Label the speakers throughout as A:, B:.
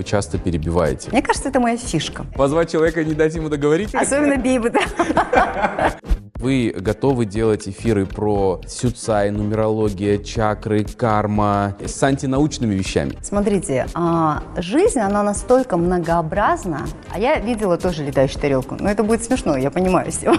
A: вы часто перебиваете.
B: Мне кажется, это моя фишка.
A: Позвать человека и не дать ему договорить?
B: Особенно бейбы.
A: Вы готовы делать эфиры про сюцай, нумерология, чакры, карма с антинаучными вещами?
B: Смотрите, а, жизнь, она настолько многообразна. А я видела тоже летающую тарелку. Но это будет смешно, я понимаю все.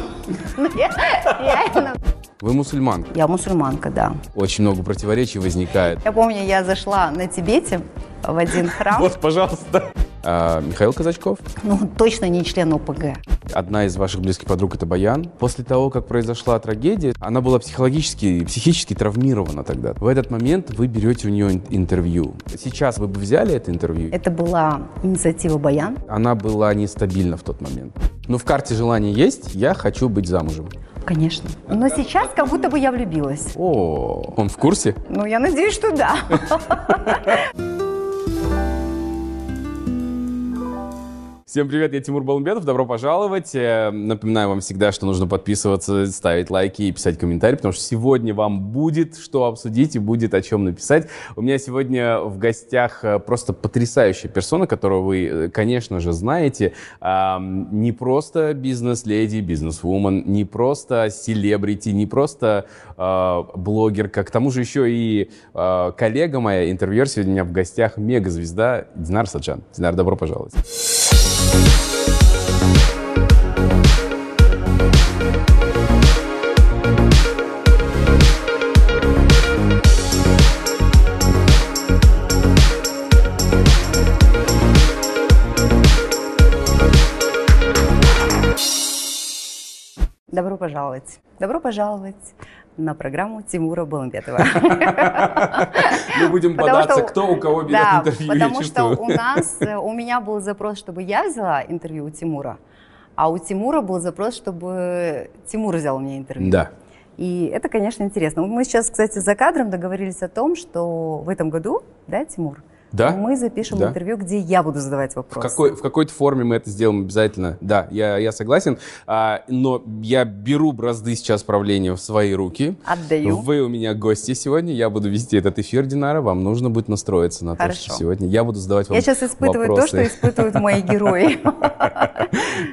A: Вы мусульманка?
B: Я мусульманка, да.
A: Очень много противоречий возникает.
B: Я помню, я зашла на Тибете в один храм.
A: Вот, пожалуйста. А, Михаил Казачков?
B: Ну, точно не член ОПГ.
A: Одна из ваших близких подруг – это Баян. После того, как произошла трагедия, она была психологически, психически травмирована тогда. В этот момент вы берете у нее интервью. Сейчас вы бы взяли это интервью?
B: Это была инициатива Баян.
A: Она была нестабильна в тот момент. Но в карте желания есть «Я хочу быть замужем».
B: Конечно. Но сейчас как будто бы я влюбилась.
A: О, он в курсе?
B: Ну, я надеюсь, что да.
A: Всем привет, я Тимур Балумбетов, добро пожаловать. Э, напоминаю вам всегда, что нужно подписываться, ставить лайки и писать комментарии, потому что сегодня вам будет что обсудить и будет о чем написать. У меня сегодня в гостях э, просто потрясающая персона, которую вы, э, конечно же, знаете. Не просто бизнес-леди, бизнес-вумен, не просто селебрити, не просто блогерка, к тому же еще и коллега моя, интервьюер, сегодня у меня в гостях мегазвезда Динар Саджан. Динар, добро пожаловать.
B: Пожаловать. Добро пожаловать на программу Тимура Баламбетова.
A: Мы будем бодаться, кто у кого берет
B: да,
A: интервью,
B: потому что у нас, э, у меня был запрос, чтобы я взяла интервью у Тимура, а у Тимура был запрос, чтобы Тимур взял у меня интервью.
A: Да.
B: И это, конечно, интересно. Мы сейчас, кстати, за кадром договорились о том, что в этом году, да, Тимур,
A: да?
B: Мы запишем
A: да.
B: интервью, где я буду задавать вопросы.
A: В, какой, в какой-то форме мы это сделаем обязательно. Да, я, я согласен. А, но я беру бразды сейчас правления в свои руки.
B: Отдаю.
A: Вы у меня гости сегодня. Я буду вести этот эфир, Динара. Вам нужно будет настроиться на
B: Хорошо.
A: то, что сегодня я буду задавать вам
B: Я сейчас испытываю
A: вопросы.
B: то, что испытывают мои герои.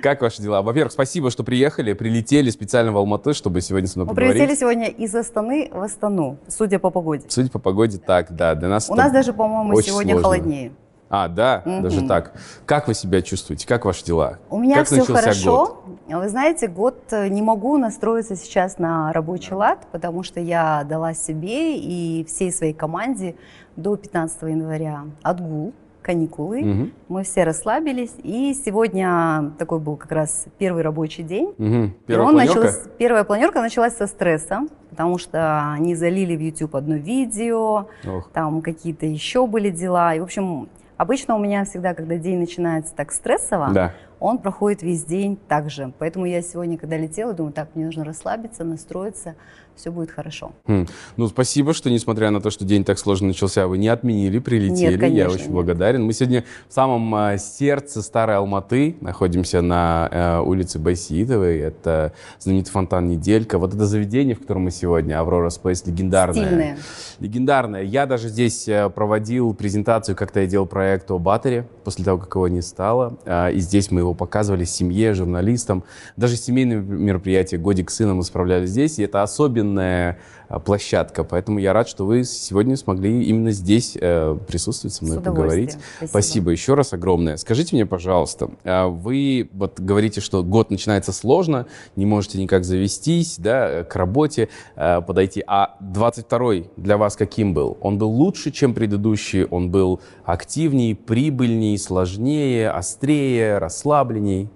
A: Как ваши дела? Во-первых, спасибо, что приехали, прилетели специально в Алматы, чтобы сегодня с мной
B: Мы
A: поговорить.
B: прилетели сегодня из Астаны в Астану, судя по погоде.
A: Судя по погоде, так, да. Для нас
B: У нас даже, по-моему,
A: очень
B: сегодня
A: сложно.
B: холоднее.
A: А, да,
B: Мгм.
A: даже так. Как вы себя чувствуете? Как ваши дела?
B: У меня
A: как
B: все хорошо.
A: год?
B: Вы знаете, год э, не могу настроиться сейчас на рабочий лад, потому что я дала себе и всей своей команде до 15 января отгул, каникулы.
A: Мгм.
B: Мы все расслабились, и сегодня такой был как раз первый рабочий день. И
A: Первая
B: он
A: планерка?
B: началась- первая планерка началась со стресса, потому что они залили в YouTube одно видео,
A: Ох.
B: там какие-то еще были дела. И, в общем, обычно у меня всегда, когда день начинается так стрессово,
A: Да.
B: Он проходит весь день так же. Поэтому я сегодня, когда летела, думаю, так, мне нужно расслабиться, настроиться, все будет хорошо.
A: Хм. Ну, спасибо, что, несмотря на то, что день так сложно начался, вы не отменили, прилетели.
B: Нет, конечно,
A: Я очень
B: нет.
A: благодарен. Мы сегодня в самом э, сердце Старой Алматы находимся на э, улице Байсиитовой. Это знаменитый фонтан Неделька. Вот это заведение, в котором мы сегодня, Аврора Спейс, легендарное.
B: Стильное.
A: Легендарное. Я даже здесь э, проводил презентацию, как-то я делал проект о Баттере, после того, как его не стало. А, И здесь мы его показывали семье, журналистам. Даже семейные мероприятия «Годик сына» мы справляли здесь. И это особенная а, площадка. Поэтому я рад, что вы сегодня смогли именно здесь э, присутствовать со мной, поговорить.
B: Спасибо.
A: Спасибо еще раз огромное. Скажите мне, пожалуйста, а вы вот говорите, что год начинается сложно, не можете никак завестись, да, к работе э, подойти. А 22-й для вас каким был? Он был лучше, чем предыдущий? Он был активнее, прибыльнее, сложнее, острее, расслабленней?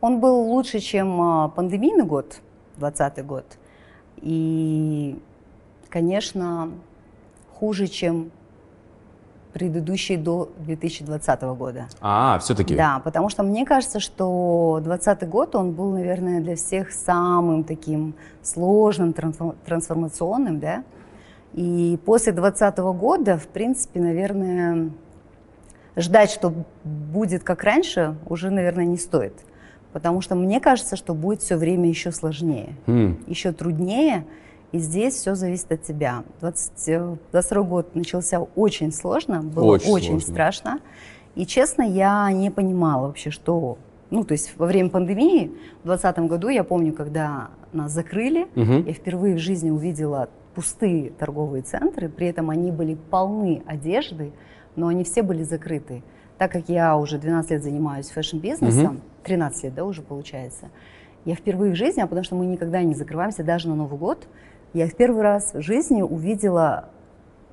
B: Он был лучше, чем а, пандемийный год, 2020 год. И, конечно, хуже, чем предыдущий до 2020 года.
A: А, все-таки.
B: Да, потому что мне кажется, что 2020 год, он был, наверное, для всех самым таким сложным, трансфор- трансформационным, да. И после 2020 года, в принципе, наверное, ждать, что будет как раньше, уже, наверное, не стоит. Потому что мне кажется, что будет все время еще сложнее,
A: М,
B: еще труднее. И здесь все зависит от тебя. 20, э, 22 год начался очень сложно, было
A: Очень
B: очень,
A: сложно.
B: страшно. И, честно, я не понимала вообще, что... Ну, то есть во время пандемии, в 2020 году, я помню, когда нас закрыли,
A: Мгм.
B: я впервые в жизни увидела пустые торговые центры, при этом они были полны одежды, но они все были закрыты. Так как я уже 12 лет занимаюсь fashion-бизнесом, 13 лет, да, уже получается, я впервые в жизни, а потому что мы никогда не закрываемся, даже на Новый год, я в первый раз в жизни увидела,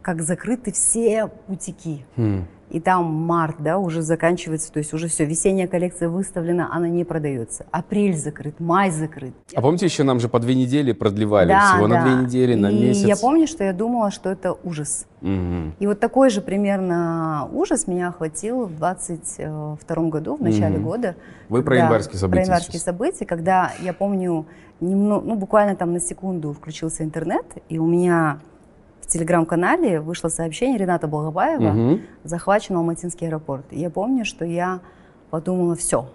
B: как закрыты все бутики.
A: Хм.
B: И там март, да, уже заканчивается, то есть уже все, весенняя коллекция выставлена, она не продается. Апрель закрыт, май закрыт.
A: А помните, еще нам же по две недели продлевали?
B: Да,
A: Всего на
B: да.
A: две недели, на
B: И
A: месяц.
B: я помню, что я думала, что это ужас.
A: Мгм.
B: И вот такой же примерно ужас меня охватил в 22 году, в начале
A: Мгм.
B: года.
A: Вы про январские события
B: Про январские
A: сейчас.
B: события, когда я помню, немного, ну буквально там на секунду включился интернет, и у меня в телеграм-канале вышло сообщение Рената Благобаева,
A: Мгм.
B: захвачен Алматинский аэропорт. И я помню, что я подумала, все,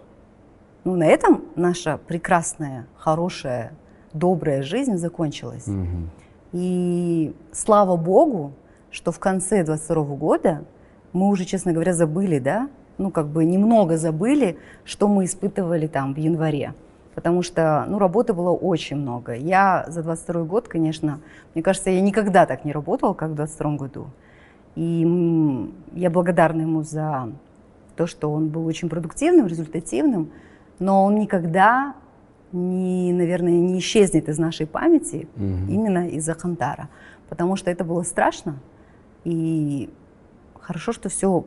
B: ну на этом наша прекрасная, хорошая, добрая жизнь закончилась.
A: Мгм.
B: И слава богу, что в конце 22 года мы уже, честно говоря, забыли, да, ну как бы немного забыли, что мы испытывали там в январе. Потому что, ну, работы было очень много. Я за 22 год, конечно, мне кажется, я никогда так не работала, как в 22 году. И я благодарна ему за то, что он был очень продуктивным, результативным, но он никогда не, наверное, не исчезнет из нашей памяти
A: Мгм.
B: именно из-за Хантара. Потому что это было страшно. И хорошо, что все,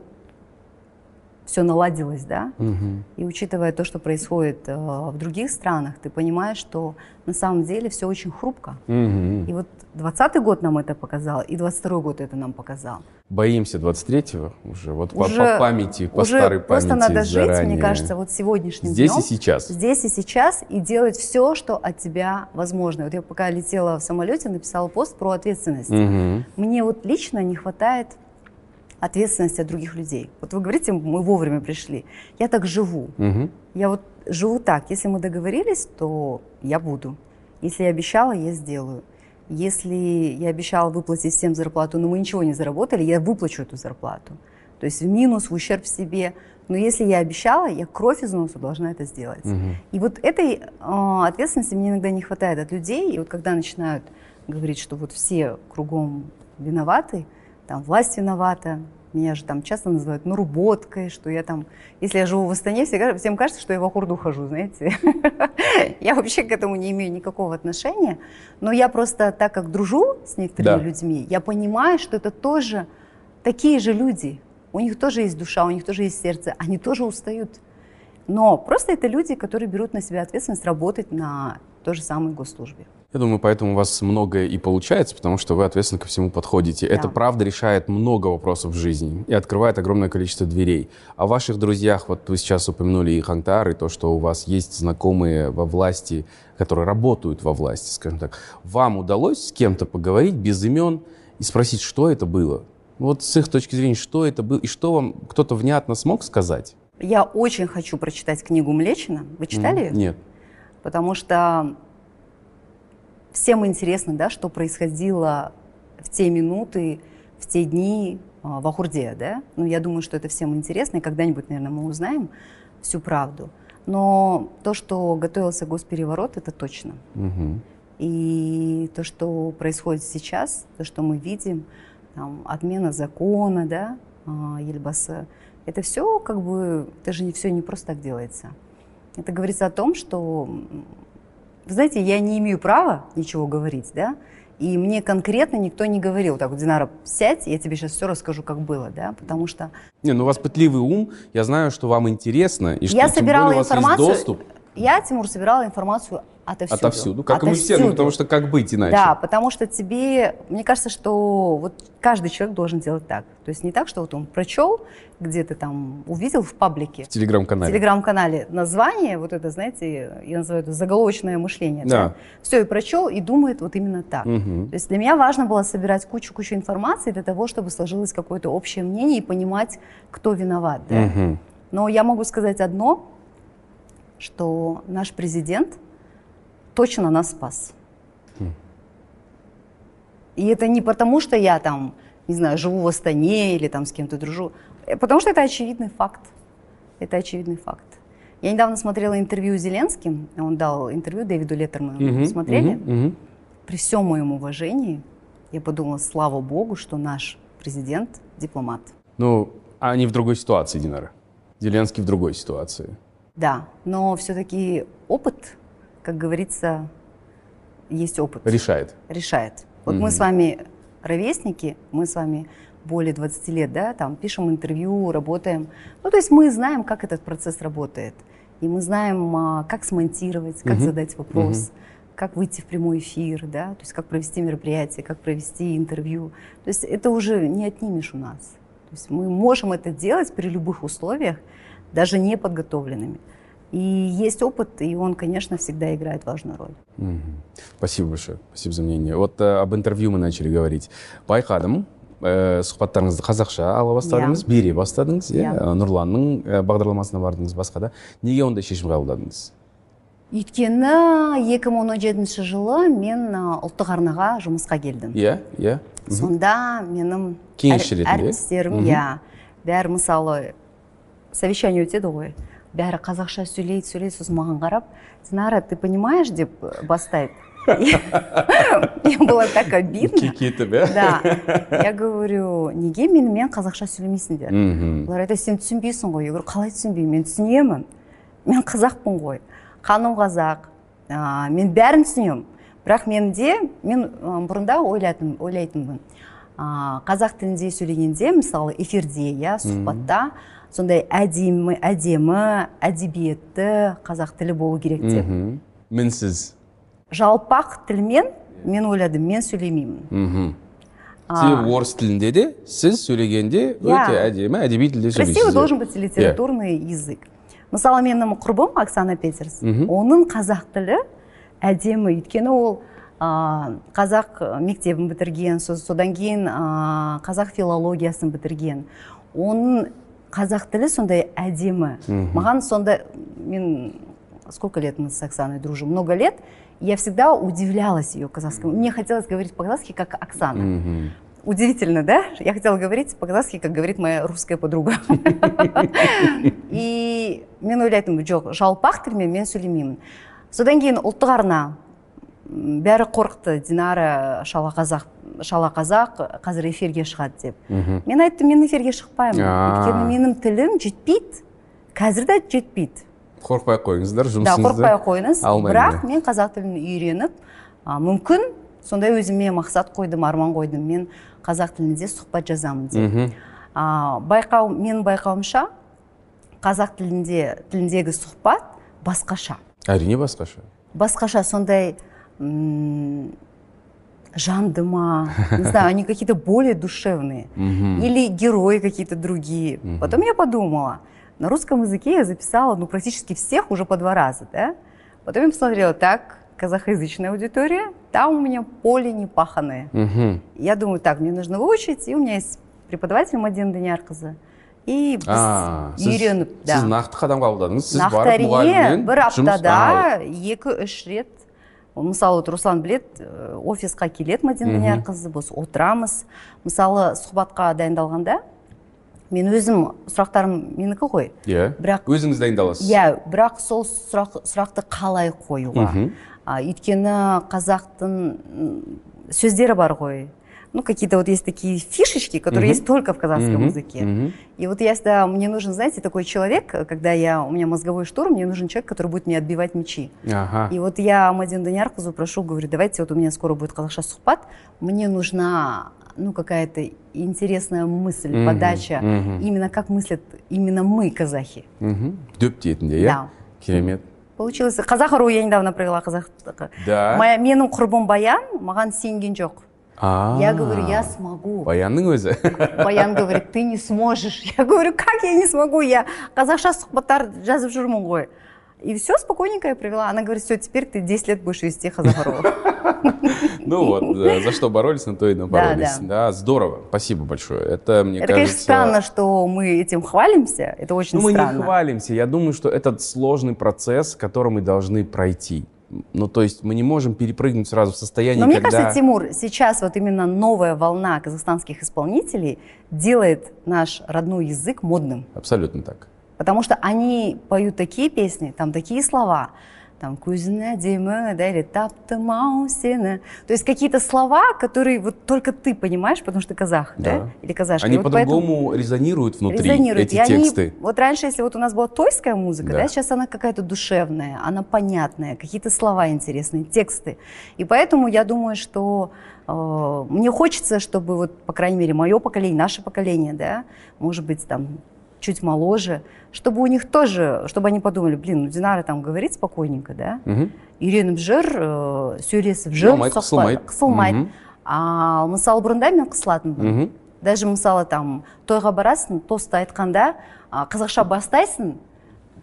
B: все наладилось, да.
A: Мгм.
B: И учитывая то, что происходит э, в других странах, ты понимаешь, что на самом деле все очень хрупко.
A: Мгм.
B: И вот 20 год нам это показал, и 22 год это нам показал.
A: Боимся 23-го уже, вот по-
B: Уже-
A: по, памяти, по
B: Уже
A: старой
B: просто
A: памяти
B: надо жить,
A: заранее.
B: мне кажется, вот сегодняшним
A: Здесь
B: днем.
A: и сейчас.
B: Здесь и сейчас и делать все, что от тебя возможно. Вот я пока летела в самолете, написала пост про ответственность.
A: Мгм.
B: Мне вот лично не хватает ответственности от других людей. Вот вы говорите, мы вовремя пришли. Я так живу.
A: Мгм.
B: Я вот живу так. Если мы договорились, то я буду. Если я обещала, я сделаю. Если я обещала выплатить всем зарплату, но мы ничего не заработали, я выплачу эту зарплату. То есть в минус, в ущерб себе. Но если я обещала, я кровь из носа должна это сделать.
A: Мгм.
B: И вот этой э, ответственности мне иногда не хватает от людей. И вот когда начинают говорить, что вот все кругом виноваты, там власть виновата, меня же там часто называют наруботкой, что я там, если я живу в Астане, всем кажется, что я в Ахурду хожу, знаете. Я вообще к этому не имею никакого отношения. Но я просто, так как дружу с некоторыми людьми, я понимаю, что это тоже такие же люди. У них тоже есть душа, у них тоже есть сердце, они тоже устают. Но просто это люди, которые берут на себя ответственность работать на той же самой госслужбе.
A: Я думаю, поэтому у вас многое и получается, потому что вы ответственно ко всему подходите. Это правда решает много вопросов в жизни и открывает огромное количество дверей. О ваших друзьях, вот вы сейчас упомянули и Хантар, и то, что у вас есть знакомые во власти, которые работают во власти, скажем так. Вам удалось с кем-то поговорить без имен и спросить, что это было? Вот с их точки зрения, что это было, и что вам кто-то внятно смог сказать?
B: Я очень хочу прочитать книгу Млечина. Вы читали ее?
A: Нет.
B: Потому что всем интересно, да, что происходило в те минуты, в те дни а, в Ахурде, да? Ну, я думаю, что это всем интересно, и когда-нибудь, наверное, мы узнаем всю правду. Но то, что готовился госпереворот, это точно.
A: Мгм.
B: И то, что происходит сейчас, то, что мы видим, там, отмена закона, да, а, Ельбаса, это все как бы, это же не все не просто так делается. Это говорится о том, что, вы знаете, я не имею права ничего говорить, да, и мне конкретно никто не говорил, так вот, Динара, сядь, я тебе сейчас все расскажу, как было, да, потому что
A: Не, ну у вас пытливый ум, я знаю, что вам интересно, и что
B: я
A: тем
B: собирала
A: более у вас
B: информацию,
A: есть доступ
B: я, Тимур, собирала информацию отовсюду.
A: отовсюду, как и мы все, ну
B: Отовсюду.
A: потому что как быть иначе?
B: Да, потому что тебе, мне кажется, что вот каждый человек должен делать так. То есть не так, что вот он прочел, где-то там увидел в паблике,
A: В
B: в
A: телеграм-канале.
B: телеграм-канале название, вот это, знаете, я называю это заголовочное мышление.
A: Да.
B: Все, и прочел, и думает вот именно так.
A: Мгм.
B: То есть для меня важно было собирать кучу-кучу информации для того, чтобы сложилось какое-то общее мнение и понимать, кто виноват. да.
A: Мгм.
B: Но я могу сказать одно, что наш президент точно нас спас. И это не потому, что я там, не знаю, живу в Астане или там с кем-то дружу. Э, потому что это очевидный факт. Это очевидный факт. Я недавно смотрела интервью с Зеленским. Он дал интервью Дэвиду Леттерману. Угу, Смотрели? Угу. При всем моем уважении, я подумала, слава богу, что наш президент дипломат.
A: Ну, они в другой ситуации, Динара. Зеленский в другой ситуации.
B: Да, но все-таки опыт, как говорится, есть опыт.
A: Решает.
B: Решает. Вот угу. мы с вами ровесники, мы с вами более 20 лет, да, там пишем интервью, работаем. Ну, то есть мы знаем, как этот процесс работает. И мы знаем, а, как смонтировать, как угу. задать вопрос, угу. как выйти в прямой эфир, да, то есть как провести мероприятие, как провести интервью. То есть это уже не отнимешь у нас. То есть мы можем это делать при любых условиях, даже не подготовленными. И есть опыт, и он, конечно, всегда играет важную роль.
A: Угу. Спасибо большое. Спасибо за мнение. Вот э, об интервью мы начали говорить. байқадым ә, сұхбаттарыңызды қазақша ала бастадыңыз yeah. бере бастадыңыз иә yeah. нұрланның ә, бағдарламасына бардыңыз басқа да неге ондай шешім қабылдадыңыз
B: өйткені 2017 жылы мен ұлттық арнаға жұмысқа келдім
A: иә иә
B: сонда менің
A: кеңесші ретінде
B: әртістерім иә бәрі мысалы совещание өтеді ғой бәрі қазақша сөйлейді сөйлейді сосын маған қарап динара ты понимаешь деп бастайды Мне было так обидно.
A: Кекетіп, иә?
B: Да. Я говорю, неге менімен қазақша сөйлемейсіңдер? Олар айтады, сен түсінбейсің ғой. Я говорю, қалай түсінбеймін? Мен түсінемін. Мен қазақпын ғой. Қаным қазақ. Мен бәрін түсінемін. Бірақ менде, мен бұрында ойлайтын, ойлайтынмын. Қазақ тілінде сөйлегенде, мысалы эфирде, иә, сұхбатта, сондай әдемі, әдемі, әдебиетті қазақ тілі болу керек деп.
A: Мінсіз
B: жалпақ тілмен мен ойладым мен сөйлемеймін.
A: Мхм. Себебі орыс тілінде де сіз сөйлегенде өте әдемі әдеби тілде сөйлейсіз.
B: красивый должен быть литературный язык. Мысалы менің құрбым оксана петерс оның қазақ тілі әдемі. Өйткені ол ә, қазақ мектебін бітірген содан кейін ә, қазақ филологиясын бітірген. Оның қазақ тілі сондай әдемі маған сонда мен сколько лет мы с оксаной дружим много лет я всегда удивлялась ее казахскому. Мне хотелось говорить по-казахски, как Оксана. Удивительно, да? Я хотела говорить по-казахски, как говорит моя русская подруга. И мен ойлайтынмын жоқ жалпақ тілмен мен сөйлемеймін содан кейін ұлттық арна бәрі қорықты. Динара шала қазақ шала қазақ қазір эфирге шығады деп. Мен айттым мен эфирге шықпаймын. Өйткені менің тілім жетпейді. Қазір де жетпейді.
A: Қорықпай ақ қойыңыздар жұмысыңызды
B: да қорықпай ақ қойыңыз бірақ мен қазақ тілін үйреніп а, мүмкін сондай өзіме мақсат қойдым арман қойдым. Мен қазақ тілінде сұхбат жазамын деп. А, байқау менің байқауымша қазақ тілінде тіліндегі сұхбат басқаша.
A: Әрине басқаша.
B: Басқаша. Сондай жанды ма не знаю они какие то более душевные или герои какие то другие потом я подумала на русском языке я записала, ну, практически всех уже по два раза, да. Потом я посмотрела, так, казахоязычная аудитория, там у меня поле не паханое. Угу. Я думаю, так, мне нужно выучить, и у меня есть преподаватель Мадина Даниярқызы. И біз үйреніп
A: да. сіз нақты қадам қабылдадыңыз сіз
B: барып мұғаліммен бір аптада екі үш рет мысалы руслан білет, офисқа келеді мадина даниярқызы біз отырамыз. Мысалы сұхбатқа дайындалғанда мен өзім сұрақтарым менікі ғой.
A: Иә. Yeah. бірақ өзіңіз дайындаласыз.
B: Иә yeah, бірақ сол сұрақ, сұрақты қалай қоюға? А, өйткені қазақтың сөздері бар ғой. Ну какие-то вот есть такие фишечки, которые uh-huh. есть только в казахском uh-huh. языке. Uh-huh. И вот если мне нужен, знаете, такой человек, когда я у меня мозговой штурм, мне нужен человек, который будет мне отбивать мячи. Uh-huh. И вот я Мадин Даниярқызу прошу, говорю, давайте вот у меня скоро будет қазақша сухпат, мне нужна ну, какая-то интересная мысль, mm-hmm, подача, mm-hmm. именно как мыслят именно мы, казахи.
A: дөп дейтіндей иә керемет
B: получилось қазақ ру я недавно провела қазақ
A: да
B: моя менің құрбым баян маған сенген жоқ я говорю, я смогу.
A: Баянның өзі.
B: Баян говорит, ты не сможешь. Я говорю, как я не смогу? Я қазақша сұхбаттар жазып жүрмін ғой. И все, спокойненько я провела. Она говорит, все, теперь ты 10 лет будешь вести Хазахарова.
A: Ну вот, за что боролись, на то и напоролись. Да, здорово, спасибо большое. Это, мне
B: кажется... Это, конечно, странно, что мы этим хвалимся, это очень странно.
A: Ну, мы не хвалимся, я думаю, что это сложный процесс, который мы должны пройти. Ну, то есть мы не можем перепрыгнуть сразу в состояние,
B: Но мне
A: когда...
B: кажется, Тимур, сейчас вот именно новая волна казахстанских исполнителей делает наш родной язык модным.
A: Абсолютно так.
B: Потому что они поют такие песни, там такие слова, там кузина демы, да, или тапта маусина. То есть какие-то слова, которые вот только ты понимаешь, потому что ты казах, да,
A: Да.
B: или казашка.
A: Они
B: вот
A: по-другому резонируют внутри
B: резонируют.
A: эти
B: И они-
A: тексты.
B: вот раньше, если вот у нас была тойская музыка,
A: Да.
B: да. сейчас она какая-то душевная, она понятная, какие-то слова интересные, тексты. И поэтому я думаю, что э, мне хочется, чтобы вот, по крайней мере, мое поколение, наше поколение, да, может быть, там чуть моложе, чтобы у них тоже, чтобы они подумали, блин, ну Динара там говорит спокойненько, да,
A: Мгм.
B: Ирина Бжир, э, сөйлесіп жүр,
A: Қысылмайды, қысылмайды.
B: қысылмайды.
A: Мгм.
B: А мысалы бұрында мен қысылатынмын.
A: Мгм.
B: Даже мысалы там тойға барасың, тосты айтқанда а, қазақша бастайсың,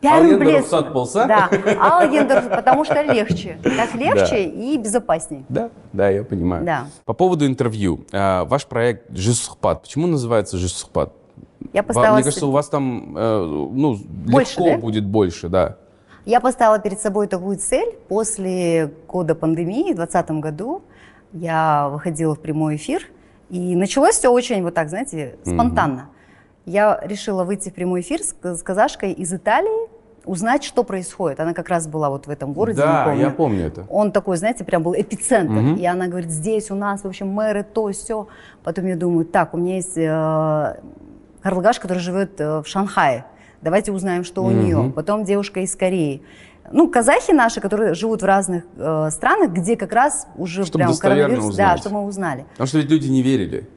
A: Ал
B: бәрін
A: енді
B: білесің.
A: рұқсат болса?
B: Да, ал енді, потому что легче. Так легче и безопасней.
A: Да, да, я понимаю.
B: Да.
A: По поводу интервью. А, Ваш проект «Жизсухпат». Почему называется «Жизсухпат»?
B: Я поставила,
A: Мне кажется, у вас там э, ну,
B: Больше,
A: легко
B: да?
A: будет больше, да.
B: я поставила перед собой такую цель. После года пандемии в 2020 году я выходила в прямой эфир, и началось все очень вот так, знаете, спонтанно. Я решила выйти в прямой эфир с, с казашкой из Италии, узнать, что происходит. Она как раз была вот в этом городе,
A: да,
B: помню.
A: я помню это.
B: Он такой, знаете, прям был эпицентр.
A: Мгм.
B: И она говорит, здесь у нас, в общем, мэры, то, все. Потом я думаю, так, у меня есть э, Карлгаш, который живет э, в Шанхае. Давайте узнаем, что у
A: Мгм.
B: нее. Потом девушка из Кореи. Ну, казахи наши, которые живут в разных э, странах, где как раз уже
A: Чтобы
B: прям коронавирус, да,
A: узнать.
B: что мы узнали.
A: Потому что ведь люди не верили.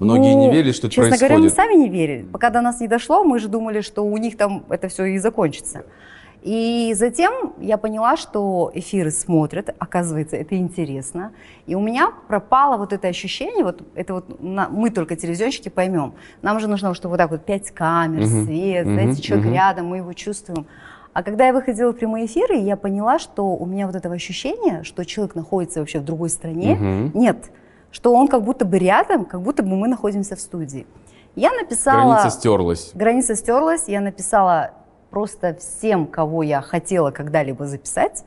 A: Многие
B: Ну,
A: не верили, что это
B: честно
A: происходит.
B: говоря, мы сами не верили. Пока до нас не дошло, мы же думали, что у них там это все и закончится. И затем я поняла, что эфиры смотрят, оказывается, это интересно. И у меня пропало вот это ощущение, вот это вот на- мы только телевизионщики поймем. Нам же нужно, чтобы вот так вот пять камер,
A: Мгм.
B: свет,
A: Мгм.
B: знаете, человек
A: Мгм.
B: рядом, мы его чувствуем. А когда я выходила в прямые эфиры, я поняла, что у меня вот этого ощущения, что человек находится вообще в другой стране,
A: Мгм.
B: нет. Что он как будто бы рядом, как будто бы мы находимся в студии. Я написала...
A: Граница стерлась.
B: Граница стерлась, я написала просто всем, кого я хотела когда-либо записать,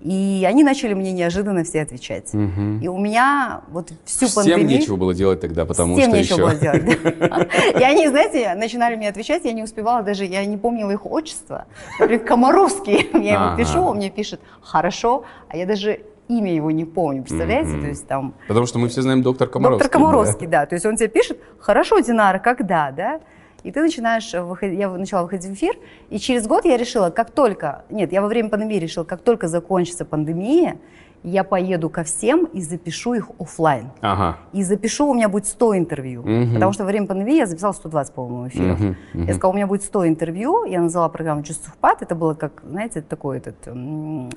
B: и они начали мне неожиданно все отвечать.
A: Мгм.
B: И у меня вот всю
A: Всем
B: пандемию...
A: нечего было делать тогда, потому
B: Всем
A: что
B: нечего
A: еще...
B: было делать. да. И они, знаете, начинали мне отвечать, я не успевала даже, я не помнила их отчество. Например, Комаровский, я ему пишу, он мне пишет «хорошо», а я даже имя его не помню, представляете? То есть там
A: Потому что мы все знаем доктор Комаровский.
B: Доктор Комаровский, да. То есть он тебе пишет, хорошо, Динара, когда, да? И ты начинаешь выходить, я начала выходить в эфир, и через год я решила, как только, нет, я во время пандемии решила, как только закончится пандемия, я поеду ко всем и запишу их оффлайн.
A: да? Ага.
B: И запишу, у меня будет 100 интервью.
A: Мгм.
B: Потому что во время пандемии я записала 120, по-моему, эфиров.
A: Мгм, мгм.
B: Я сказала, у меня будет 100 интервью, я назвала программу «Чувствухпат», это было как, знаете, такой этот,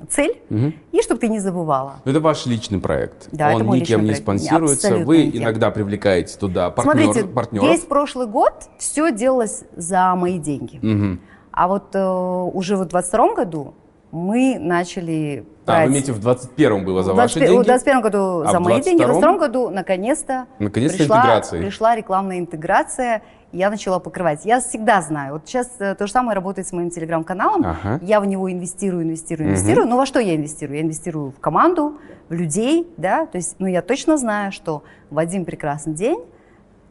B: цель,
A: Мгм.
B: и чтобы ты не забывала.
A: Ну, Это ваш личный проект.
B: Да, это
A: Он никем не
B: проект.
A: спонсируется.
B: Абсолютно
A: Вы
B: никем.
A: иногда привлекаете туда партнер,
B: Смотрите,
A: партнеров.
B: весь прошлый год все делалось за мои деньги.
A: Мгм.
B: А вот э, уже в 22 году мы начали
A: А,
B: брать...
A: вы имеете в 21-м было за
B: в
A: ваши
B: 21
A: деньги?
B: В 21 году
A: А
B: за мои деньги, в
A: 22-м?
B: 22 году наконец-то
A: Наконец-то
B: пришла,
A: интеграция.
B: пришла рекламная интеграция, я начала покрывать. Я всегда знаю, вот сейчас э, то же самое работает с моим телеграм-каналом,
A: Ага.
B: я в него инвестирую, инвестирую, инвестирую, но во что я инвестирую? Я инвестирую в команду, в людей, да, то есть, ну, я точно знаю, что в один прекрасный день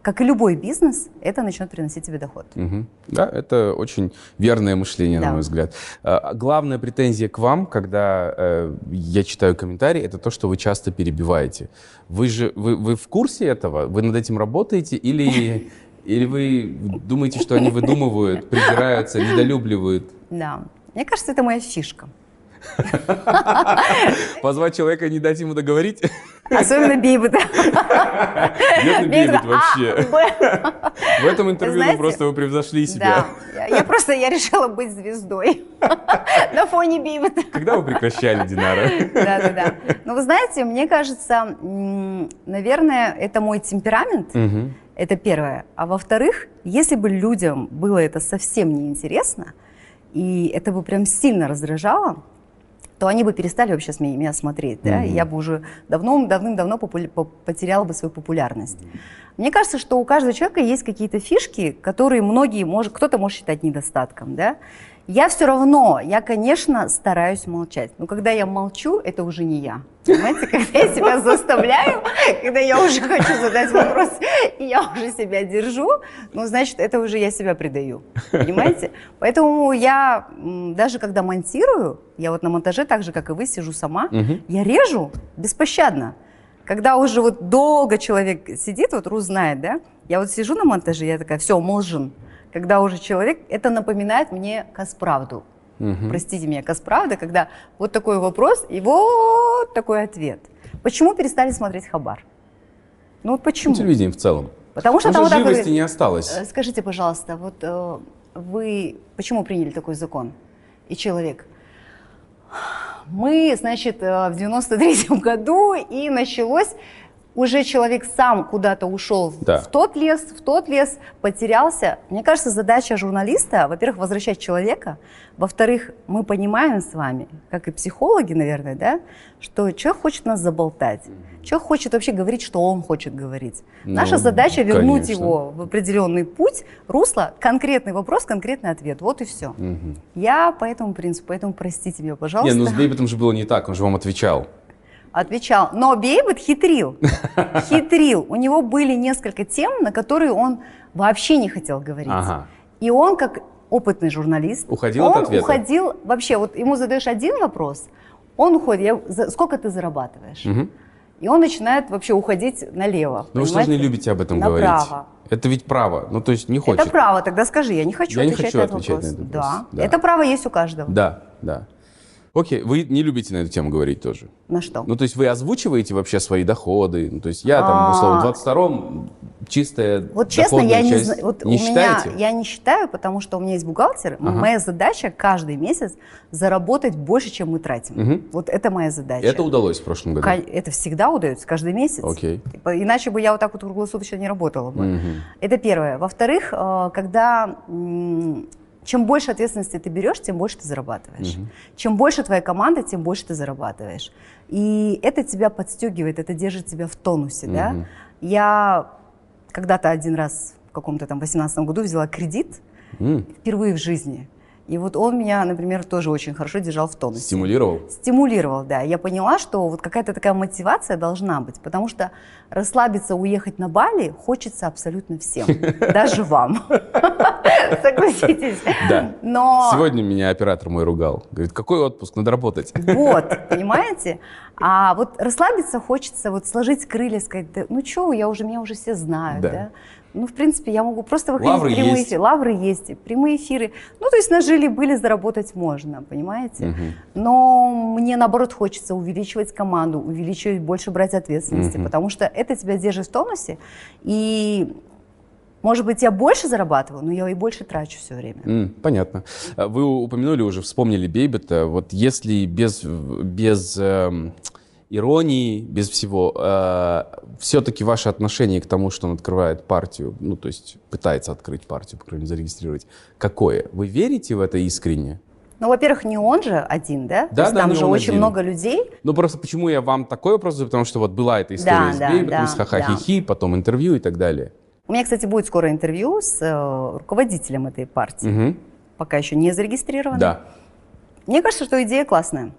B: как и любой бизнес, это начнет приносить тебе доход.
A: Мгм. Да, это очень верное мышление, на
B: Да.
A: мой взгляд. А, Главная претензия к вам, когда э, я читаю комментарии, это то, что вы часто перебиваете. Вы же вы, вы в курсе этого? Вы над этим работаете или или вы думаете, что они выдумывают, придираются, недолюбливают?
B: Да. Мне кажется, это моя фишка.
A: Позвать человека и не дать ему договорить?
B: Особенно
A: Бейбет вообще?
B: А, Б.
A: В этом интервью ну, просто вы превзошли себя.
B: Я- просто, я решила быть звездой на фоне Бейбета.
A: Когда вы прекращали, Динара?
B: Да, да, да. Но вы знаете, мне кажется, наверное, это мой темперамент. Это первое. А во-вторых, если бы людям было это совсем неинтересно, и это бы прям сильно раздражало, то они бы перестали вообще с меня, смотреть, да, и я бы уже давно, давным-давно популя- по- потеряла бы свою популярность. Мне кажется, что у каждого человека есть какие-то фишки, которые многие, может, кто-то может считать недостатком, да. Я все равно, я, конечно, стараюсь молчать. Но когда я молчу, это уже не я. Понимаете, когда я себя заставляю, когда я уже хочу задать вопрос, и я уже себя держу, ну, значит, это уже я себя предаю. Понимаете? Поэтому я, даже когда монтирую, я вот на монтаже, так же, как и вы, сижу сама, угу. я режу беспощадно. Когда уже вот долго человек сидит, вот Рус знает, да, я вот сижу на монтаже, я такая, все, молжен когда уже человек, это напоминает мне Касправду. Угу. Простите меня, Касправда, когда вот такой вопрос и вот такой ответ. Почему перестали смотреть Хабар? Ну вот почему? Ну,
A: телевидение в целом.
B: Потому что
A: там
B: вот
A: живости говорит, не осталось.
B: Э, скажите, пожалуйста, вот э, вы почему приняли такой закон? И человек, мы, значит, э, в 93-м году, и началось уже человек сам куда-то ушел да. в тот лес, в тот лес, потерялся. Мне кажется, задача журналиста, во-первых, возвращать человека, во-вторых, мы понимаем с вами, как и психологи, наверное, да, что человек хочет нас заболтать, человек хочет вообще говорить, что он хочет говорить. Ну, Наша задача вернуть конечно. его в определенный путь, русло, конкретный вопрос, конкретный ответ. Вот и все. Угу. Я по этому принципу, поэтому простите меня, пожалуйста.
A: Не, ну с Бейбетом же было не так, он же вам отвечал
B: отвечал. Но Бейбет хитрил. Хитрил. У него были несколько тем, на которые он вообще не хотел говорить. Ага. И он, как опытный журналист,
A: уходил
B: он
A: от ответа.
B: уходил вообще. Вот ему задаешь один вопрос, он уходит. Я, сколько ты зарабатываешь? Угу. И он начинает вообще уходить налево.
A: Ну вы же не любите об этом Направо. говорить. Это ведь право. Ну, то есть не хочет.
B: Это право. Тогда скажи, я не хочу
A: я
B: отвечать
A: не хочу
B: на
A: этот отвечать
B: вопрос.
A: На этот
B: вопрос. Да. да. Это право есть у каждого.
A: Да, да. Окей, вы не любите на эту тему говорить тоже?
B: На что?
A: Ну, то есть вы озвучиваете вообще свои доходы? Ну, то есть я там, условно, в 22-м чистая
B: Вот честно, я не знаю, вот не у считаете? меня, я не считаю, потому что у меня есть бухгалтер. Ага. Моя задача каждый месяц заработать больше, чем мы тратим. Угу. Вот это моя задача.
A: Это удалось в прошлом году?
B: Это всегда удается, каждый месяц.
A: Окей.
B: Типа, иначе бы я вот так вот круглосуточно не работала бы. Угу. Это первое. Во-вторых, э, когда чем больше ответственности ты берешь, тем больше ты зарабатываешь. Угу. Чем больше твоя команда, тем больше ты зарабатываешь. И это тебя подстегивает, это держит тебя в тонусе. Угу. Да? Я когда-то один раз в каком-то там 18 году взяла кредит угу. впервые в жизни. И вот он меня, например, тоже очень хорошо держал в тонусе.
A: Стимулировал?
B: Стимулировал, да. Я поняла, что вот какая-то такая мотивация должна быть, потому что расслабиться, уехать на Бали хочется абсолютно всем, даже вам. Согласитесь.
A: Да. Но... Сегодня меня оператор мой ругал. Говорит, какой отпуск, надо работать.
B: Вот, понимаете? А вот расслабиться хочется, вот сложить крылья, сказать, да, ну что, я уже, меня уже все знают, да. да? Ну, в принципе, я могу просто выходить Лавры в прямые есть. эфиры. Лавры есть, прямые эфиры. Ну, то есть нажили, были, заработать можно, понимаете? Угу. Но мне, наоборот, хочется увеличивать команду, увеличивать, больше брать ответственности, угу. потому что это тебя держит в тонусе. И может быть, я больше зарабатываю, но я и больше трачу все время.
A: Mm, понятно. Вы упомянули уже, вспомнили Бейбета. Вот если без, без э, иронии, без всего, э, все-таки ваше отношение к тому, что он открывает партию, ну, то есть пытается открыть партию, по крайней мере, зарегистрировать, какое? Вы верите в это искренне?
B: Ну, во-первых, не он же один, да?
A: Да, То есть
B: да,
A: там
B: же очень
A: один.
B: много людей.
A: Ну, просто почему я вам такой вопрос задаю, потому что вот была эта история да, с да, Бейбетом, да, с ха-ха-хи-хи, да. потом интервью и так далее.
B: У меня, кстати, будет скоро интервью с э, руководителем этой партии. Угу. Пока еще не зарегистрировано.
A: Да.
B: Мне кажется, что идея классная.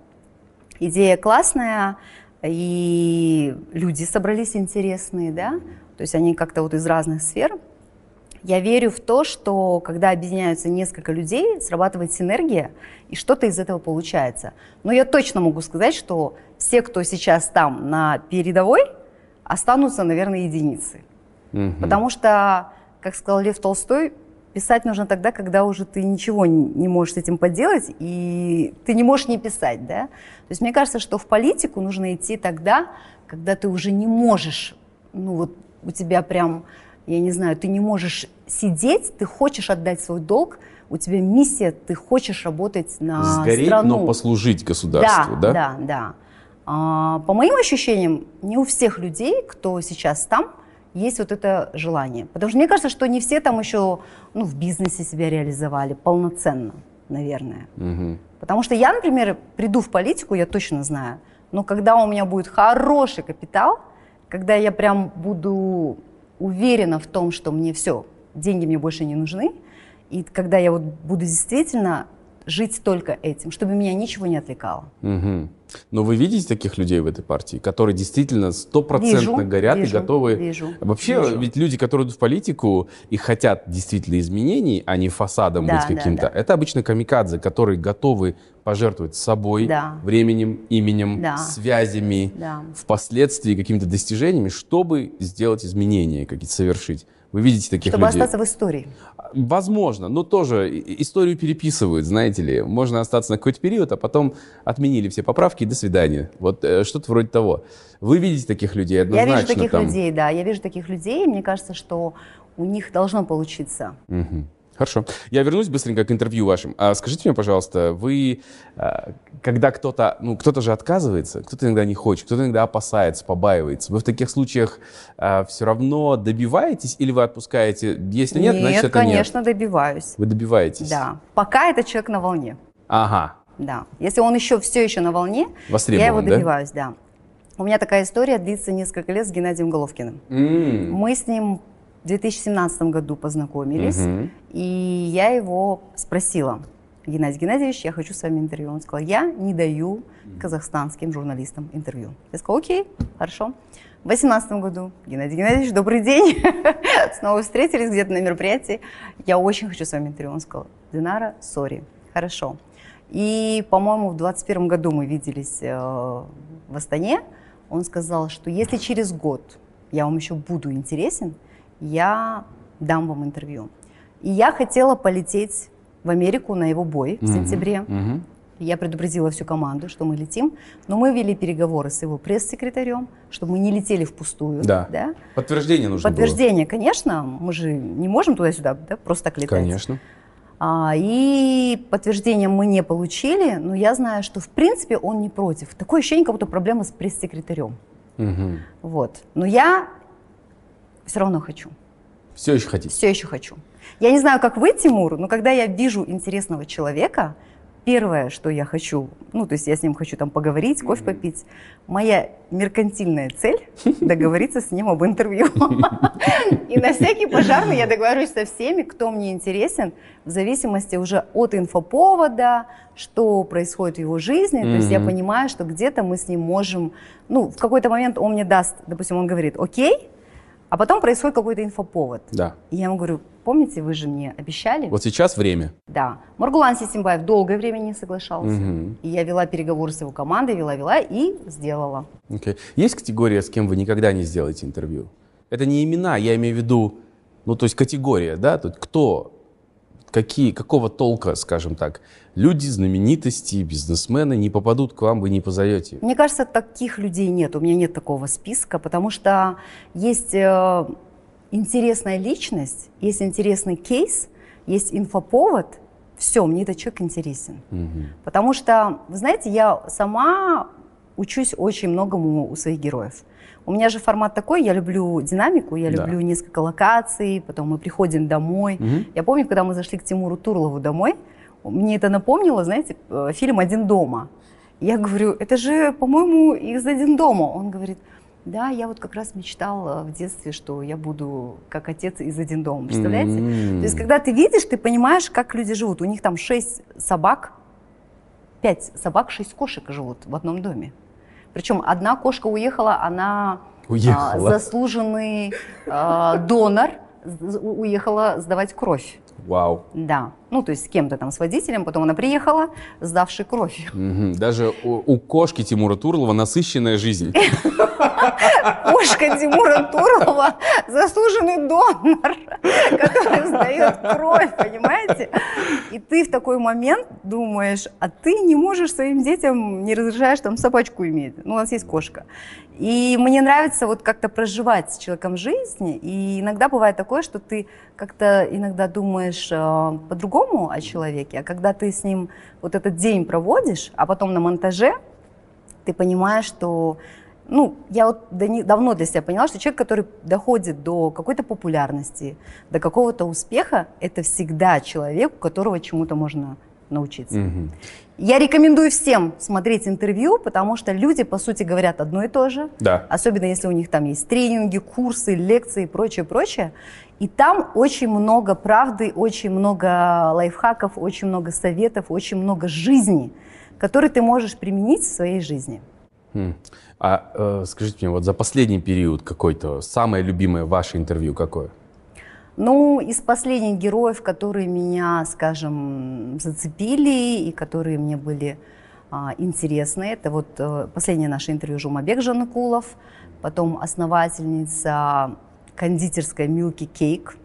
B: Идея классная, и люди собрались интересные, да, то есть они как-то вот из разных сфер. Я верю в то, что когда объединяются несколько людей, срабатывает синергия, и что-то из этого получается. Но я точно могу сказать, что все, кто сейчас там на передовой, останутся, наверное, единицы. Угу. Потому что, как сказал Лев Толстой, Писать нужно тогда, когда уже ты ничего не можешь с этим поделать, и ты не можешь не писать, да? То есть мне кажется, что в политику нужно идти тогда, когда ты уже не можешь, ну вот у тебя прям, я не знаю, ты не можешь сидеть, ты хочешь отдать свой долг, у тебя миссия, ты хочешь работать на
A: Сгореть,
B: страну.
A: но послужить государству,
B: да? Да, да, да. А, по моим ощущениям, не у всех людей, кто сейчас там, есть вот это желание. Потому что мне кажется, что не все там еще ну, в бизнесе себя реализовали полноценно, наверное. Угу. Потому что я, например, приду в политику, я точно знаю, но когда у меня будет хороший капитал, когда я прям буду уверена в том, что мне все, деньги мне больше не нужны, и когда я вот буду действительно жить только этим, чтобы меня ничего не отвлекало.
A: Угу. Но вы видите таких людей в этой партии, которые действительно стопроцентно горят
B: вижу,
A: и готовы...
B: Вижу,
A: Вообще,
B: вижу.
A: ведь люди, которые идут в политику и хотят действительно изменений, а не фасадом
B: Да,
A: быть
B: да,
A: каким-то,
B: да.
A: это обычно камикадзе, которые готовы пожертвовать собой,
B: Да.
A: временем, именем,
B: Да.
A: связями,
B: Да.
A: впоследствии какими-то достижениями, чтобы сделать изменения, какие-то совершить. Вы видите таких
B: Чтобы
A: людей?
B: остаться в истории.
A: Возможно, но тоже историю переписывают, знаете ли. Можно остаться на какой-то период, а потом отменили все поправки и до свидания. Вот э, что-то вроде того. Вы видите таких людей
B: Я
A: однозначно
B: вижу таких
A: там.
B: людей, да, я вижу таких людей, и мне кажется, что у них должно получиться.
A: Мгм. Хорошо. Я вернусь быстренько к интервью вашим. А скажите мне, пожалуйста, вы, а, когда кто-то, ну, кто-то же отказывается, кто-то иногда не хочет, кто-то иногда опасается, побаивается. Вы в таких случаях все равно добиваетесь или вы отпускаете? Если нет, значит это
B: конечно, добиваюсь.
A: нет. Вы добиваетесь?
B: Да. Пока этот человек на волне.
A: Ага.
B: Да. Если он еще все еще на волне, я его
A: да?
B: добиваюсь, да? У меня такая история длится несколько лет с Геннадием Головкиным.
A: М.
B: Мы с ним в 2017 году познакомились,
A: Мгм.
B: и я его спросила, Геннадий Геннадьевич, я хочу с вами интервью. Он сказал, я не даю казахстанским журналистам интервью. Я сказала, окей, хорошо. В 2018 году, Геннадий Геннадьевич, добрый день. Снова встретились где-то на мероприятии. Я очень хочу с вами интервью. Он сказал, Динара, сори, хорошо. И, по-моему, в 2021 году мы виделись э, в Астане. Он сказал, что если через год я вам еще буду интересен, я дам вам интервью. И я хотела полететь в Америку на его бой в
A: Мгм.
B: сентябре.
A: Мгм.
B: Я предупредила всю команду, что мы летим, но мы вели переговоры с его пресс-секретарем, чтобы мы не летели впустую.
A: Да. Подтверждение нужно
B: Подтверждение, конечно, мы же не можем туда-сюда да, просто так
A: было.
B: летать.
A: Конечно.
B: А, и подтверждение мы не получили, но я знаю, что в принципе он не против. Такое ощущение, как будто проблема с пресс-секретарем.
A: Мгм.
B: Вот. Но я все равно хочу.
A: Все еще хотите?
B: Все еще хочу. Я не знаю, как вы, Тимур, но когда я вижу интересного человека, первое, что я хочу, ну, то есть я с ним хочу там поговорить, кофе попить, моя меркантильная цель договориться с ним об интервью. И на всякий пожарный я договорюсь со всеми, кто мне интересен, в зависимости уже от инфоповода, что происходит в его жизни. То есть я понимаю, что где-то мы с ним можем, ну, в какой-то момент он мне даст, допустим, он говорит, окей, а потом происходит какой-то инфоповод.
A: Да.
B: И я ему говорю, помните, вы же мне обещали?
A: Вот сейчас время.
B: Да. Маргулан Сисимбаев долгое время не соглашался.
A: Мгм.
B: И я вела переговоры с его командой, вела-вела и сделала.
A: Окей. Есть категория, с кем вы никогда не сделаете интервью? Это не имена, я имею в виду, ну, то есть категория, да? Тут кто, какие, какого толка, скажем так, люди, знаменитости, бизнесмены не попадут к вам, вы не позовете.
B: Мне кажется, таких людей нет. У меня нет такого списка, потому что есть э, интересная личность, есть интересный кейс, есть инфоповод. Все, мне этот человек интересен.
A: Мгм.
B: Потому что, вы знаете, я сама учусь очень многому у своих героев. У меня же формат такой, я люблю динамику, я
A: Да.
B: люблю несколько локаций, потом мы приходим домой.
A: Мгм.
B: Я помню, когда мы зашли к Тимуру Турлову домой, мне это напомнило, знаете, э, фильм «Один дома». Я говорю, это же, по-моему, из «Один дома». Он говорит, да, я вот как раз мечтал э, в детстве, что я буду как отец из «Один дома». Представляете?
A: М.
B: То есть, когда ты видишь, ты понимаешь, как люди живут. У них там шесть собак, пять собак, шесть кошек живут в одном доме. Причем одна кошка уехала, она а,
A: Уехала.
B: заслуженный а, донор, уехала сдавать кровь.
A: Вау.
B: Да. Ну, то есть с кем-то там, с водителем, потом она приехала, сдавшей кровь.
A: Мгм. Даже у, у кошки Тимура Турлова насыщенная жизнь.
B: Кошка Тимура Турлова заслуженный донор, который сдает кровь, понимаете? И ты в такой момент думаешь, а ты не можешь своим детям, не разрешаешь там собачку иметь. Ну, у нас есть кошка. И мне нравится вот как-то проживать с человеком жизнь. И иногда бывает такое, что ты как-то иногда думаешь э, по-другому о человеке, а когда ты с ним вот этот день проводишь, а потом на монтаже ты понимаешь, что ну, я вот давно для себя поняла, что человек, который доходит до какой-то популярности, до какого-то успеха, это всегда человек, у которого чему-то можно научиться. Угу. Я рекомендую всем смотреть интервью, потому что люди, по сути, говорят одно и то же.
A: Да.
B: Особенно если у них там есть тренинги, курсы, лекции и прочее, прочее. И там очень много правды, очень много лайфхаков, очень много советов, очень много жизни, которые ты можешь применить в своей жизни.
A: А э, скажите мне, вот за последний период какой-то самое любимое ваше интервью какое?
B: Ну, из последних героев, которые меня, скажем, зацепили и которые мне были а, интересны, это вот а, последнее наше интервью Жумабек Жаныкулов, потом основательница кондитерской Milky Cake,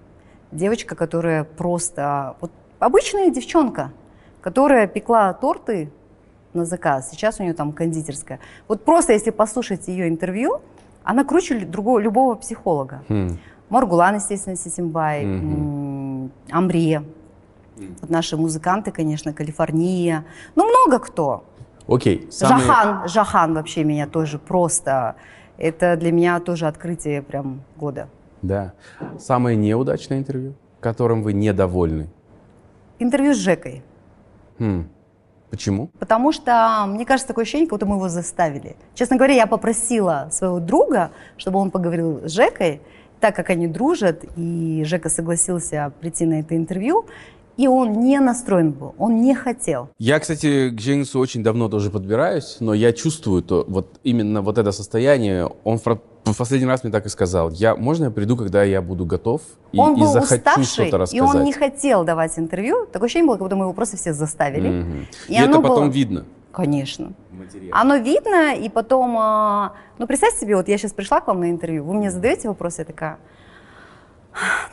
B: девочка, которая просто, вот обычная девчонка, которая пекла торты на заказ, сейчас у нее там кондитерская. Вот просто если послушать ее интервью, она круче другого, любого психолога. Hmm. Маргулан, естественно, Сисимбай, mm-hmm. Mm-hmm. Вот наши музыканты, конечно, Калифорния. Ну, много кто.
A: Окей.
B: Okay, самые... Жахан, Жахан вообще меня тоже просто... Это для меня тоже открытие прям года.
A: Да. Самое неудачное интервью, которым вы недовольны?
B: Интервью с Жекой.
A: Хм. Почему?
B: Потому что, мне кажется, такое ощущение, как будто мы его заставили. Честно говоря, я попросила своего друга, чтобы он поговорил с Жекой, так как они дружат, и Жека согласился прийти на это интервью, и он не настроен был, он не хотел.
A: Я, кстати, к Джеймсу очень давно тоже подбираюсь, но я чувствую то, вот именно вот это состояние. Он в последний раз мне так и сказал. Я, можно я приду, когда я буду готов
B: и, он был и захочу уставший, что-то рассказать? и он не хотел давать интервью. Такое ощущение было, как будто мы его просто все заставили.
A: Mm-hmm. И, и это потом было... видно.
B: Конечно. Материал. Оно видно, и потом, а, ну, представьте себе, вот я сейчас пришла к вам на интервью, вы мне задаете вопросы, я такая,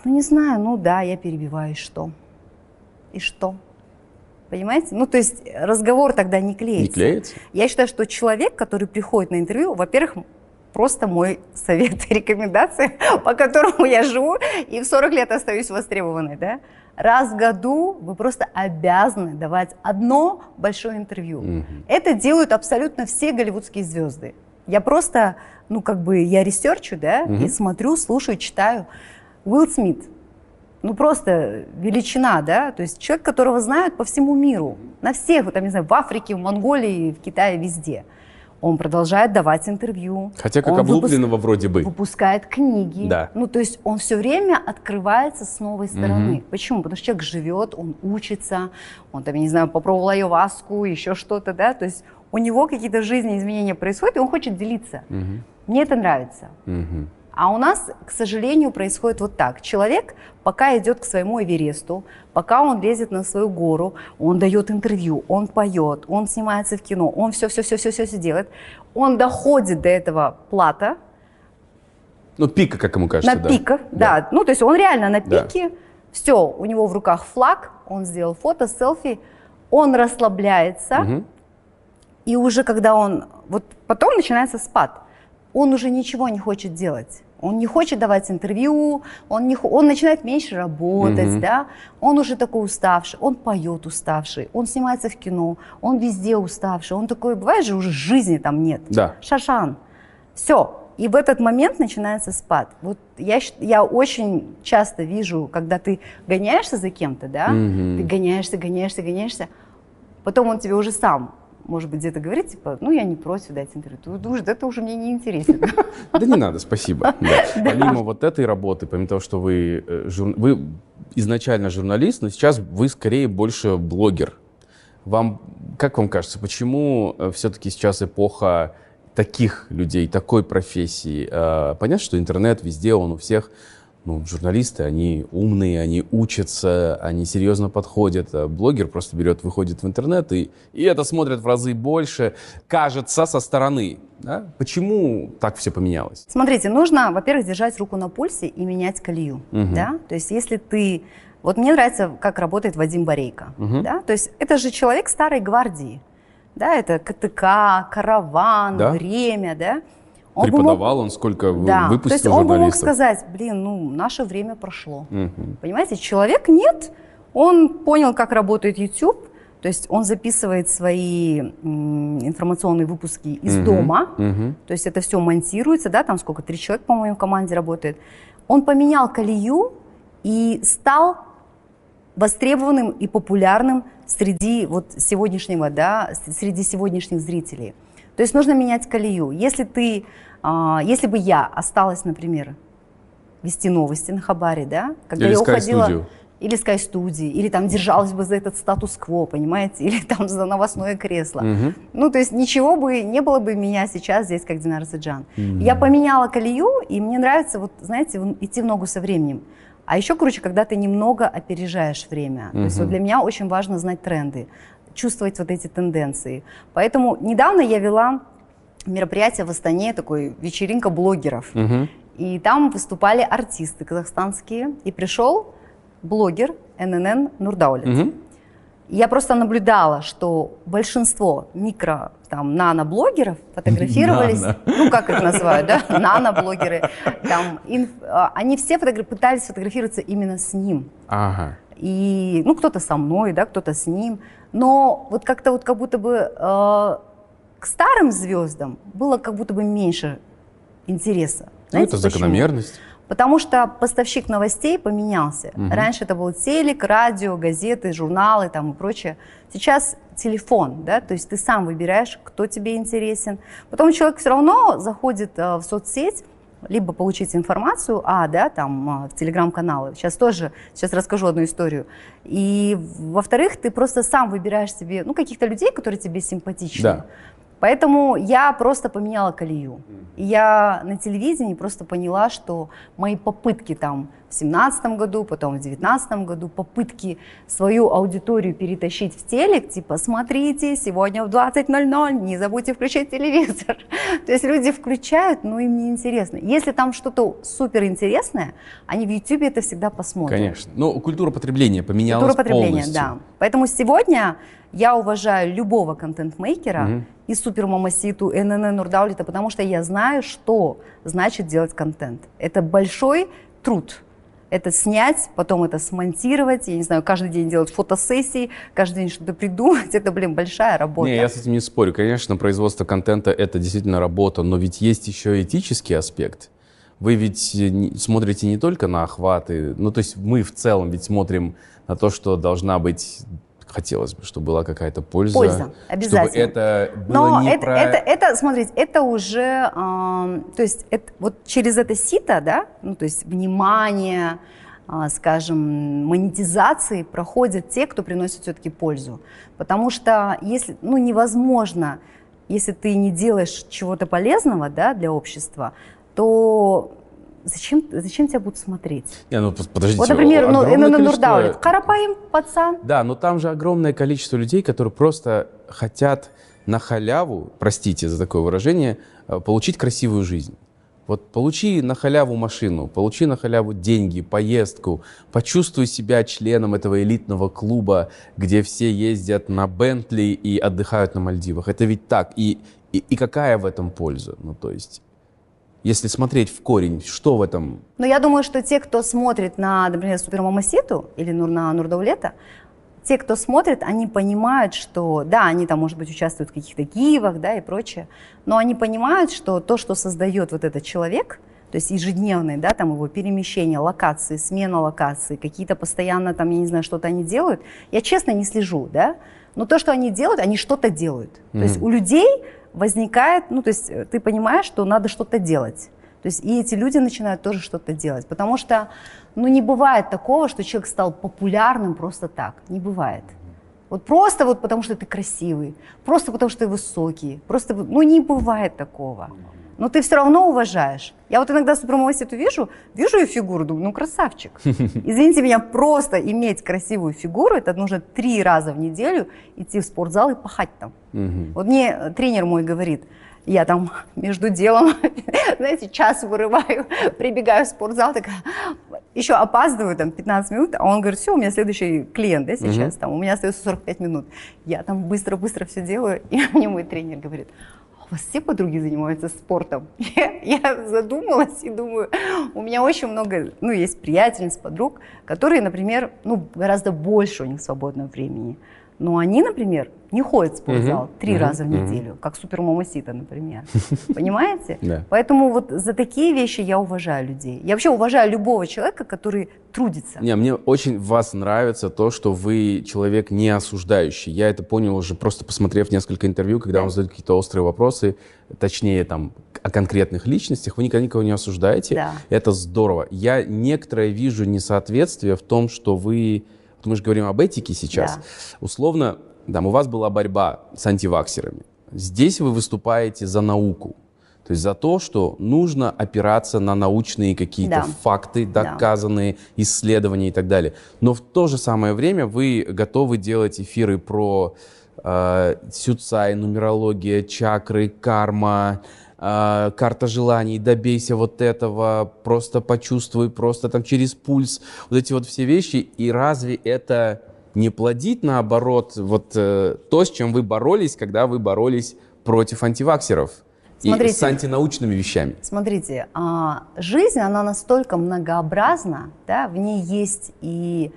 B: ну, не знаю, ну да, я перебиваю, и что? И что? Понимаете? Ну, то есть разговор тогда не клеится.
A: Не клеится?
B: Я считаю, что человек, который приходит на интервью, во-первых, просто мой совет и рекомендация, по которому я живу и в 40 лет остаюсь востребованной, да? Раз в году вы просто обязаны давать одно большое интервью. Mm-hmm. Это делают абсолютно все голливудские звезды. Я просто, ну как бы, я research у, да, mm-hmm. и смотрю, слушаю, читаю. Уилл Смит, ну просто величина, да, то есть человек, которого знают по всему миру, на всех, вот, там, не знаю, в Африке, в Монголии, в Китае, везде. Он продолжает давать интервью.
A: Хотя как облупленного выпуск... вроде бы.
B: Выпускает книги.
A: Да.
B: Ну, то есть он все время открывается с новой стороны. Угу. Почему? Потому что человек живет, он учится, он там, я не знаю, попробовал айоваску, еще что-то, да, то есть у него какие-то жизненные изменения происходят, и он хочет делиться. Угу. Мне это нравится. Угу. А у нас, к сожалению, происходит вот так. Человек, пока идет к своему Эвересту, пока он лезет на свою гору, он дает интервью, он поет, он снимается в кино, он все-все-все-все-все делает, он доходит до этого плата.
A: Ну, пика, как ему кажется.
B: На да. пика, да. да. Ну, то есть он реально на пике, да. все, у него в руках флаг, он сделал фото, селфи, он расслабляется, угу. и уже когда он, вот потом начинается спад, он уже ничего не хочет делать он не хочет давать интервью, он, не, он начинает меньше работать, mm-hmm. да, он уже такой уставший, он поет уставший, он снимается в кино, он везде уставший, он такой, бывает же уже жизни там нет.
A: Да.
B: Шашан. Все. И в этот момент начинается спад. Вот я, я очень часто вижу, когда ты гоняешься за кем-то, да, mm-hmm. ты гоняешься, гоняешься, гоняешься, потом он тебе уже сам может быть, где-то говорит, типа, ну, я не против дать интервью. Ты думаешь, это уже мне не интересно.
A: Да не надо, спасибо. Помимо вот этой работы, помимо того, что вы, э, вы изначально журналист, но сейчас вы скорее больше блогер. Вам, как вам кажется, почему э, все-таки сейчас эпоха таких людей, такой профессии? Э, понятно, что интернет везде, он у всех ну, журналисты, они умные, они учатся, они серьезно подходят. А блогер просто берет, выходит в интернет, и, и это смотрят в разы больше, кажется, со стороны. Да? Почему так все поменялось?
B: Смотрите, нужно, во-первых, держать руку на пульсе и менять колею. Угу. Да? То есть если ты... Вот мне нравится, как работает Вадим Борейко. Угу. Да? То есть это же человек старой гвардии. Да? Это КТК, караван, да? время, да?
A: Он Преподавал мог... он сколько да. выпустил То есть
B: он бы мог сказать, блин, ну, наше время прошло. Угу. Понимаете, человек нет, он понял, как работает YouTube, то есть он записывает свои информационные выпуски из угу, дома, угу. то есть это все монтируется, да, там сколько, три человека, по-моему, в команде работает. Он поменял колею и стал востребованным и популярным среди вот сегодняшнего, да, среди сегодняшних зрителей. То есть нужно менять колею. Если ты, если бы я осталась, например, вести новости на Хабаре, да,
A: когда Или я уходила... Студию
B: или Sky студии, или там держалась бы за этот статус-кво, понимаете, или там за новостное кресло. Угу. Ну, то есть ничего бы, не было бы меня сейчас здесь, как Динар Саджан. Угу. Я поменяла колею, и мне нравится, вот, знаете, идти в ногу со временем. А еще круче, когда ты немного опережаешь время. Угу. То есть вот для меня очень важно знать тренды, чувствовать вот эти тенденции. Поэтому недавно я вела мероприятие в Астане, такой вечеринка блогеров. Угу. И там выступали артисты казахстанские. И пришел блогер ННН Нурдаулет. Угу. Я просто наблюдала, что большинство микро, там, нано-блогеров фотографировались, Нано. ну, как их называют, да, нано-блогеры, там, инф, а, они все фотограф, пытались фотографироваться именно с ним. Ага. И, ну, кто-то со мной, да, кто-то с ним. Но вот как-то вот как будто бы э, к старым звездам было как будто бы меньше интереса.
A: Знаете, ну, это почему? закономерность.
B: Потому что поставщик новостей поменялся. Угу. Раньше это был телек, радио, газеты, журналы там и прочее. Сейчас телефон, да, то есть ты сам выбираешь, кто тебе интересен. Потом человек все равно заходит э, в соцсеть, либо получить информацию, а, да, там, э, в телеграм-каналы. Сейчас тоже, сейчас расскажу одну историю. И, во-вторых, ты просто сам выбираешь себе, ну, каких-то людей, которые тебе симпатичны. Да. Поэтому я просто поменяла колею. И я на телевидении просто поняла, что мои попытки там в семнадцатом году, потом в девятнадцатом году, попытки свою аудиторию перетащить в телек, типа, смотрите, сегодня в 20.00, не забудьте включить телевизор. То есть люди включают, но им не интересно. Если там что-то супер интересное, они в YouTube это всегда посмотрят.
A: Конечно. Но культура потребления поменялась Культура потребления, полностью. да.
B: Поэтому сегодня я уважаю любого контент-мейкера, угу. и Супер Мамаситу, и ННН Нурдаулита, потому что я знаю, что значит делать контент. Это большой труд. Это снять, потом это смонтировать, я не знаю, каждый день делать фотосессии, каждый день что-то придумать. Это, блин, большая работа.
A: Не, я с этим не спорю. Конечно, производство контента — это действительно работа, но ведь есть еще этический аспект. Вы ведь смотрите не только на охваты, ну, то есть мы в целом ведь смотрим на то, что должна быть хотелось бы, чтобы была какая-то польза.
B: Польза, обязательно.
A: Чтобы это было Но не
B: это,
A: про...
B: это, это, смотрите, это уже, э, то есть это, вот через это сито, да, ну, то есть внимание, э, скажем, монетизации проходят те, кто приносит все-таки пользу. Потому что если, ну, невозможно, если ты не делаешь чего-то полезного, да, для общества, то Зачем, зачем тебя будут смотреть?
A: Не, ну подождите.
B: Вот, например, ну, Энна Нурдаулит, Карапаим, пацан.
A: Да, но там же огромное количество людей, которые просто хотят на халяву, простите за такое выражение, э, получить красивую жизнь. Вот получи на халяву машину, получи на халяву деньги, поездку, почувствуй себя членом этого элитного клуба, где все ездят на Бентли и отдыхают на Мальдивах. Это ведь так. И, и, и какая в этом польза? Ну, то есть если смотреть в корень, что в этом?
B: Ну, я думаю, что те, кто смотрит на, например, Супермамаситу или на Нурдаулета, те, кто смотрит, они понимают, что, да, они там, может быть, участвуют в каких-то гивах, да, и прочее, но они понимают, что то, что создает вот этот человек, то есть ежедневные, да, там его перемещения, локации, смена локации, какие-то постоянно там, я не знаю, что-то они делают, я честно не слежу, да, но то, что они делают, они что-то делают. Mm-hmm. То есть у людей возникает, ну, то есть э, ты понимаешь, что надо что-то делать. То есть и эти люди начинают тоже что-то делать. Потому что, ну, не бывает такого, что человек стал популярным просто так. Не бывает. Вот просто вот потому, что ты красивый, просто потому, что ты высокий. Просто, ну, не бывает такого но ты все равно уважаешь. Я вот иногда супермамаситу вижу, вижу ее фигуру, думаю, ну красавчик. Извините меня, просто иметь красивую фигуру, это нужно три раза в неделю идти в спортзал и пахать там. Вот мне тренер мой говорит, я там между делом, знаете, час вырываю, прибегаю в спортзал, такая, еще опаздываю там 15 минут, а он говорит, все, у меня следующий клиент, да, сейчас, там, у меня остается 45 минут. Я там быстро-быстро все делаю, и мне мой тренер говорит, у вас все подруги занимаются спортом? Я, я задумалась и думаю, у меня очень много, ну, есть приятельниц, подруг, которые, например, ну, гораздо больше у них свободного времени. Но они, например, не ходят в спортзал
A: Мгм,
B: три
A: мгм,
B: раза в неделю, как супермама Сита, например. Понимаете?
A: Да.
B: Поэтому вот за такие вещи я уважаю людей. Я вообще уважаю любого человека, который трудится.
A: Не, мне очень вас нравится то, что вы человек не осуждающий. Я это понял уже просто посмотрев несколько интервью, когда вам задают какие-то острые вопросы, точнее там о конкретных личностях, вы никогда никого не осуждаете.
B: Да.
A: Это здорово. Я некоторое вижу несоответствие в том, что вы, вот мы же говорим об этике сейчас,
B: Да.
A: условно, там у вас была борьба с антиваксерами. Здесь вы выступаете за науку. То есть за то, что нужно опираться на научные какие-то
B: Да.
A: факты,
B: Да.
A: доказанные исследования и так далее. Но в то же самое время вы готовы делать эфиры про э, сюцай, нумерология, чакры, карма, э, карта желаний, добейся вот этого, просто почувствуй, просто там через пульс, вот эти вот все вещи. И разве это не плодит, наоборот, вот э, то, с чем вы боролись, когда вы боролись против антиваксеров? И
B: Смотрите.
A: с антинаучными вещами.
B: Смотрите, а, жизнь, она настолько многообразна, да, в ней есть и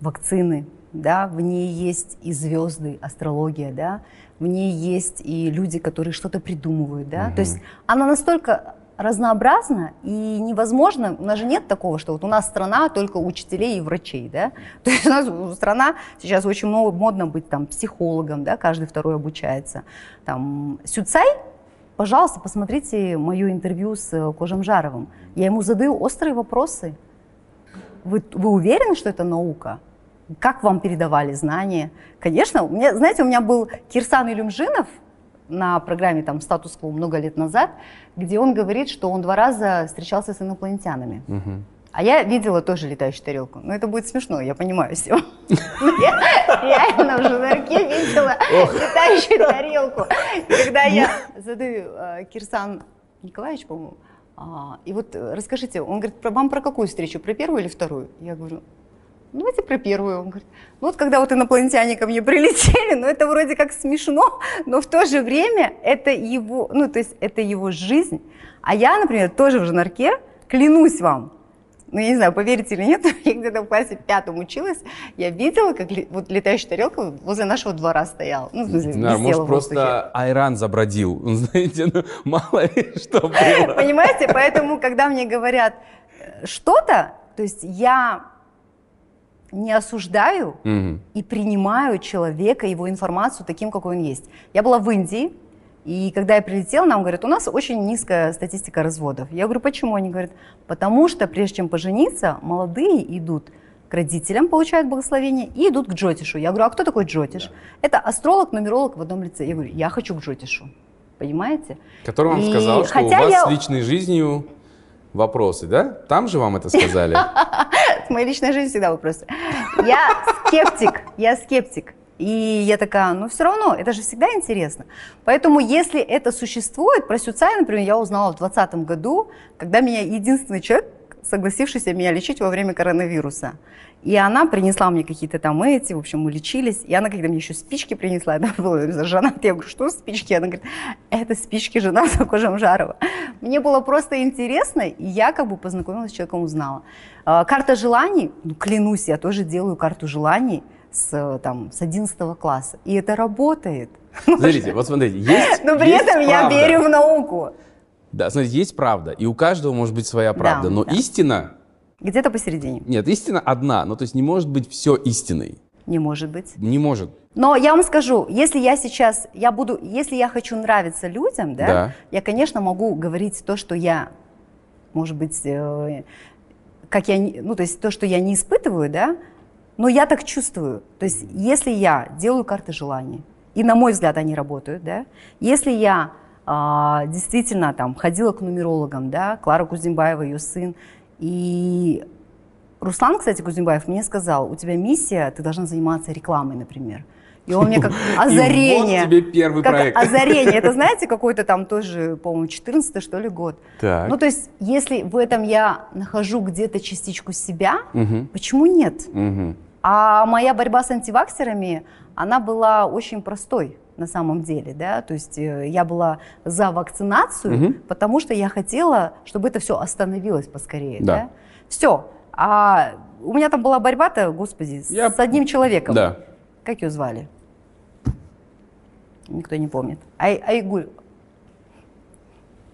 B: вакцины, да, в ней есть и звезды, астрология, да, в ней есть и люди, которые что-то придумывают, да, то есть она настолько разнообразна и невозможно, у нас же нет такого, что вот у нас страна только учителей и врачей, да, то есть у нас страна сейчас очень модно быть там психологом, да, каждый второй обучается, там Сюцай, Пожалуйста, посмотрите мое интервью с э, Кожем Жаровым. Я ему задаю острые вопросы. Вы, вы уверены, что это наука? Как вам передавали знания? Конечно, у меня, знаете, у меня был Кирсан Илюмжинов на программе там «Статус-кво» много лет назад, где он говорит, что он два раза встречался с инопланетянами.
A: Мгм.
B: А я видела тоже летающую тарелку. Но это будет смешно, я понимаю все. Я реально в Жунарке видела летающую тарелку. Когда я задаю э, Кирсан Николаевич, по-моему, а, и вот э, расскажите, он говорит, вам про какую встречу, про первую или вторую? Я говорю, ну, давайте про первую. Он говорит, ну вот когда вот инопланетяне ко мне прилетели, ну это вроде как смешно, но в то же время это его, ну то есть это его жизнь. А я, например, тоже в Жунарке, клянусь вам, ну, я не знаю, поверите или нет, я где-то в классе пятом училась, я видела, как ли- вот летающая тарелка возле нашего двора стояла. Ну, в смысле,
A: Да, может, просто Айран забродил. Знаете, ну, мало ли что было.
B: Понимаете, поэтому, когда мне говорят э, что-то, то есть я не осуждаю
A: Мгм.
B: и принимаю человека, его информацию таким, какой он есть. Я была в Индии, и когда я прилетела, нам говорят, у нас очень низкая статистика разводов. Я говорю, почему? Они говорят, потому что прежде чем пожениться, молодые идут к родителям, получают благословение, и идут к Джотишу. Я говорю, а кто такой Джотиш? Это астролог, нумеролог в одном лице. Я говорю, я хочу к Джотишу. Понимаете?
A: Который вам
B: И
A: сказал, что у
B: хотя
A: вас
B: я-
A: с личной жизнью вопросы, да? Там же вам это сказали?
B: С моей личной жизнью всегда вопросы. Я скептик, я скептик. И я такая, ну все равно, это же всегда интересно. Поэтому, если это существует, про Сюцай, например, я узнала в 2020 году, когда меня единственный человек, согласившийся меня лечить во время коронавируса. И она принесла мне какие-то там эти, в общем, мы лечились. И она когда мне еще спички принесла, это было женат. Я говорю, что спички? Она говорит, это спички женатого Кожам Жарова. Мне было просто интересно, и я как бы познакомилась с человеком, узнала. А, Карта желаний, ну, клянусь, я тоже делаю карту желаний с, там, с 11 класса. И это работает.
A: Смотрите, вот смотрите, есть
B: Но при
A: есть
B: этом я
A: правда.
B: верю в науку.
A: Да, смотрите, есть правда, и у каждого может быть своя правда, но
B: да.
A: истина,
B: Где-то посередине.
A: нет, истина одна, ну то есть не может быть все истиной,
B: Не может быть.
A: не может.
B: Но я вам скажу, если я сейчас, я буду, если я хочу нравиться людям, да,
A: Да.
B: я, конечно, могу говорить то, что я, может быть, э, как я, ну, то есть то, что я не испытываю, да, но я так чувствую. То есть если я делаю карты желаний, и на мой взгляд они работают, да, если я а, действительно там ходила к нумерологам, да, Клара Кузимбаева, ее сын, и Руслан, кстати, Кузимбаев мне сказал, у тебя миссия, ты должна заниматься рекламой, например. И он мне как озарение.
A: И вот тебе первый
B: как
A: проект.
B: озарение. Это знаете, какой-то там тоже, по-моему, 14 что ли год.
A: Так.
B: Ну, то есть, если в этом я нахожу где-то частичку себя,
A: Мгм.
B: почему нет?
A: Мгм.
B: А моя борьба с антиваксерами, она была очень простой на самом деле, да, то есть э, я была за вакцинацию,
A: Мгм.
B: потому что я хотела, чтобы это все остановилось поскорее,
A: Да.
B: да. Все. А у меня там была борьба-то, господи, с-
A: Я-
B: с одним человеком.
A: Да.
B: Как ее звали? Никто не помнит. Ай, Айгуль.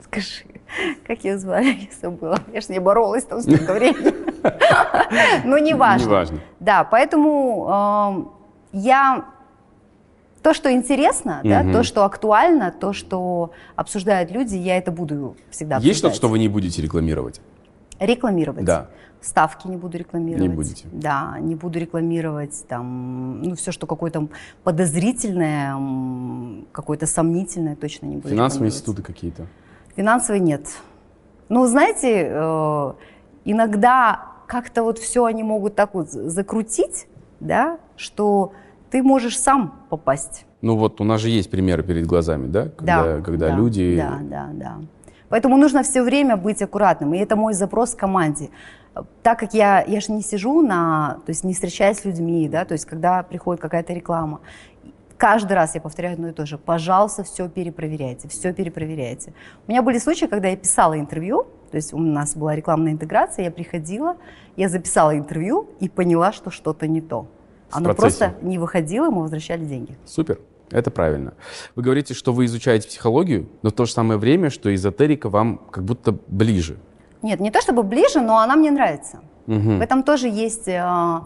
B: Скажи, как ее звали? Я забыла. Я же не боролась там столько времени. Но не важно.
A: Не важно.
B: Да, поэтому э, я то, что интересно, да,
A: Мгм.
B: то, что актуально, то, что обсуждают люди, я это буду всегда обсуждать.
A: Есть что-то, что вы не будете рекламировать?
B: Рекламировать.
A: Да.
B: Ставки не буду рекламировать.
A: Не будете.
B: Да, не буду рекламировать там, ну, все, что какое-то подозрительное, какое-то сомнительное, точно не буду
A: Финансовые институты какие-то?
B: Финансовой нет. Ну, знаете, э, иногда как-то вот все они могут так вот закрутить, да, что ты можешь сам попасть.
A: Ну вот у нас же есть примеры перед глазами, да? Когда,
B: да,
A: когда
B: да,
A: люди...
B: Да, да, да. Поэтому нужно все время быть аккуратным. И это мой запрос команде. Так как я, я же не сижу на, то есть не встречаюсь с людьми, да, то есть когда приходит какая-то реклама, каждый раз я повторяю одно и то же. Пожалуйста, все перепроверяйте, все перепроверяйте. У меня были случаи, когда я писала интервью, то есть у нас была рекламная интеграция, я приходила, я записала интервью и поняла, что что-то не то. Оно
A: процессе.
B: просто не выходило, мы возвращали деньги.
A: Супер. Это правильно. Вы говорите, что вы изучаете психологию, но в то же самое время, что эзотерика вам как будто ближе.
B: Нет, не то чтобы ближе, но она мне нравится.
A: Мгм.
B: В этом тоже есть... э,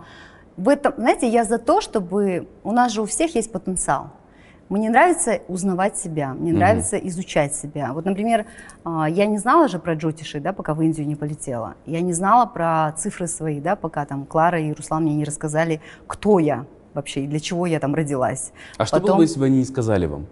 B: В этом, знаете, я за то, чтобы... У нас же у всех есть потенциал. Мне нравится узнавать себя, мне
A: Мгм.
B: нравится изучать себя. Вот, например, э, я не знала же про джотиши, да, пока в Индию не полетела. Я не знала про цифры свои, да, пока там Клара и Руслан мне не рассказали, кто я вообще и для чего я там родилась.
A: А что было
B: Потом-
A: бы, если бы они не сказали вам?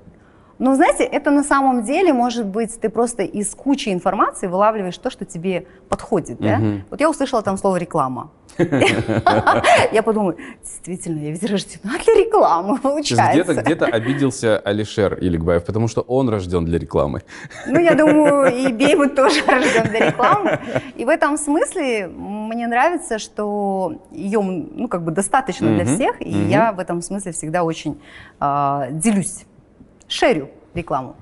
B: Ну, знаете, это на самом деле, может быть, ты просто из кучи информации вылавливаешь то, что тебе подходит, да?
A: Мгм.
B: Вот я услышала там слово реклама. Я подумала, действительно, я ведь рождена для рекламы, получается.
A: где-то обиделся Алишер Иликбаев, потому что он рожден для рекламы.
B: Ну, я думаю, и Бейбут тоже рожден для рекламы. И в этом смысле мне нравится, что ее, ну, как бы достаточно для всех, и я в этом смысле всегда очень а, делюсь, шерю рекламу.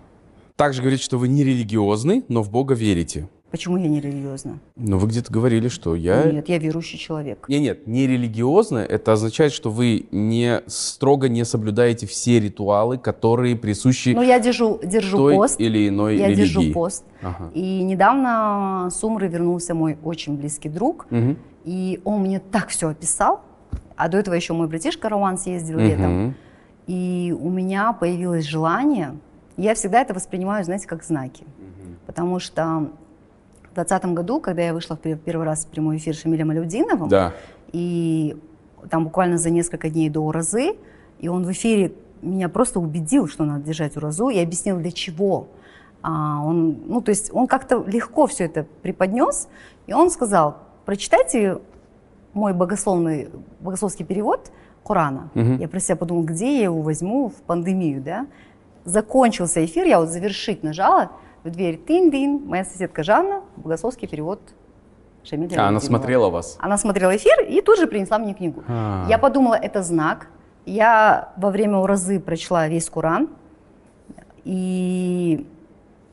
A: Также говорит, что вы не религиозны, но в Бога верите.
B: Почему я не религиозна?
A: Но вы где-то говорили, что я...
B: Нет, я верующий человек.
A: Нет, нет, не религиозно, это означает, что вы не строго не соблюдаете все ритуалы, которые присущи
B: Ну, я держу, держу
A: той
B: пост.
A: или иной
B: Я
A: религии.
B: держу пост.
A: Ага.
B: И недавно с Умры вернулся мой очень близкий друг,
A: Мгм.
B: и он мне так все описал. А до этого еще мой братишка Роман съездил летом. И у меня появилось желание, я всегда это воспринимаю, знаете, как знаки. Потому что в 2020 году, когда я вышла в пер- первый раз в прямой эфир с Шамилем Алевдиновым,
A: Да.
B: и там буквально за несколько дней до уразы, и он в эфире меня просто убедил, что надо держать уразу, и объяснил, для чего. А, он, ну, то есть он как-то легко все это преподнес, и он сказал, прочитайте мой богословный, богословский перевод Корана.
A: Мгм.
B: Я про себя подумала, где я его возьму в пандемию, да? Закончился эфир, я вот завершить нажала, в дверь тин-дин, моя соседка Жанна, богословский перевод Шамиля
A: А, она смотрела вас.
B: Она смотрела эфир и тут же принесла мне книгу.
A: А.
B: Я подумала, это знак. Я во время уразы прочла весь Куран. И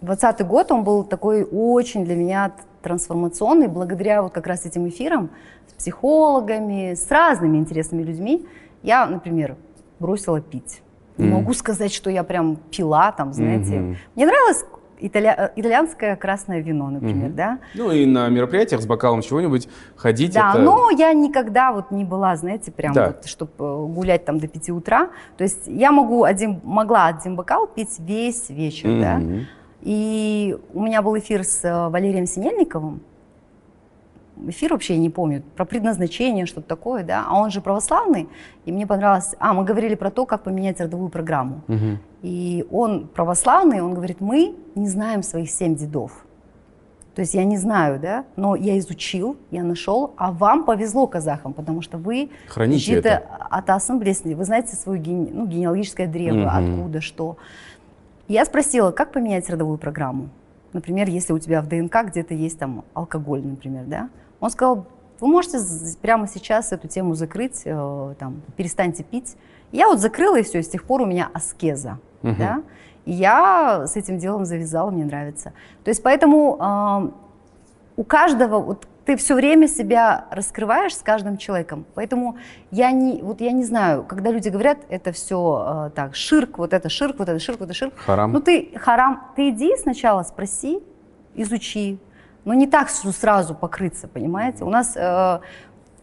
B: 20 год, он был такой очень для меня трансформационный, благодаря вот как раз этим эфирам с психологами, с разными интересными людьми. Я, например, бросила пить. Не
A: Мгм.
B: могу сказать, что я прям пила там, знаете.
A: Мгм.
B: Мне нравилось италя- э, итальянское красное вино, например,
A: Мгм.
B: да.
A: Ну и на мероприятиях с бокалом чего-нибудь ходить.
B: Да,
A: это...
B: но я никогда вот не была, знаете, прям
A: Да.
B: вот, чтобы гулять там до 5 утра. То есть я могу один, могла один бокал пить весь вечер, да.
A: Мгм.
B: И у меня был эфир с э, Валерием Синельниковым. Эфир вообще я не помню, про предназначение, что-то такое, да. А он же православный, и мне понравилось... А, мы говорили про то, как поменять родовую программу.
A: Мгм.
B: И он православный, он говорит, мы не знаем своих семь дедов. То есть я не знаю, да, но я изучил, я нашел, а вам повезло, казахам, потому что вы
A: Храните это.
B: от ассамблеи, вы знаете свое ге- ну, генеалогическое древо,
A: Мгм.
B: откуда, что. Я спросила, как поменять родовую программу? Например, если у тебя в ДНК где-то есть там алкоголь, например, да? Он сказал, вы можете прямо сейчас эту тему закрыть, э, там, перестаньте пить. Я вот закрыла и все, и с тех пор у меня аскеза,
A: Мгм.
B: да? И я с этим делом завязала, мне нравится. То есть поэтому э, у каждого, вот ты все время себя раскрываешь с каждым человеком. Поэтому я не, вот я не знаю, когда люди говорят, это все э, так, ширк, вот это ширк, вот это ширк, вот это ширк.
A: Харам.
B: Ну ты, харам, ты иди сначала спроси, изучи. Но не так что сразу покрыться, понимаете? У нас э,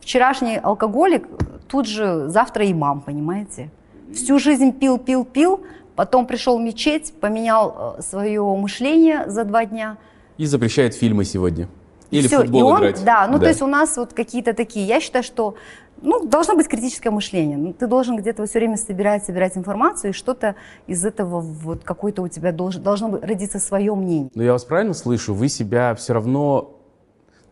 B: вчерашний алкоголик, тут же завтра имам, понимаете? Всю жизнь пил, пил, пил, потом пришел в мечеть, поменял э, свое мышление за два дня.
A: И запрещает фильмы сегодня. Или
B: Всё,
A: в футбол
B: и он,
A: играть.
B: Да, ну то есть у нас вот какие-то такие, я считаю, что ну, должно быть критическое мышление. Ну, ты должен где-то все время собирать, собирать информацию, и что-то из этого вот какой-то у тебя должен, должно быть, родиться свое мнение.
A: Но я вас правильно слышу? Вы себя все равно...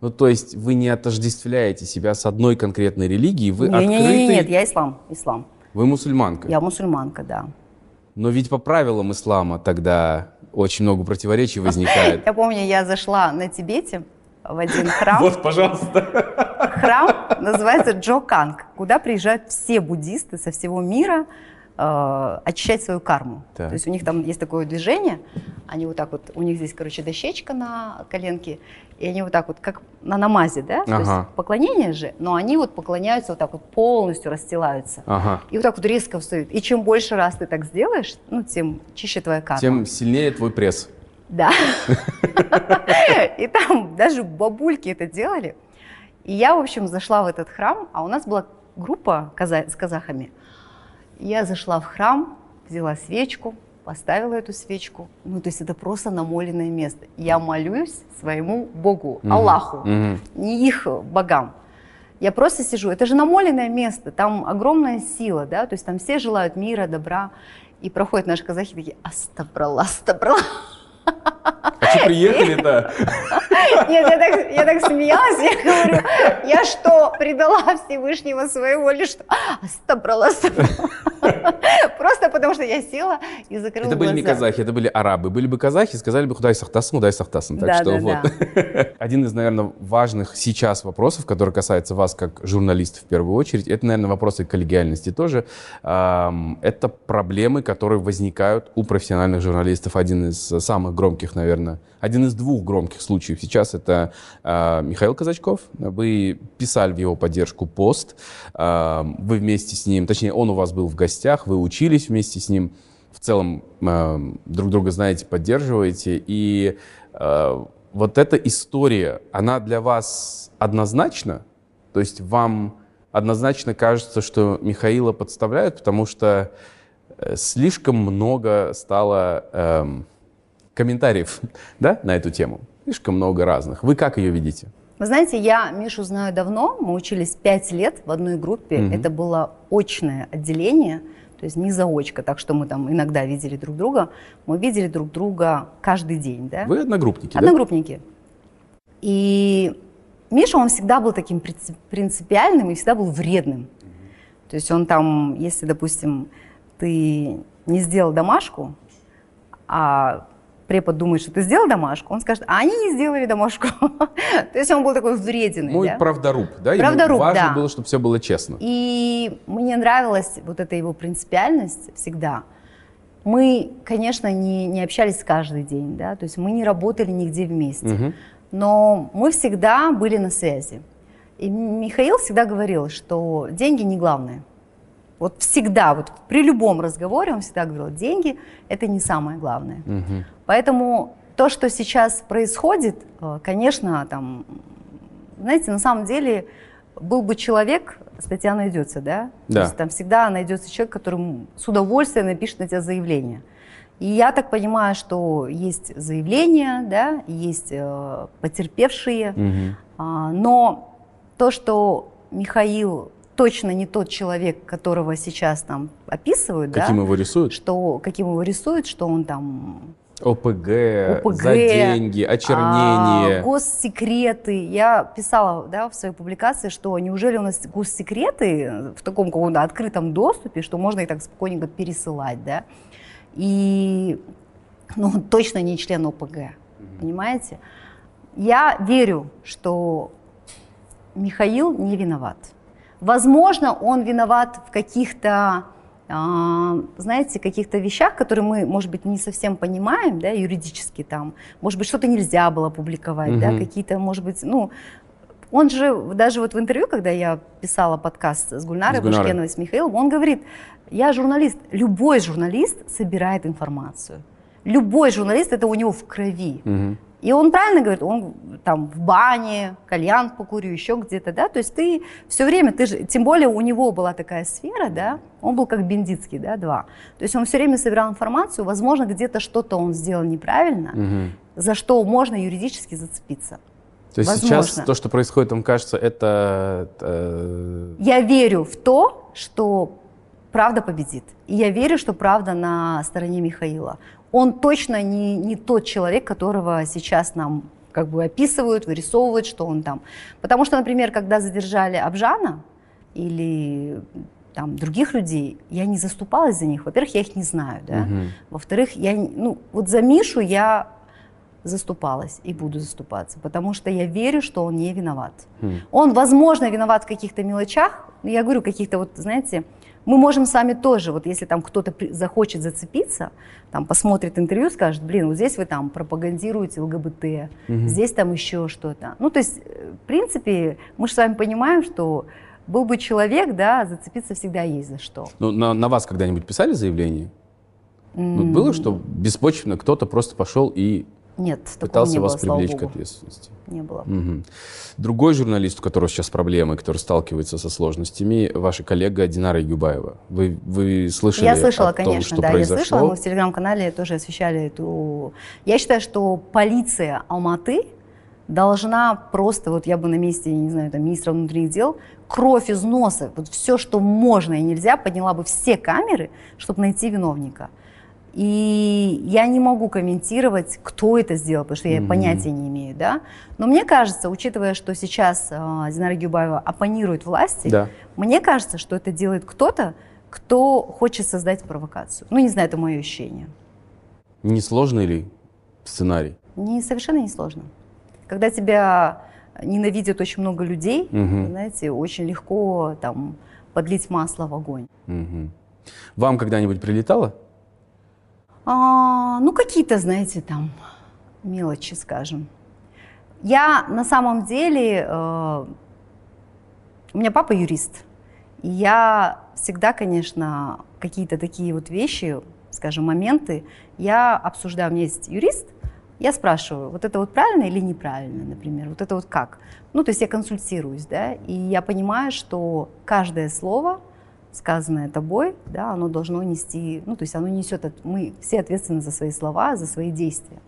A: Ну, то есть вы не отождествляете себя с одной конкретной религией, вы
B: Не, не,
A: открытый...
B: не, не, нет, я ислам, ислам.
A: Вы мусульманка.
B: Я мусульманка, да.
A: Но ведь по правилам ислама тогда очень много противоречий возникает.
B: Я помню, я зашла на Тибете в один храм.
A: Вот, пожалуйста.
B: Храм называется Джоканг, куда приезжают все буддисты со всего мира э, очищать свою карму.
A: Так.
B: То есть у них там есть такое движение, они вот так вот, у них здесь, короче, дощечка на коленке, и они вот так вот, как на намазе, да, то
A: Ага.
B: есть поклонение же, но они вот поклоняются вот так вот полностью расстилаются.
A: Ага.
B: И вот так вот резко встают. И чем больше раз ты так сделаешь, ну, тем чище твоя карма.
A: Тем сильнее твой пресс.
B: Да. И там даже бабульки это делали. И я, в общем, зашла в этот храм, а у нас была группа каза- с казахами. Я зашла в храм, взяла свечку, поставила эту свечку. Ну, то есть это просто намоленное место. Я молюсь своему Богу,
A: Мгм.
B: Аллаху,
A: Мгм.
B: не их богам. Я просто сижу. Это же намоленное место, там огромная сила, да, то есть там все желают мира, добра. И проходят наши казахи такие, астабрала, астабрала.
A: А что приехали-то?
B: Нет, я так, я так смеялась, я говорю, я что, предала Всевышнего своего или что? Астабрала. Просто потому что я села и закрыла
A: Это были не
B: глаза.
A: казахи, это были арабы. Были бы казахи, сказали бы худай сахтасын, худай сахтасын. Так
B: Да,
A: что
B: да,
A: вот. Один из, наверное, важных сейчас вопросов, который касается вас как журналиста в первую очередь, это, наверное, вопросы коллегиальности тоже. Это проблемы, которые возникают у профессиональных журналистов. Один из самых громких, наверное, один из двух громких случаев сейчас это а, Михаил Казачков. Вы писали в его поддержку пост. А, Вы вместе с ним, точнее, он у вас был в гостях, вы учились вместе с ним. В целом а, друг друга знаете, поддерживаете. И а, вот эта история, она для вас однозначна? То есть вам однозначно кажется, что Михаила подставляют, потому что э, слишком много стало эм, комментариев да, на эту тему. Слишком много разных. Вы как ее видите?
B: Вы знаете, я Мишу знаю давно, мы учились пять лет в одной группе,
A: Мгм.
B: это было очное отделение, то есть не заочка, так что мы там иногда видели друг друга, мы видели друг друга каждый день, да?
A: Вы одногруппники, да?
B: Одногруппники. И Миша, он всегда был таким принци- принципиальным и всегда был вредным. То есть он там, если, допустим, ты не сделал домашку, а препод думает, что ты сделал домашку, он скажет, а они не сделали домашку. То есть он был такой вреденный.
A: Мой
B: да?
A: правдоруб, да? Ему
B: Правдоруб,
A: важно
B: да.
A: было, чтобы все было честно.
B: И мне нравилась вот эта его принципиальность всегда. Мы, конечно, не, не общались каждый день, да, то есть мы не работали нигде вместе,
A: Мгм.
B: но мы всегда были на связи. И Михаил всегда говорил, что деньги не главное. Вот всегда, вот при любом разговоре он всегда говорил, деньги это не самое главное.
A: Мгм.
B: Поэтому то, что сейчас происходит, э, конечно, там, знаете, на самом деле был бы человек, статья найдется, да?
A: Да.
B: То есть там всегда найдется человек, который с удовольствием напишет на тебя заявление. И я так понимаю, что есть заявления, да, есть э, потерпевшие,
A: Мгм.
B: а, но то, что Михаил точно не тот человек, которого сейчас там описывают,
A: Каким
B: да,
A: его рисуют?
B: что каким его рисуют, что он там
A: ОПГ,
B: ОПГ,
A: за деньги, очернение.
B: а, госсекреты. Я писала да, в своей публикации, что неужели у нас госсекреты в таком каком-то открытом доступе, что можно их так спокойненько пересылать, да? И ну, он точно не член ОПГ, понимаете? Я верю, что Михаил не виноват. Возможно, он виноват в каких-то, а, знаете, каких-то вещах, которые мы, может быть, не совсем понимаем, да, юридически там. Может быть, что-то нельзя было публиковать, да,
A: Мгм.
B: какие-то, может быть, ну, Он же, даже вот в интервью, когда я писала подкаст с Гульнарой,
A: С Гульнарой.
B: Башкеновой, с Михаилом, он говорит, я журналист. Любой журналист собирает информацию. Любой журналист, это у него в крови.
A: Мгм.
B: И он правильно говорит, он там в бане, кальян покурю, еще где-то, да, то есть ты все время, ты же, тем более у него была такая сфера, да, он был как Бендицкий, да, два, то есть он все время собирал информацию, возможно, где-то что-то он сделал неправильно,
A: Мгм.
B: за что можно юридически зацепиться.
A: То есть
B: Возможно.
A: сейчас то, что происходит, вам кажется, это... э,
B: Я верю в то, что правда победит. И я верю, что правда на стороне Михаила. Он точно не, не тот человек, которого сейчас нам как бы описывают, вырисовывают, что он там. Потому что, например, когда задержали Абжана или там других людей, я не заступалась за них. Во-первых, я их не знаю, да.
A: Мгм.
B: Во-вторых, я, ну, вот за Мишу я заступалась и буду заступаться, потому что я верю, что он не виноват.
A: Хм.
B: Он, возможно, виноват в каких-то мелочах, но я говорю, каких-то вот, знаете, мы можем с вами тоже, вот если там кто-то захочет зацепиться, там посмотрит интервью, скажет, блин, вот здесь вы там пропагандируете ЛГБТ, здесь там еще что-то. Ну, то есть, э, в принципе, мы же с вами понимаем, что был бы человек, да, зацепиться всегда есть за что.
A: Ну, на, на вас когда-нибудь писали заявление? Ну,
B: М,
A: было, что беспочвенно кто-то просто пошел и
B: Нет,
A: пытался
B: не было,
A: вас привлечь к
B: богу.
A: ответственности?
B: Не было.
A: Мгм. Другой журналист, у которого сейчас проблемы, который сталкивается со сложностями, ваша коллега Динара Юбаева. Вы, вы слышали
B: Я слышала,
A: о том,
B: конечно,
A: что
B: да,
A: произошло?
B: я слышала. Мы в телеграм-канале тоже освещали эту. Я считаю, что полиция Алматы должна просто, вот я бы на месте, я не знаю, там, министра внутренних дел, кровь из носа, вот все, что можно и нельзя, подняла бы все камеры, чтобы найти виновника. И я не могу комментировать, кто это сделал, потому что я
A: Мгм.
B: понятия не имею, да. Но мне кажется, учитывая, что сейчас э, Динара Гюбаева оппонирует власти,
A: Да.
B: мне кажется, что это делает кто-то, кто хочет создать провокацию. Ну, не знаю, это мое ощущение.
A: Несложный ли сценарий?
B: Не, совершенно не сложно. Когда тебя ненавидят очень много людей,
A: Мгм.
B: знаете, очень легко там подлить масло в огонь.
A: Мгм. Вам когда-нибудь прилетало?
B: А, ну, какие-то, знаете, там мелочи, скажем. Я на самом деле, э, у меня папа юрист, и я всегда, конечно, какие-то такие вот вещи, скажем, моменты, я обсуждаю. У меня есть юрист, я спрашиваю, вот это вот правильно или неправильно, например, вот это вот как? Ну, то есть я консультируюсь, да, и я понимаю, что каждое слово, сказанное тобой, да, оно должно нести, ну, то есть оно несет, мы все ответственны за свои слова, за свои действия.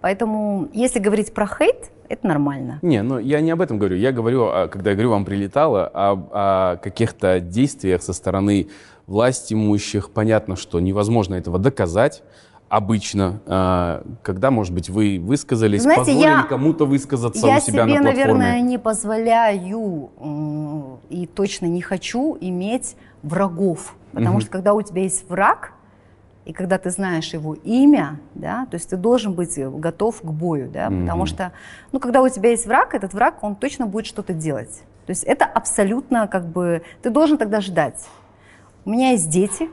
B: Поэтому, если говорить про хейт, это нормально.
A: Не, ну я не об этом говорю. Я говорю, когда я говорю вам прилетало, об- о каких-то действиях со стороны власть имущих. Понятно, что невозможно этого доказать обычно. А, Когда, может быть, вы высказались,
B: Знаете,
A: позволили
B: я-
A: кому-то высказаться
B: Я
A: у себя
B: себе,
A: на платформе?
B: наверное, не позволяю и точно не хочу иметь врагов. Потому
A: Мгм.
B: что когда у тебя есть враг, и когда ты знаешь его имя, да, то есть ты должен быть готов к бою, да, потому
A: Мгм.
B: что, ну, когда у тебя есть враг, этот враг, он точно будет что-то делать. То есть это абсолютно как бы, ты должен тогда ждать. У меня есть дети,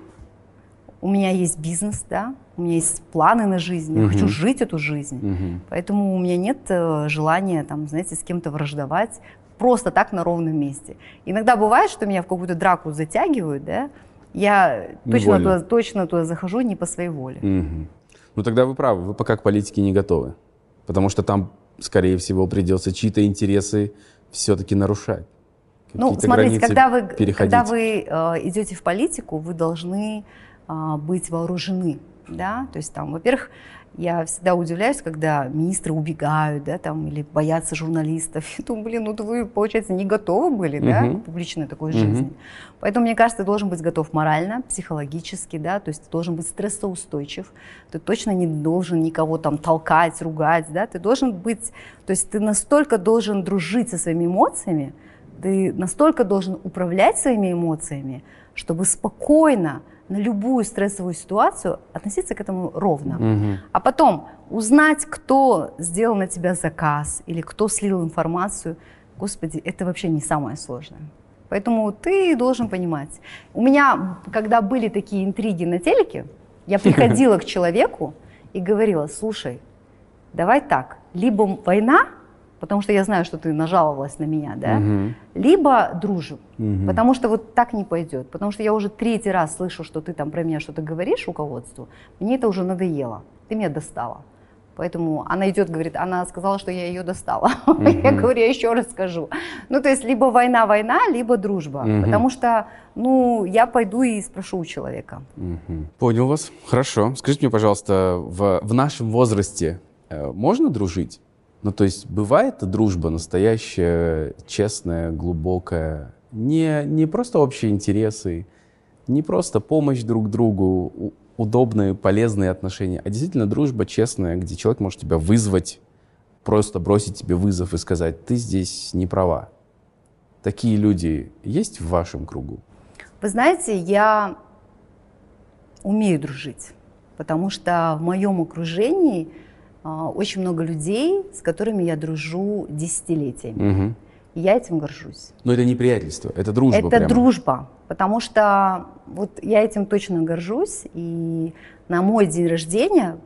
B: у меня есть бизнес, да, у меня есть планы на жизнь, я хочу жить эту жизнь.
A: Мгм.
B: Поэтому у меня нет э, желания, там, знаете, с кем-то враждовать просто так на ровном месте. Иногда бывает, что меня в какую-то драку затягивают, да, я точно туда, точно туда захожу не по своей воле.
A: Мгм. Ну тогда вы правы, вы пока к политике не готовы. Потому что там, скорее всего, придется чьи-то интересы все-таки нарушать.
B: Ну, смотрите, когда вы,
A: переходить.
B: когда вы э, идете в политику, вы должны э, быть вооружены, да, то есть там, во-первых, я всегда удивляюсь, когда министры убегают, да, там, или боятся журналистов. Я думаю, блин, ну вы, получается, не готовы были, да,
A: Мгм.
B: к публичной такой
A: Мгм.
B: жизни. Поэтому, мне кажется, ты должен быть готов морально, психологически, да, то есть ты должен быть стрессоустойчив, ты точно не должен никого там толкать, ругать, да, ты должен быть, то есть ты настолько должен дружить со своими эмоциями, ты настолько должен управлять своими эмоциями, чтобы спокойно на любую стрессовую ситуацию относиться к этому ровно.
A: Мгм.
B: А потом узнать, кто сделал на тебя заказ или кто слил информацию, господи, это вообще не самое сложное. Поэтому ты должен понимать. У меня, когда были такие интриги на телеке, я приходила к человеку и говорила, слушай, давай так, либо война, потому что я знаю, что ты нажаловалась на меня, да, угу. либо дружим, угу. потому что вот так не пойдет, потому что я уже третий раз слышу, что ты там про меня что-то говоришь руководству, мне это уже надоело, ты меня достала. Поэтому она идет, говорит, она сказала, что я ее достала. Mm-hmm. Я говорю, я еще раз скажу. Ну, то есть либо война, война, либо дружба. Mm-hmm. Потому что, ну, я пойду и спрошу у человека.
A: Mm-hmm. Понял вас. Хорошо. Скажите мне, пожалуйста, в, в нашем возрасте э, можно дружить? Ну, то есть бывает дружба настоящая, честная, глубокая, не, не просто общие интересы, не просто помощь друг другу, удобные, полезные отношения, а действительно дружба честная, где человек может тебя вызвать, просто бросить тебе вызов и сказать, ты здесь не права. Такие люди есть в вашем кругу?
B: Вы знаете, я умею дружить, потому что в моем окружении очень много людей, с которыми я дружу десятилетиями. Угу. И я этим горжусь.
A: Но это не приятельство, это дружба.
B: Это прямо. дружба, потому что вот я этим точно горжусь. И на мой день рождения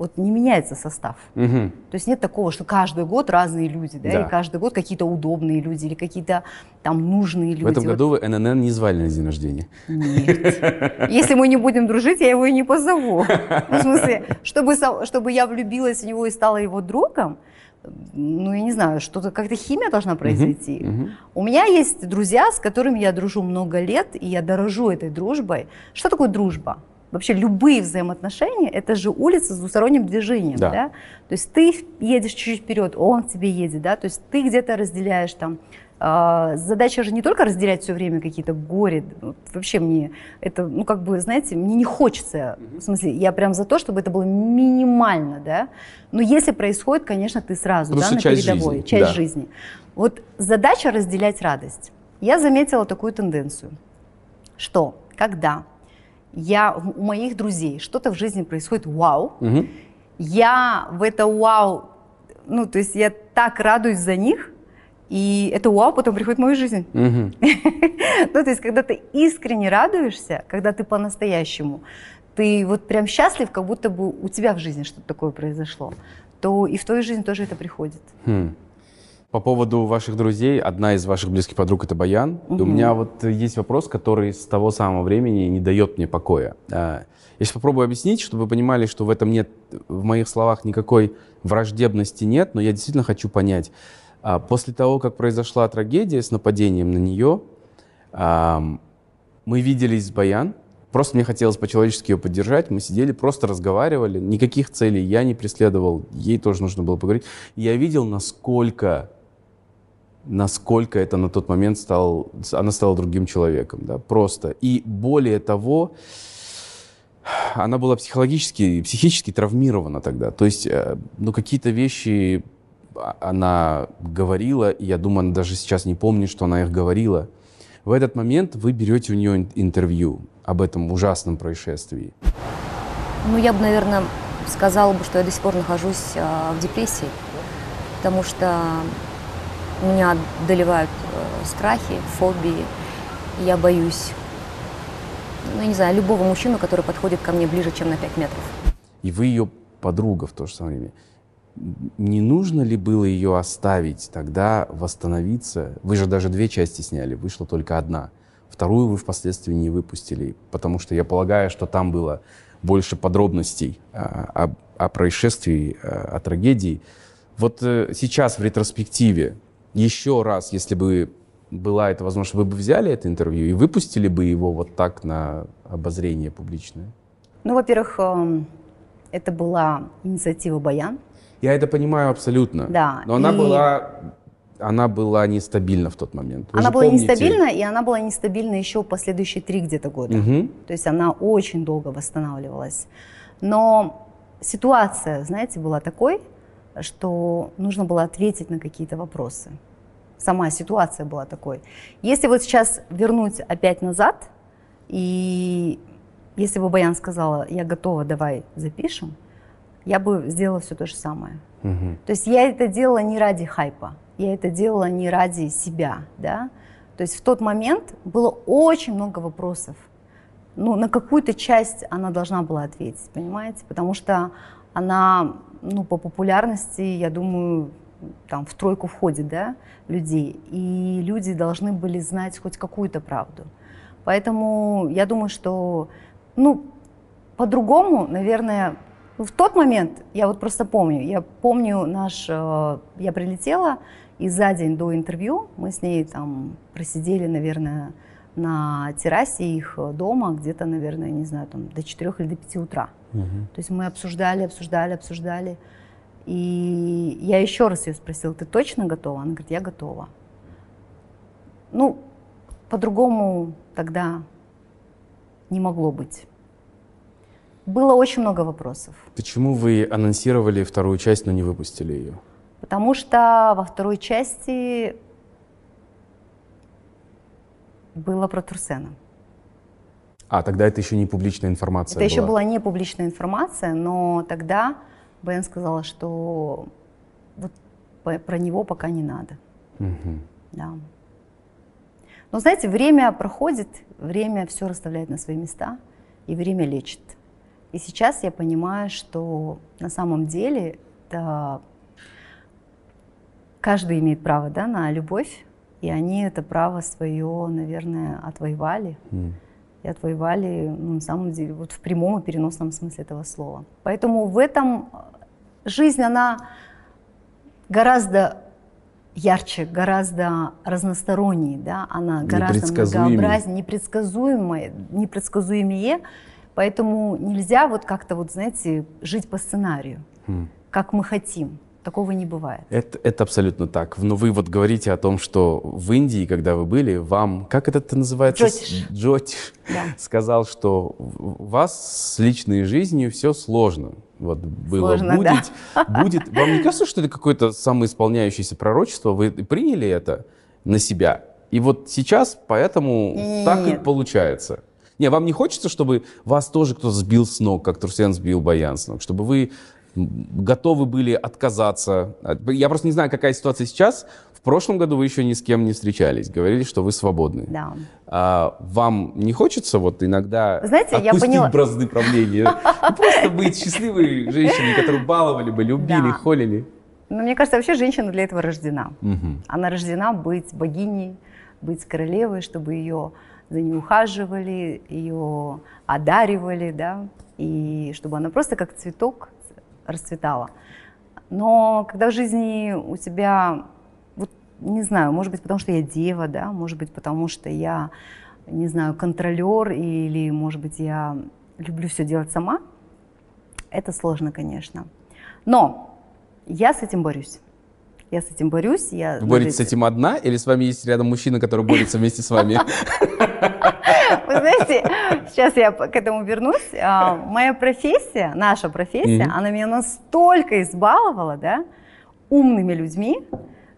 B: вот не меняется состав. Угу. То есть нет такого, что каждый год разные люди, да, да. и каждый год какие-то удобные люди или какие-то там нужные люди. В
A: этом году вот. вы ННН не звали на день рождения.
B: Нет. Если мы не будем дружить, я его и не позову. Ну, в смысле, чтобы, чтобы я влюбилась в него и стала его другом, ну, я не знаю, что-то как-то химия должна произойти. Uh-huh, uh-huh. У меня есть друзья, с которыми я дружу много лет, и я дорожу этой дружбой. Что такое дружба? Вообще любые взаимоотношения – это же улица с двусторонним движением, да. да? То есть ты едешь чуть-чуть вперед, он к тебе едет, да? То есть ты где-то разделяешь там а, задача же не только разделять все время какие-то горе. Вообще мне это, ну как бы, знаете, мне не хочется. В смысле, я прям за то, чтобы это было минимально, да. Но если происходит, конечно, ты сразу,
A: Потому
B: да, на
A: часть
B: передовой,
A: жизни.
B: часть
A: да.
B: жизни. Вот задача разделять радость. Я заметила такую тенденцию, что когда я у моих друзей что-то в жизни происходит, вау, угу. я в это вау, ну то есть я так радуюсь за них, и это вау потом приходит в мою жизнь. Угу. ну, то есть, когда ты искренне радуешься, когда ты по-настоящему, ты вот прям счастлив, как будто бы у тебя в жизни что-то такое произошло, то и в твою жизнь тоже это приходит. Хм.
A: По поводу ваших друзей, одна из ваших близких подруг это Баян. Угу. у меня вот есть вопрос, который с того самого времени не дает мне покоя. А, я сейчас попробую объяснить, чтобы вы понимали, что в этом нет, в моих словах никакой враждебности нет, но я действительно хочу понять. А после того, как произошла трагедия с нападением на нее, мы виделись с Баян, просто мне хотелось по-человечески ее поддержать, мы сидели, просто разговаривали, никаких целей я не преследовал, ей тоже нужно было поговорить. Я видел, насколько, насколько это на тот момент стал, она стала другим человеком, да, просто. И более того, она была психологически, психически травмирована тогда. То есть, э, ну, какие-то вещи она говорила, я думаю, она даже сейчас не помнит, что она их говорила. В этот момент вы берете у нее интервью об этом ужасном происшествии.
C: Ну, я бы, наверное, сказала бы, что я до сих пор нахожусь э, в депрессии, потому что меня одолевают э, страхи, фобии, я боюсь, ну, я не знаю, любого мужчину, который подходит ко мне ближе, чем на 5 метров.
A: И вы ее подруга в то же самое время не нужно ли было ее оставить, тогда восстановиться? Вы же даже две части сняли, вышла только одна. Вторую вы впоследствии не выпустили, потому что я полагаю, что там было больше подробностей а, о, о происшествии, а, о трагедии. Вот э, сейчас в ретроспективе, еще раз, если бы была эта возможность, вы бы взяли это интервью и выпустили бы его вот так на обозрение публичное?
B: Ну, во-первых, эм, это была инициатива Баян,
A: я это понимаю абсолютно.
B: Да.
A: Но она и... была она была нестабильна в тот момент.
B: Вы она была помните... нестабильна, и она была нестабильна еще последующие три где-то года. Угу. То есть она очень долго восстанавливалась. Но ситуация, знаете, была такой, что нужно было ответить на какие-то вопросы. Сама ситуация была такой. Если вот сейчас вернуть опять назад, и если бы Баян сказала, я готова, давай запишем, я бы сделала все то же самое. Угу. То есть я это делала не ради хайпа, я это делала не ради себя, да. То есть в тот момент было очень много вопросов. Ну, на какую-то часть она должна была ответить, понимаете? Потому что она, ну, по популярности, я думаю, там в тройку входит, да, людей, и люди должны были знать хоть какую-то правду. Поэтому я думаю, что, ну, по-другому, наверное, в тот момент, я вот просто помню, я помню наш, э, я прилетела, и за день до интервью мы с ней там просидели, наверное, на террасе их дома где-то, наверное, не знаю, там до 4 или до 5 утра. Угу. То есть мы обсуждали, обсуждали, обсуждали. И я еще раз ее спросила, ты точно готова? Она говорит, я готова. Ну, по-другому тогда не могло быть. Было очень много вопросов.
A: Почему вы анонсировали вторую часть, но не выпустили ее?
B: Потому что во второй части было про Турсена.
A: А, тогда это еще не публичная информация
B: Это
A: была.
B: еще была не публичная информация, но тогда Бен сказала, что вот про него пока не надо. Угу. Да. Но знаете, время проходит, время все расставляет на свои места, и время лечит. И сейчас я понимаю, что на самом деле это каждый имеет право да, на любовь, и они это право свое, наверное, отвоевали. Mm. И отвоевали, ну, на самом деле, вот в прямом и переносном смысле этого слова. Поэтому в этом жизнь, она гораздо ярче, гораздо разносторонней, да, она гораздо многообразнее, непредсказуемая, непредсказуемее, поэтому нельзя вот как-то вот, знаете, жить по сценарию, хм. как мы хотим. Такого не бывает.
A: Это, это абсолютно так. Но вы вот говорите о том, что в Индии, когда вы были, вам, как это называется?
B: Джотиш.
A: Джотиш да. сказал, что у вас с личной жизнью все сложно. Вот было
B: сложно,
A: будет, да. будет. Вам не кажется, что это какое-то самоисполняющееся пророчество? Вы приняли это на себя? И вот сейчас поэтому Нет. так и получается. Не, вам не хочется, чтобы вас тоже кто-то сбил с ног, как Турсен сбил Баян с ног, чтобы вы готовы были отказаться. Я просто не знаю, какая ситуация сейчас. В прошлом году вы еще ни с кем не встречались, говорили, что вы свободны.
B: Да.
A: А, вам не хочется вот иногда
B: Знаете,
A: отпустить
B: я поняла...
A: бразды правления? Просто быть счастливой женщиной, которую баловали бы, любили, холили?
B: Ну, мне кажется, вообще женщина для этого рождена. Она рождена быть богиней, быть королевой, чтобы ее за нее ухаживали, ее одаривали, да, и чтобы она просто как цветок расцветала. Но когда в жизни у тебя, вот не знаю, может быть, потому что я дева, да, может быть, потому что я, не знаю, контролер, или, может быть, я люблю все делать сама, это сложно, конечно. Но я с этим борюсь. Я с этим борюсь. Я
A: Вы боретесь с этим одна или с вами есть рядом мужчина, который борется вместе с вами?
B: Вы знаете, сейчас я к этому вернусь. А, моя профессия, наша профессия, она меня настолько избаловала, да, умными людьми,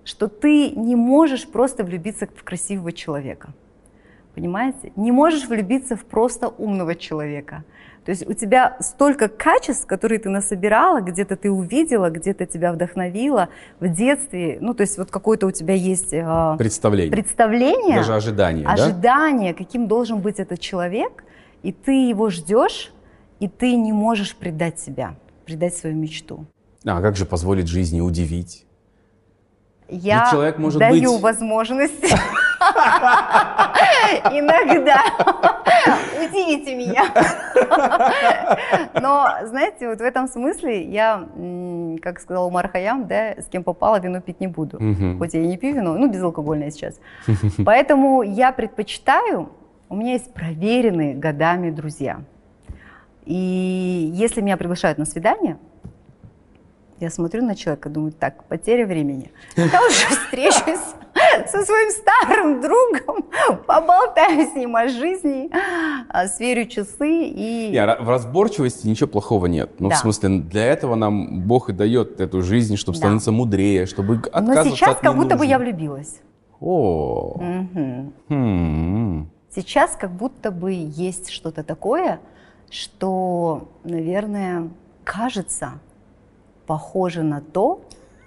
B: что ты не можешь просто влюбиться в красивого человека. Понимаете? Не можешь влюбиться в просто умного человека. То есть у тебя столько качеств, которые ты насобирала, где-то ты увидела, где-то тебя вдохновила в детстве. Ну, то есть вот какое-то у тебя есть
A: э, представление.
B: представление.
A: Даже ожидание,
B: Ожидание, да? каким должен быть этот человек. И ты его ждешь, и ты не можешь предать себя, предать свою мечту.
A: А как же позволить жизни удивить?
B: Я человек может даю быть... возможность иногда удивите меня. Но, знаете, вот в этом смысле я, как сказал Умар Хаям, да, с кем попало, вино пить не буду. Хоть я и не пью вино, ну, безалкогольное сейчас. Поэтому я предпочитаю, у меня есть проверенные годами друзья. И если меня приглашают на свидание, я смотрю на человека, думаю, так, потеря времени. Я уже встречусь со своим старым другом, поболтаю с ним о жизни, а, сверю часы и...
A: Не, в разборчивости ничего плохого нет. Ну, да. в смысле, для этого нам Бог и дает эту жизнь, чтобы да. становиться мудрее, чтобы отказываться
B: Но сейчас
A: от
B: как будто бы я влюбилась.
A: О.
B: Угу. Хм. Сейчас как будто бы есть что-то такое, что, наверное, кажется, похоже на то,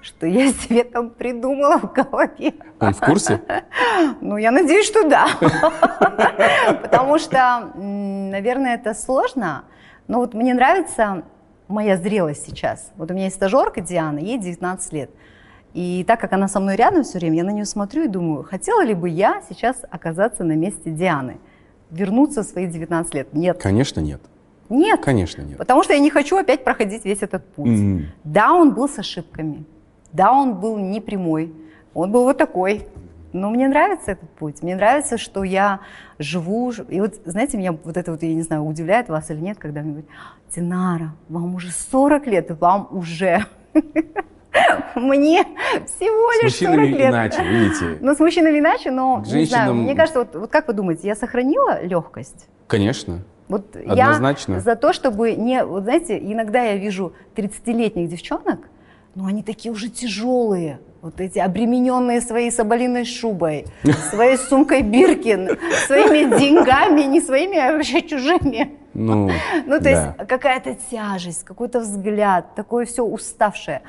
B: что я себе там придумала в голове.
A: Он в курсе?
B: Ну, я надеюсь, что да. Потому что, наверное, это сложно. Но вот мне нравится моя зрелость сейчас. Вот у меня есть стажерка Диана, ей 19 лет. И так как она со мной рядом все время, я на нее смотрю и думаю, хотела ли бы я сейчас оказаться на месте Дианы? Вернуться в свои 19 лет? Нет.
A: Конечно, нет.
B: Нет.
A: Конечно, нет.
B: Потому что я не хочу опять проходить весь этот путь.
A: Мгм.
B: Да, он был с ошибками. Да, он был не прямой. Он был вот такой. Но мне нравится этот путь. Мне нравится, что я живу. И вот, знаете, меня вот это вот, я не знаю, удивляет вас или нет, когда мне говорят, Динара, вам уже 40 лет, и вам уже... Мне всего
A: С
B: лишь 40
A: мужчинами
B: лет.
A: иначе, видите.
B: Ну, с мужчинами иначе, но,
A: К
B: не знаю,
A: женщинам-
B: мне кажется, вот, вот как вы думаете, я сохранила легкость?
A: Конечно.
B: Вот
A: Однозначно.
B: я за то, чтобы не... Вот знаете, иногда я вижу 30-летних девчонок, но они такие уже тяжелые, вот эти обремененные своей соболиной шубой, своей сумкой Биркин, своими деньгами, не своими, а вообще чужими.
A: Ну,
B: Ну, то
A: да.
B: есть какая-то тяжесть, какой-то взгляд, такое все уставшее.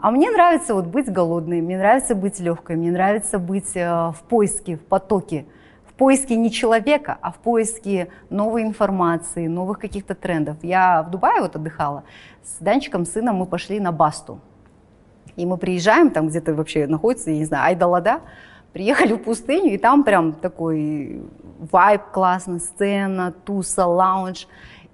B: А мне нравится вот быть голодной, мне нравится быть легкой, мне нравится быть э, в поиске, в потоке, в поиске не человека, а в поиске новой информации, новых каких-то трендов. Я в Дубае вот отдыхала, с Данчиком, сыном мы пошли на Басту. И мы приезжаем, там где-то вообще находится, я не знаю, Айдалада, приехали в пустыню, и там прям такой вайб классный, сцена, туса, лаунж.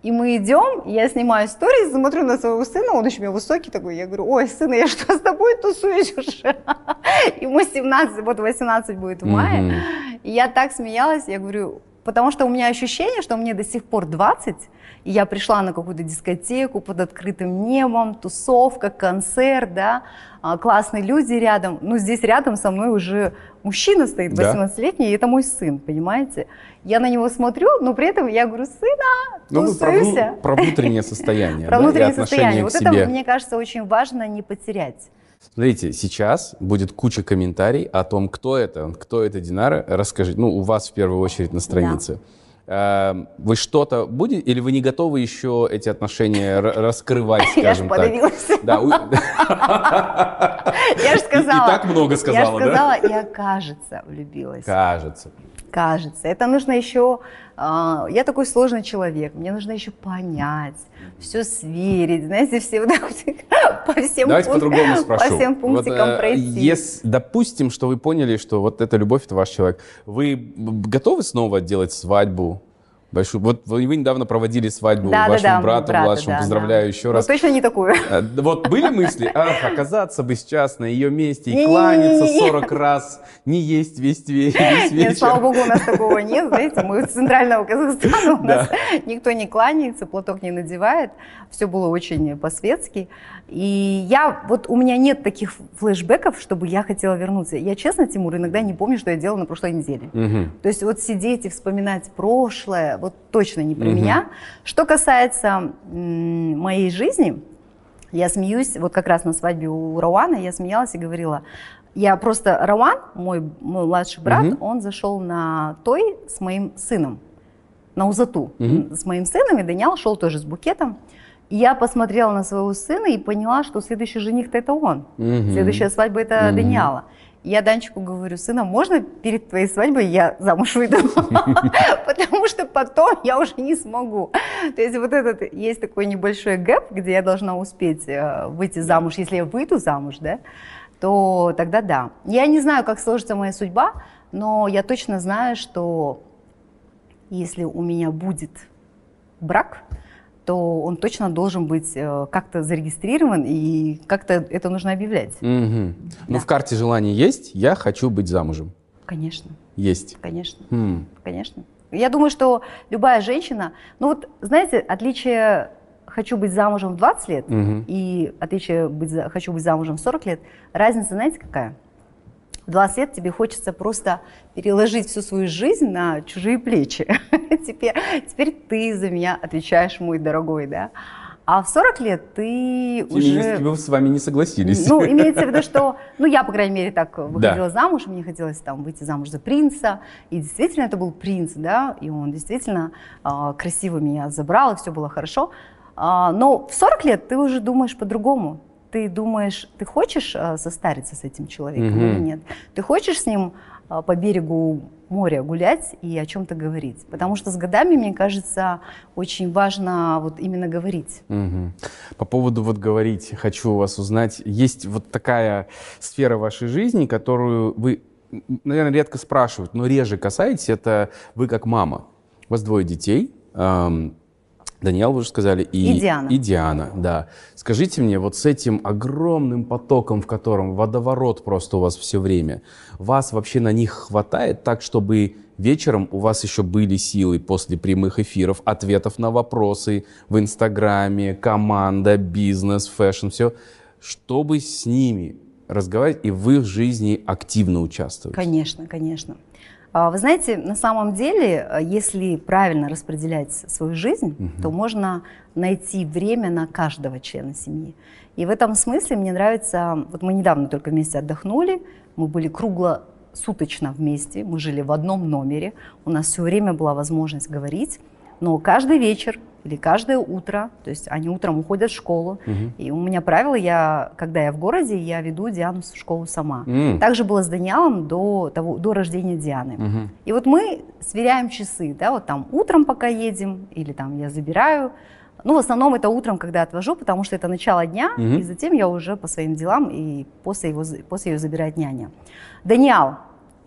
B: И мы идем, я снимаю истории, смотрю на своего сына, он еще у меня высокий такой, я говорю, ой, сын, я что с тобой тусуюсь уже? Ему 17, вот 18 будет в мае.
A: Мгм.
B: И я так смеялась, я говорю, потому что у меня ощущение, что мне до сих пор 20, и я пришла на какую-то дискотеку под открытым небом, тусовка, концерт, да, а, классные люди рядом. Ну, здесь рядом со мной уже мужчина стоит,
A: Да.
B: 18-летний, и это мой сын, понимаете? Я на него смотрю, но при этом я говорю, сына,
A: Ну, про,
B: тусуйся.
A: вну- про внутреннее состояние.
B: Про
A: да,
B: внутреннее состояние. Вот это, мне кажется, очень важно не потерять.
A: Смотрите, сейчас будет куча комментариев о том, кто это, кто это Динара. Расскажите, ну, у вас в первую очередь на странице. Э, Вы что-то будете, или вы не готовы еще эти отношения раскрывать,
B: Я
A: скажем так?
B: подавилась.
A: Да, у-
B: Я же сказала.
A: И так много
B: Я
A: сказала, да?
B: сказала, я, кажется, влюбилась.
A: Кажется.
B: Кажется. Это нужно еще... а, я такой сложный человек, мне нужно еще понять, все сверить, знаете, все вот так вот по всем
A: Давайте
B: пунк-
A: по-другому спрошу.
B: По всем пунктикам
A: Вот, э,
B: пройти.
A: ес- допустим, что вы поняли, что вот эта любовь, это ваш человек. Вы готовы снова делать свадьбу? Большую. Вот вы недавно проводили свадьбу
B: Да, да,
A: вашему
B: да,
A: брату
B: брата,
A: младшему.
B: да,
A: Поздравляю
B: да.
A: еще
B: Ну,
A: раз.
B: точно не такую.
A: Э, да Вот были мысли, ах, оказаться бы сейчас на ее месте и кланяться 40 раз, не есть весь, ве- весь вечер.
B: Нет, слава богу, у нас такого нет, знаете, мы из центрального Казахстана, у нас никто не кланяется, платок не надевает, все было очень по-светски. И я, вот у меня нет таких флешбеков, чтобы я хотела вернуться. Я, честно, Тимур, иногда не помню, что я делала на прошлой неделе.
A: Мгм.
B: То есть вот сидеть и вспоминать прошлое, вот точно не про
A: Мгм.
B: меня. Что касается м, моей жизни, я смеюсь, вот как раз на свадьбе у Рауана я смеялась и говорила, я просто, Рауан, мой, мой младший брат,
A: Мгм.
B: он зашел на той с моим сыном, на Узату,
A: Мгм.
B: с моим сыном, и Даниал шел тоже с букетом. Я посмотрела на своего сына и поняла, что следующий жених-то это он.
A: Мгм.
B: Следующая свадьба это
A: Мгм.
B: Даниала. Я Данчику говорю, сына, можно перед твоей свадьбой я замуж выйду? Потому что потом я уже не смогу. То есть вот этот, есть такой небольшой гэп, где я должна успеть э, выйти замуж, если я выйду замуж, да, то тогда да. Я не знаю, как сложится моя судьба, но я точно знаю, что если у меня будет брак, то он точно должен быть э, как-то зарегистрирован и как-то это нужно объявлять.
A: Ну,
B: Да.
A: в карте желаний есть «я хочу быть замужем».
B: Конечно,
A: Есть.
B: конечно,
A: Хм.
B: конечно. Я думаю, что любая женщина, ну вот, знаете, отличие «хочу быть замужем в 20 лет»
A: Мгм.
B: и отличие быть, «хочу быть замужем в 40 лет», разница, знаете, какая? В 20 лет тебе хочется просто переложить всю свою жизнь на чужие плечи. Теперь, теперь ты за меня отвечаешь, мой дорогой, да? А в 40 лет ты
A: Феминистки
B: уже...
A: бы с вами не согласились.
B: Ну, имеется в виду, что, ну, я, по крайней мере, так выходила замуж, мне хотелось там выйти замуж за принца, и действительно это был принц, да, и он действительно а, красиво меня забрал, и все было хорошо. А, но в 40 лет ты уже думаешь по-другому. Ты думаешь, ты хочешь а, состариться с этим человеком
A: Мгм.
B: или нет? Ты хочешь с ним а, по берегу море гулять и о чем-то говорить. Потому что с годами, мне кажется, очень важно вот именно говорить.
A: Угу. По поводу вот говорить, хочу у вас узнать, есть вот такая сфера вашей жизни, которую вы, наверное, редко спрашивают, но реже касаетесь, это вы как мама. У вас двое детей, эм, Даниэл, вы уже сказали,
B: и, и Диана.
A: И Диана, да. Скажите мне, вот с этим огромным потоком, в котором водоворот просто у вас все время, вас вообще на них хватает так, чтобы вечером у вас еще были силы после прямых эфиров, ответов на вопросы в Инстаграме, команда, бизнес, fashion, все, чтобы с ними разговаривать и в их жизни активно участвовать?
B: Конечно, конечно. А, вы знаете, на самом деле, э, если правильно распределять свою жизнь, угу. то можно найти время на каждого члена семьи. И в этом смысле мне нравится, вот мы недавно только вместе отдохнули, мы были круглосуточно вместе, мы жили в одном номере, у нас все время была возможность говорить, но каждый вечер или каждое утро, то есть они утром уходят в школу, угу. и у меня правило, я, когда я в городе, я веду Диану в школу сама. Угу. Так было с Даниалом до, того, до рождения Дианы. Угу. И вот мы сверяем часы, да, вот там утром пока едем, или там я забираю, ну, в основном это утром, когда отвожу, потому что это начало дня, угу. и затем я уже по своим делам, и после, его, после ее забирает няня. Даниал,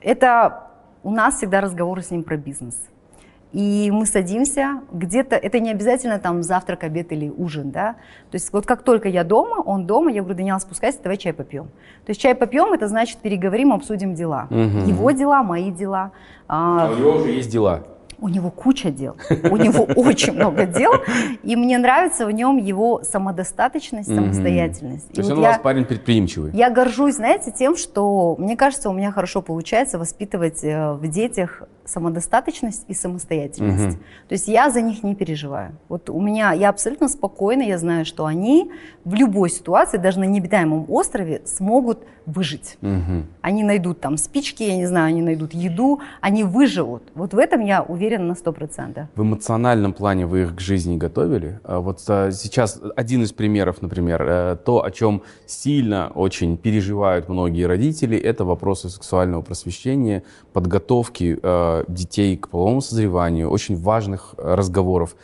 B: это у нас всегда разговоры с ним про бизнес. И мы садимся, где-то, это не обязательно там завтрак, обед или ужин, да. То есть вот как только я дома, он дома, я говорю, Даниэл, спускайся, давай чай попьем. То есть чай попьем, это значит переговорим, обсудим дела. Угу. Его дела, мои дела.
A: А, а у него уже есть дела
B: у него куча дел, у него очень много дел, и мне нравится в нем его самодостаточность, самостоятельность.
A: То есть он у вас парень предприимчивый?
B: Я горжусь, знаете, тем, что мне кажется, у меня хорошо получается воспитывать э, в детях самодостаточность и самостоятельность. Угу. То есть я за них не переживаю. Вот у меня, я абсолютно спокойна, я знаю, что они в любой ситуации, даже на необитаемом острове, смогут выжить. Угу. Они найдут там спички, я не знаю, они найдут еду, они выживут. Вот в этом я уверена на сто процентов.
A: В эмоциональном плане вы их к жизни готовили? А вот а, сейчас один из примеров, например, э, то, о чем сильно очень переживают многие родители, это вопросы сексуального просвещения, подготовки э, детей к половому созреванию, очень важных э, разговоров.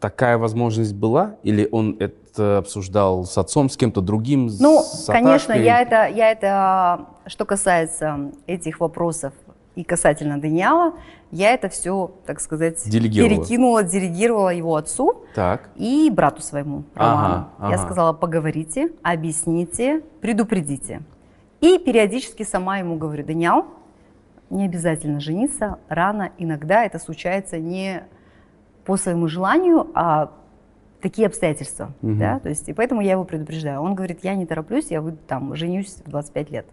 A: Такая возможность была? Или он это обсуждал с отцом, с кем-то другим?
B: Ну, конечно, я это, я это, что касается этих вопросов и касательно Даниала, я это все, так сказать, перекинула, диригировала его отцу так. и брату своему, Роману. Ага, Я сказала, поговорите, объясните, предупредите. И периодически сама ему говорю, Даниал, не обязательно жениться рано. Иногда это случается не по своему желанию, а такие обстоятельства. Угу. Да? То есть, и поэтому я его предупреждаю. Он говорит, я не тороплюсь, я выйду, там, женюсь в 25 лет.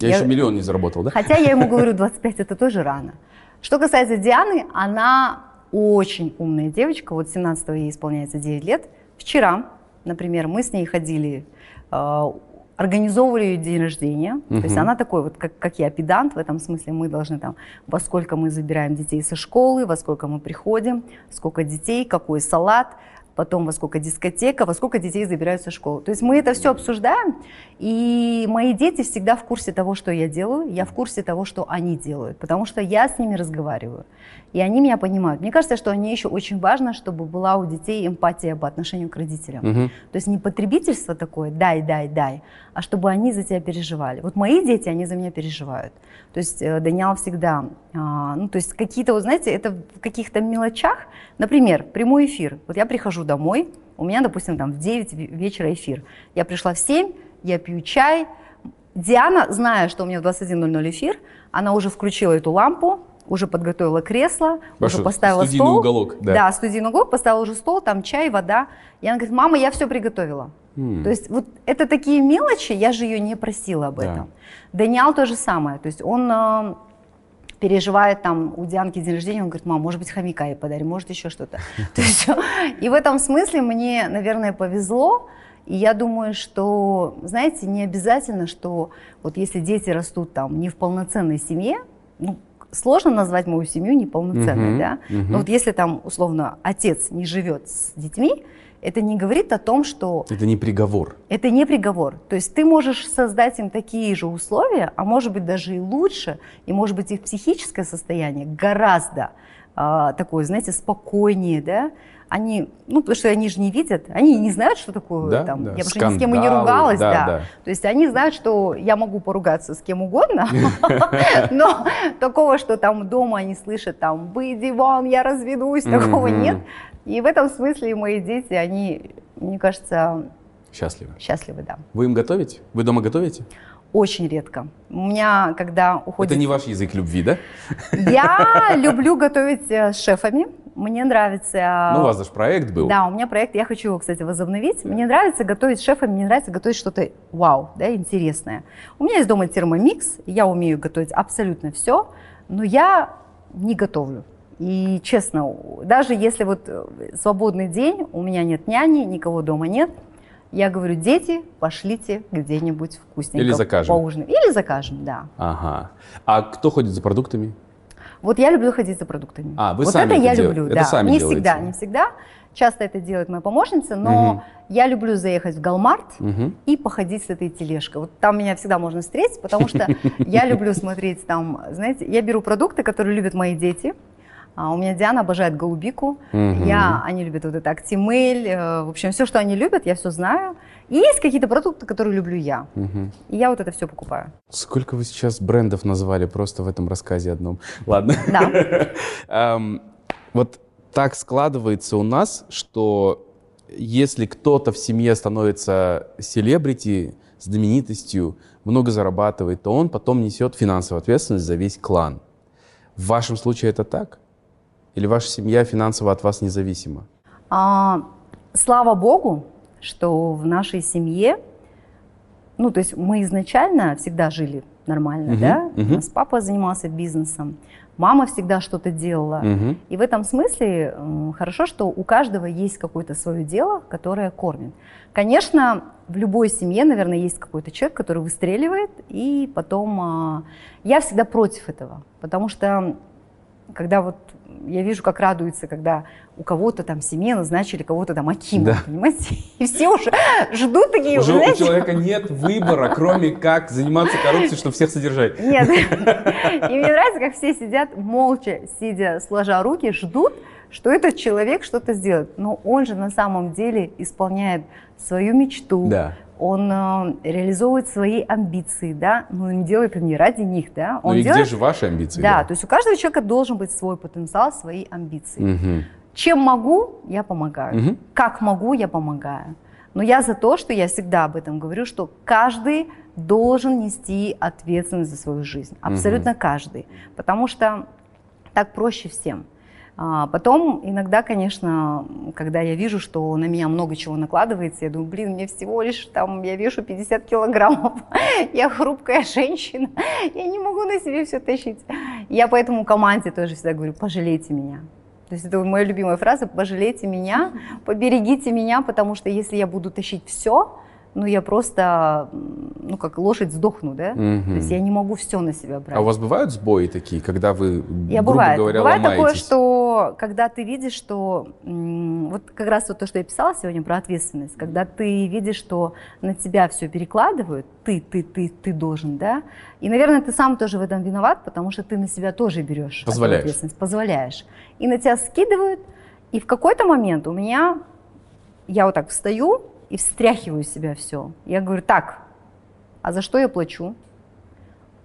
A: Я, я еще миллион не заработал, да?
B: Хотя я ему говорю, 25 это тоже рано. Что касается Дианы, она очень умная девочка. Вот 17 ей исполняется 9 лет. Вчера, например, мы с ней ходили а, организовывали ее день рождения. Угу. То есть она такой вот, как, как я, педант в этом смысле. Мы должны там, во сколько мы забираем детей со школы, во сколько мы приходим, сколько детей, какой салат, потом во сколько дискотека, во сколько детей забираются в школу. То есть мы это все обсуждаем, и мои дети всегда в курсе того, что я делаю, я в курсе того, что они делают, потому что я с ними разговариваю, и они меня понимают. Мне кажется, что они еще очень важно, чтобы была у детей эмпатия по отношению к родителям. Угу. То есть не потребительство такое, дай, дай, дай, а чтобы они за тебя переживали. Вот мои дети, они за меня переживают. То есть э, Даниэл всегда, а, ну то есть какие-то, вот знаете, это в каких-то мелочах, например, прямой эфир. Вот я прихожу домой, у меня, допустим, там в 9 вечера эфир. Я пришла в 7, я пью чай. Диана, зная, что у меня в 21.00 эфир, она уже включила эту лампу, уже подготовила кресло, Ваш уже поставила студийный стол.
A: уголок. Да.
B: да, студийный уголок, поставила уже стол, там чай, вода. И она говорит, мама, я все приготовила. Mm. То есть вот это такие мелочи, я же ее не просила об этом. Да. Даниал то же самое, то есть он э, переживает там у Дианки день рождения, он говорит, мам, может быть, хомяка ей подарим, может еще что-то. И в этом смысле мне, наверное, повезло, и я думаю, что, знаете, не обязательно, что вот если дети растут там не в полноценной семье, ну, сложно назвать мою семью неполноценной, uh-huh, да. Uh-huh. Но вот если там условно отец не живет с детьми, это не говорит о том, что
A: Это не приговор.
B: это не приговор. То есть ты можешь создать им такие же условия, а может быть даже и лучше, и может быть их психическое состояние гораздо а, такое, знаете, спокойнее, да, они, ну, потому что они же не видят, они не знают, что такое
A: Да,
B: там,
A: да,
B: я уже ни с кем и не ругалась,
A: да,
B: да,
A: да.
B: То есть они знают, что я могу поругаться с кем угодно, но такого, что там дома они слышат, там, выйди вон, я разведусь, такого нет. И в этом смысле мои дети, они, мне кажется,
A: Счастливы.
B: счастливы, да.
A: Вы им готовите? Вы дома готовите?
B: Очень редко. У меня, когда уходит...
A: Это не ваш язык любви, да?
B: Я люблю готовить э, с шефами. Мне нравится...
A: Ну, у вас даже проект был.
B: Да, у меня проект, я хочу его, кстати, возобновить. Мне нравится готовить с шефами, мне нравится готовить что-то вау, да, интересное. У меня есть дома термомикс, я умею готовить абсолютно все, но я не готовлю. И честно, даже если вот э, свободный день, у меня нет няни, никого дома нет, я говорю, дети, пошлите где-нибудь вкусненько
A: Или закажем.
B: поужинаем. Или закажем, да.
A: Ага. А кто ходит за продуктами?
B: Вот я люблю ходить за продуктами.
A: А, вы
B: вот
A: сами
B: это
A: это
B: я
A: дел-
B: люблю,
A: это
B: да.
A: сами
B: не
A: делаете?
B: всегда, не всегда. Часто это делает моя помощница, но
A: Мгм.
B: я люблю заехать в Галмарт
A: Мгм.
B: и походить с этой тележкой. Вот там меня всегда можно встретить, потому что я люблю смотреть там, знаете, я беру продукты, которые любят мои дети. А у меня Диана обожает голубику,
A: Мгм.
B: я, они любят вот это актимель, э, в общем, все, что они любят, я все знаю. И есть какие-то продукты, которые люблю я,
A: Мгм.
B: и я вот это все покупаю.
A: Сколько вы сейчас брендов назвали просто в этом рассказе одном? Ладно.
B: Да.
A: Вот так складывается у нас, что если кто-то в семье становится селебрити, знаменитостью, много зарабатывает, то он потом несет финансовую ответственность за весь клан. В вашем случае это так? Или ваша семья финансово от вас независима?
B: А, слава богу, что в нашей семье, ну, то есть мы изначально всегда жили нормально,
A: Мгм,
B: да?
A: мгм.
B: У нас папа занимался бизнесом, мама всегда что-то делала.
A: Мгм.
B: И в этом смысле хорошо, что у каждого есть какое-то свое дело, которое кормит. Конечно, в любой семье, наверное, есть какой-то человек, который выстреливает, и потом а, я всегда против этого, потому что когда вот я вижу, как радуется, когда у кого-то там семье назначили кого-то там Акимом,
A: Да.
B: понимаете? И все уже ждут такие,
A: Уже у
B: знаете,
A: человека нет выбора, кроме как заниматься коррупцией, чтобы всех содержать.
B: Нет. И мне нравится, как все сидят молча, сидя, сложа руки, ждут, что этот человек что-то сделает. Но он же на самом деле исполняет свою мечту.
A: Да.
B: Он э, реализовывает свои амбиции, да, но он делает это не ради них, да.
A: Ну
B: Он
A: и где
B: делает-
A: же ваши амбиции?
B: Да, то есть у каждого человека должен быть свой потенциал, свои амбиции.
A: Мгм.
B: Чем могу, я помогаю.
A: Мгм.
B: Как могу, я помогаю. Но я за то, что я всегда об этом говорю, что каждый должен нести ответственность за свою жизнь. Абсолютно каждый. Потому что так проще всем. А Потом иногда, конечно, когда я вижу, что на меня много чего накладывается, я думаю, блин, мне всего лишь там, я вешу 50 килограммов, я хрупкая женщина, я не могу на себе все тащить. Я поэтому команде тоже всегда говорю, пожалейте меня. То есть это моя любимая фраза, пожалейте меня, поберегите меня, потому что если я буду тащить все, ну я просто, ну как лошадь сдохну, да?
A: Мгм.
B: То есть я не могу все на себя брать.
A: А у вас бывают сбои такие, когда вы,
B: Я
A: грубо
B: бывает.
A: говоря,
B: бывает такое,
A: ломаетесь?
B: что когда ты видишь, что вот как раз вот то, что я писала сегодня про ответственность, когда ты видишь, что на тебя все перекладывают, ты, ты, ты, ты должен, да, и, наверное, ты сам тоже в этом виноват, потому что ты на себя тоже берешь
A: Позволяешь.
B: ответственность, позволяешь, и на тебя скидывают, и в какой-то момент у меня я вот так встаю и встряхиваю себя все. Я говорю, так, а за что я плачу?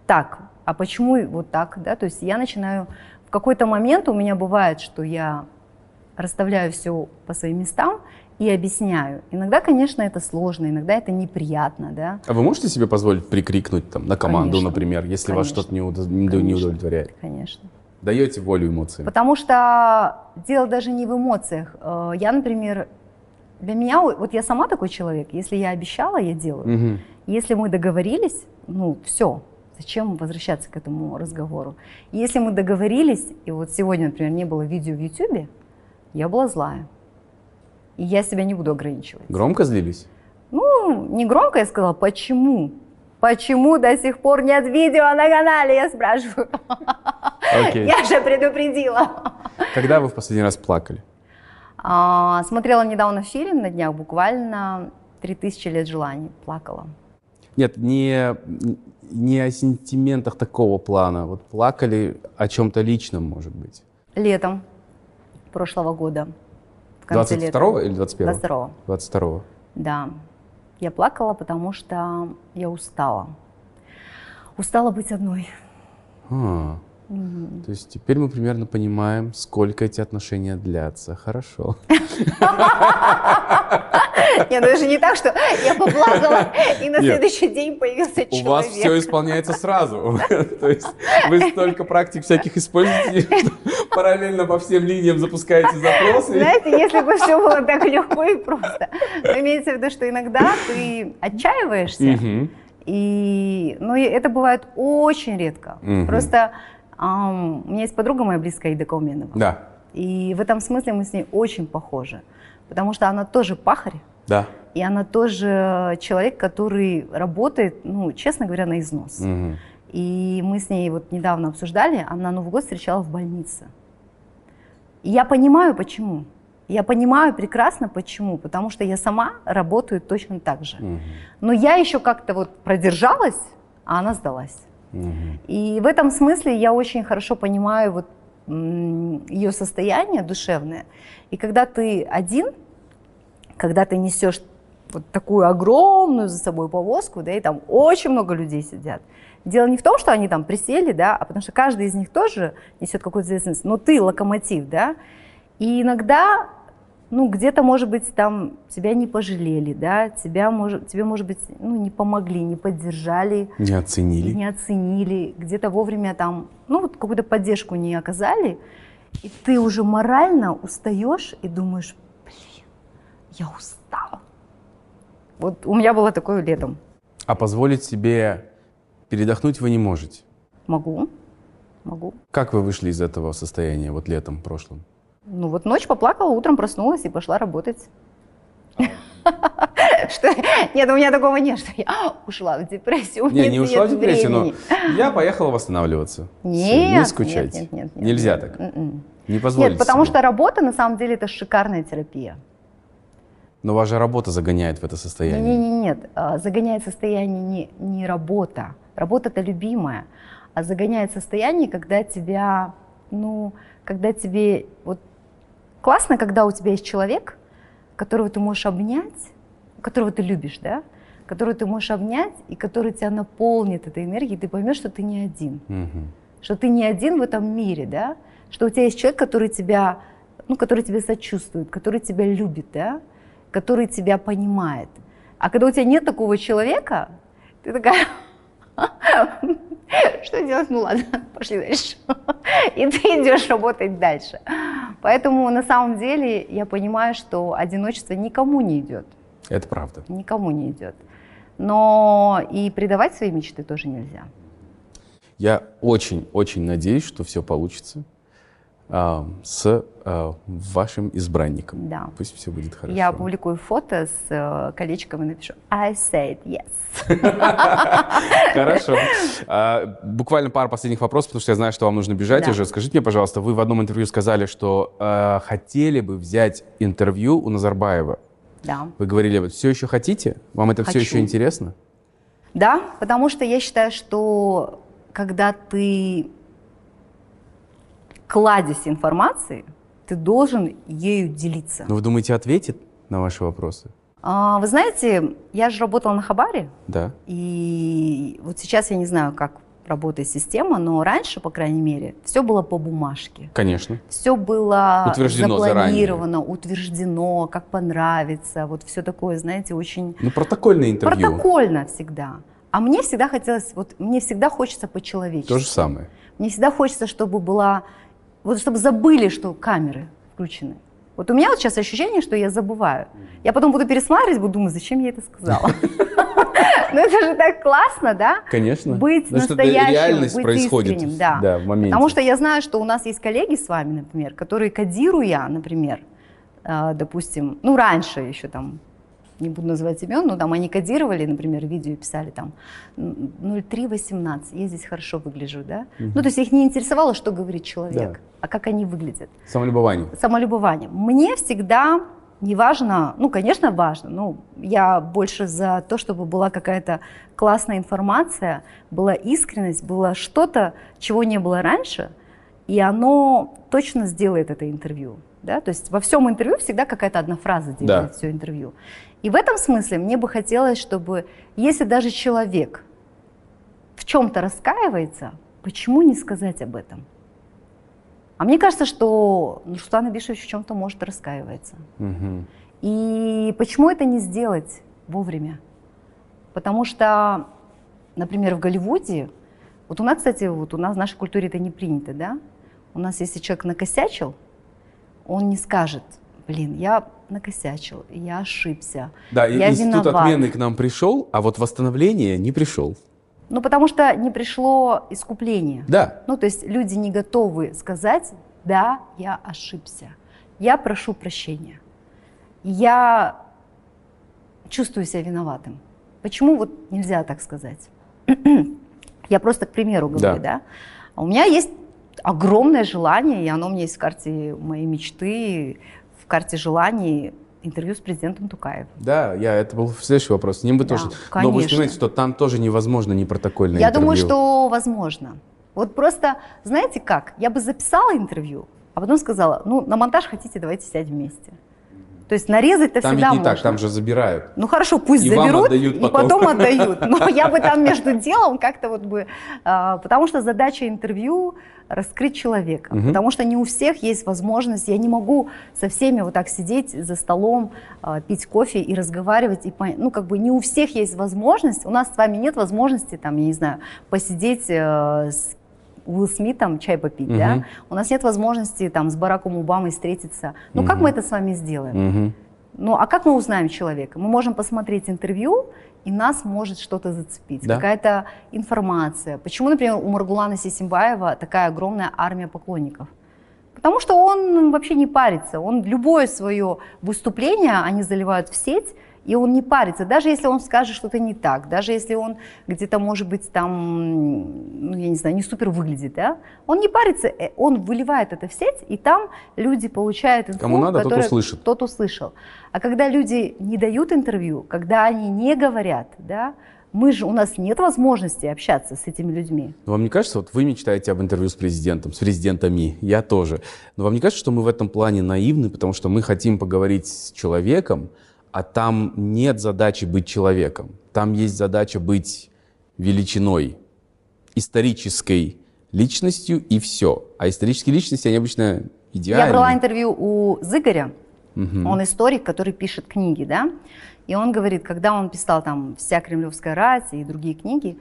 B: Так, а почему вот так, да? То есть я начинаю, в какой-то момент у меня бывает, что я расставляю все по своим местам и объясняю. Иногда, конечно, это сложно, иногда это неприятно, да?
A: А вы можете себе позволить прикрикнуть там, на команду,
B: Конечно.
A: например, если вас
B: Конечно.
A: что-то не, удо- не удовлетворяет?
B: Конечно.
A: Даете волю эмоциям?
B: Потому что дело даже не в эмоциях. Э, Я, например, для меня, вот я сама такой человек, если я обещала, я делаю.
A: Мгм.
B: Если мы договорились, ну все, зачем возвращаться к этому разговору? Если мы договорились, и вот сегодня, например, не было видео в YouTube, я была злая. И я себя не буду ограничивать.
A: Громко злились?
B: Ну, не громко я сказала, почему? Почему до сих пор нет видео на канале, я спрашиваю.
A: Окей.
B: Я же предупредила.
A: Когда вы в последний раз плакали?
B: А, смотрела недавно фильм на днях, буквально «3000 лет желаний», плакала.
A: Нет, не, не о сентиментах такого плана. Вот плакали о чем-то личном, может быть.
B: Летом прошлого года. в конце
A: 22
B: лета.
A: или 21?
B: 22
A: 22
B: Да. Я плакала, потому что я устала. Устала быть одной.
A: А,
B: Мгм.
A: то есть теперь мы примерно понимаем, сколько эти отношения длятся. Хорошо.
B: Нет, ну это же не так, что я поплакала, и на следующий день появился
A: У
B: человек.
A: вас все исполняется сразу. То есть вы столько практик всяких используете, что параллельно по всем линиям запускаете запросы.
B: Знаете, если бы все было так легко и просто. Но имеется в виду, что иногда ты отчаиваешься, и, ну, это бывает очень редко. Просто ам, у меня есть подруга моя близкая, Ида Кауменова.
A: Да,
B: И в этом смысле мы с ней очень похожи. Потому что она тоже пахарь,
A: да.
B: и она тоже человек, который работает, ну, честно говоря, на износ.
A: Мгм.
B: И мы с ней вот недавно обсуждали, она Новый год встречала в больнице. И я понимаю, почему. Я понимаю прекрасно, почему. Потому что я сама работаю точно так же.
A: Мгм.
B: Но я еще как-то вот продержалась, а она сдалась. И в этом смысле я очень хорошо понимаю вот ее состояние душевное. И когда ты один, когда ты несешь вот такую огромную за собой повозку, да, и там очень много людей сидят. Дело не в том, что они там присели, да, а потому что каждый из них тоже несет какую-то ответственность. Но ты локомотив, да. И иногда, ну, где-то, может быть, там тебя не пожалели, да, тебя, может, тебе, может быть, ну, не помогли, не поддержали,
A: Не оценили.
B: не оценили, где-то вовремя там, ну, вот какую-то поддержку не оказали, и ты уже морально устаешь и думаешь, блин, я устал. Вот у меня было такое летом.
A: А позволить себе передохнуть вы не можете.
B: Могу, могу.
A: Как вы вышли из этого состояния вот летом прошлым?
B: Ну вот ночь поплакала, утром проснулась и пошла работать. Что? Нет, у меня такого нет, что я ушла в депрессию.
A: Не, не ушла в
B: нет
A: депрессию, но я поехала восстанавливаться.
B: Нет,
A: не скучайте.
B: нет, нет, нет, нет,
A: Нельзя
B: нет.
A: так.
B: М-м.
A: Не позволите
B: Нет, потому что работа на самом деле это шикарная терапия.
A: Но ваша работа загоняет в это состояние.
B: Не, не, нет, а, загоняет состояние не, не работа. Работа это любимая, а загоняет состояние, когда тебя, ну, когда тебе вот классно, когда у тебя есть человек, которого ты можешь обнять, которого ты любишь, да, которого ты можешь обнять и который тебя наполнит этой энергией, ты поймешь, что ты не один
A: Мгм.
B: что ты не один в этом мире, да, что у тебя есть человек, который тебя, ну, который тебе сочувствует, который тебя любит, да, который тебя понимает. А когда у тебя нет такого человека, ты такая, что делать? Ну ладно, пошли дальше. И ты идешь работать дальше. Поэтому на самом деле я понимаю, что одиночество никому не идет,
A: Это правда.
B: никому не идет. Но и предавать свои мечты тоже нельзя.
A: Я очень-очень надеюсь, что все получится с а, вашим избранником.
B: Да.
A: Пусть все будет хорошо.
B: Я опубликую фото с э, колечком и напишу I said yes.
A: Хорошо. А, буквально пара последних вопросов, потому что я знаю, что вам нужно бежать уже. Скажите мне, пожалуйста, вы в одном интервью сказали, что а, хотели бы взять интервью у Назарбаева.
B: Да.
A: Вы говорили, вот все еще хотите? Вам это все еще интересно?
B: Да, потому что я считаю, что когда ты кладезь информации, ты должен ею делиться.
A: Но вы думаете, ответит на ваши вопросы?
B: А, Вы знаете, я же работала на Хабаре,
A: Да.
B: и вот сейчас я не знаю, как работает система, но раньше, по крайней мере, все было по бумажке.
A: Конечно.
B: Все было
A: Утверждено
B: запланировано, утверждено, как понравится, вот все такое, знаете, очень
A: Ну, протокольное интервью.
B: Протокольно всегда. А мне всегда хотелось, вот мне всегда хочется по-человечески.
A: То же самое.
B: Мне всегда хочется, чтобы была, вот чтобы забыли, что камеры включены. Вот у меня вот сейчас ощущение, что я забываю. Я потом буду пересматривать, буду думать, зачем я это сказала. Ну это же так классно, да?
A: Конечно.
B: Быть
A: это
B: настоящим,
A: реальность
B: быть
A: происходит.
B: искренним, да.
A: в моменте.
B: Потому что я знаю, что у нас есть коллеги с вами, например, которые кодируя, например, э, допустим, ну раньше еще там не буду называть имен, но там они кодировали, например, видео писали там 0318, я здесь хорошо выгляжу, да? Угу. Ну, то есть их не интересовало, что говорит человек, да. а как они выглядят.
A: Самолюбование.
B: Самолюбование. Мне всегда не важно, ну, конечно, важно, но я больше за то, чтобы была какая-то классная информация, была искренность, было что-то, чего не было раньше, и оно точно сделает это интервью. Да? То есть во всем интервью всегда какая-то одна фраза делает да. все интервью. И в этом смысле мне бы хотелось, чтобы, если даже человек в чем-то раскаивается, почему не сказать об этом? А мне кажется, что Нурсултан Абишевич в чем-то может раскаивается. Угу. И почему это не сделать вовремя? Потому что, например, в Голливуде, вот у нас, кстати, вот у нас в нашей культуре это не принято, да? У нас, если человек накосячил, он не скажет, блин, я накосячил, я ошибся,
A: да,
B: я
A: институт виноват. отмены к нам пришел, а вот восстановление не пришел.
B: Ну, потому что не пришло искупление.
A: Да.
B: Ну, то есть люди не готовы сказать, да, я ошибся, я прошу прощения, я чувствую себя виноватым. Почему вот нельзя так сказать? я просто к примеру говорю, да. да? У меня есть огромное желание, и оно у меня есть в карте моей мечты, в карте желаний интервью с президентом Тукаевым.
A: Да, я, это был следующий вопрос. С ним бы да, тоже. Конечно. Но вы понимаете, что там тоже невозможно не протокольное
B: Я
A: интервью.
B: думаю, что возможно. Вот просто, знаете как, я бы записала интервью, а потом сказала, ну, на монтаж хотите, давайте сядем вместе. То есть нарезать-то
A: там
B: всегда
A: ведь
B: не
A: можно. так, там же забирают.
B: Ну хорошо, пусть и заберут, и потом. потом отдают. Но я бы там между делом как-то вот бы... А, потому что задача интервью раскрыть человека. Угу. Потому что не у всех есть возможность. Я не могу со всеми вот так сидеть за столом, а, пить кофе и разговаривать. И, ну как бы не у всех есть возможность. У нас с вами нет возможности, там, я не знаю, посидеть э, с Уилл Смитом чай попить, угу. да? У нас нет возможности там с Бараком Обамой встретиться. Ну угу. как мы это с вами сделаем? Угу. Ну а как мы узнаем человека? Мы можем посмотреть интервью, и нас может что-то зацепить, да? какая-то информация. Почему, например, у Маргулана Сисимбаева такая огромная армия поклонников? Потому что он вообще не парится. Он любое свое выступление они заливают в сеть, и он не парится, даже если он скажет что-то не так, даже если он где-то, может быть, там, ну, я не знаю, не супер выглядит, да, он не парится, э, он выливает это в сеть, и там люди получают инфу,
A: Кому надо, тот услышит.
B: Тот услышал. А когда люди не дают интервью, когда они не говорят, да, мы же, у нас нет возможности общаться с этими людьми.
A: Но вам не кажется, вот вы мечтаете об интервью с президентом, с президентами, я тоже. Но вам не кажется, что мы в этом плане наивны, потому что мы хотим поговорить с человеком, а там нет задачи быть человеком. Там есть задача быть величиной, исторической личностью и все. А исторические личности, они обычно идеальны.
B: Я брала интервью у Зыгоря, угу. он историк, который пишет книги, да, и он говорит, когда он писал там «Вся кремлевская рать» и другие книги,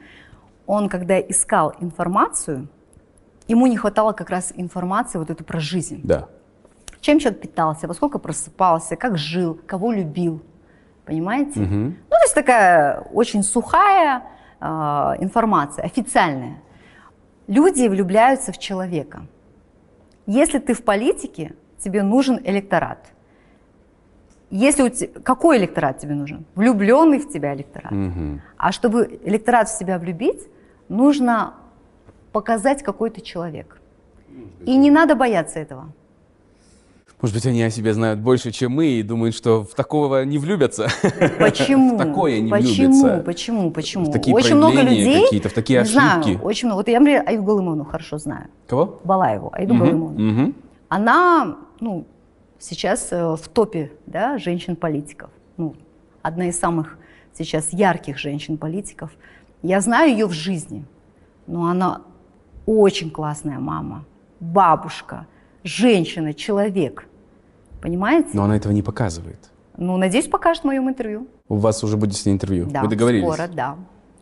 B: он, когда искал информацию, ему не хватало как раз информации вот эту про жизнь.
A: Да
B: чем человек питался, во сколько просыпался, как жил, кого любил. Понимаете? Угу. Ну, то есть такая очень сухая э, информация, официальная. Люди влюбляются в человека. Если ты в политике, тебе нужен электорат. Если у тебя, какой электорат тебе нужен? Влюбленный в тебя электорат. Угу. А чтобы электорат в себя влюбить, нужно показать, какой ты человек. И не надо бояться этого.
A: Может быть, они о себе знают больше, чем мы, и думают, что в такого не влюбятся.
B: Почему?
A: В такое не
B: Почему?
A: влюбятся.
B: Почему? Почему?
A: В такие очень много людей. Какие-то, в такие ошибки.
B: Знаю, очень много. Вот я, например, Аю Галымовну хорошо знаю.
A: Кого?
B: Балаеву, Айду угу, Галымовну. Угу. Она, ну, сейчас э, в топе, да, женщин-политиков. Ну, одна из самых сейчас ярких женщин-политиков. Я знаю ее в жизни, но она очень классная мама, бабушка, женщина, человек – Понимаете?
A: Но она этого не показывает.
B: Ну, надеюсь, покажет в моем интервью.
A: У вас уже будет с ней интервью?
B: Да,
A: Вы договорились?
B: скоро, да.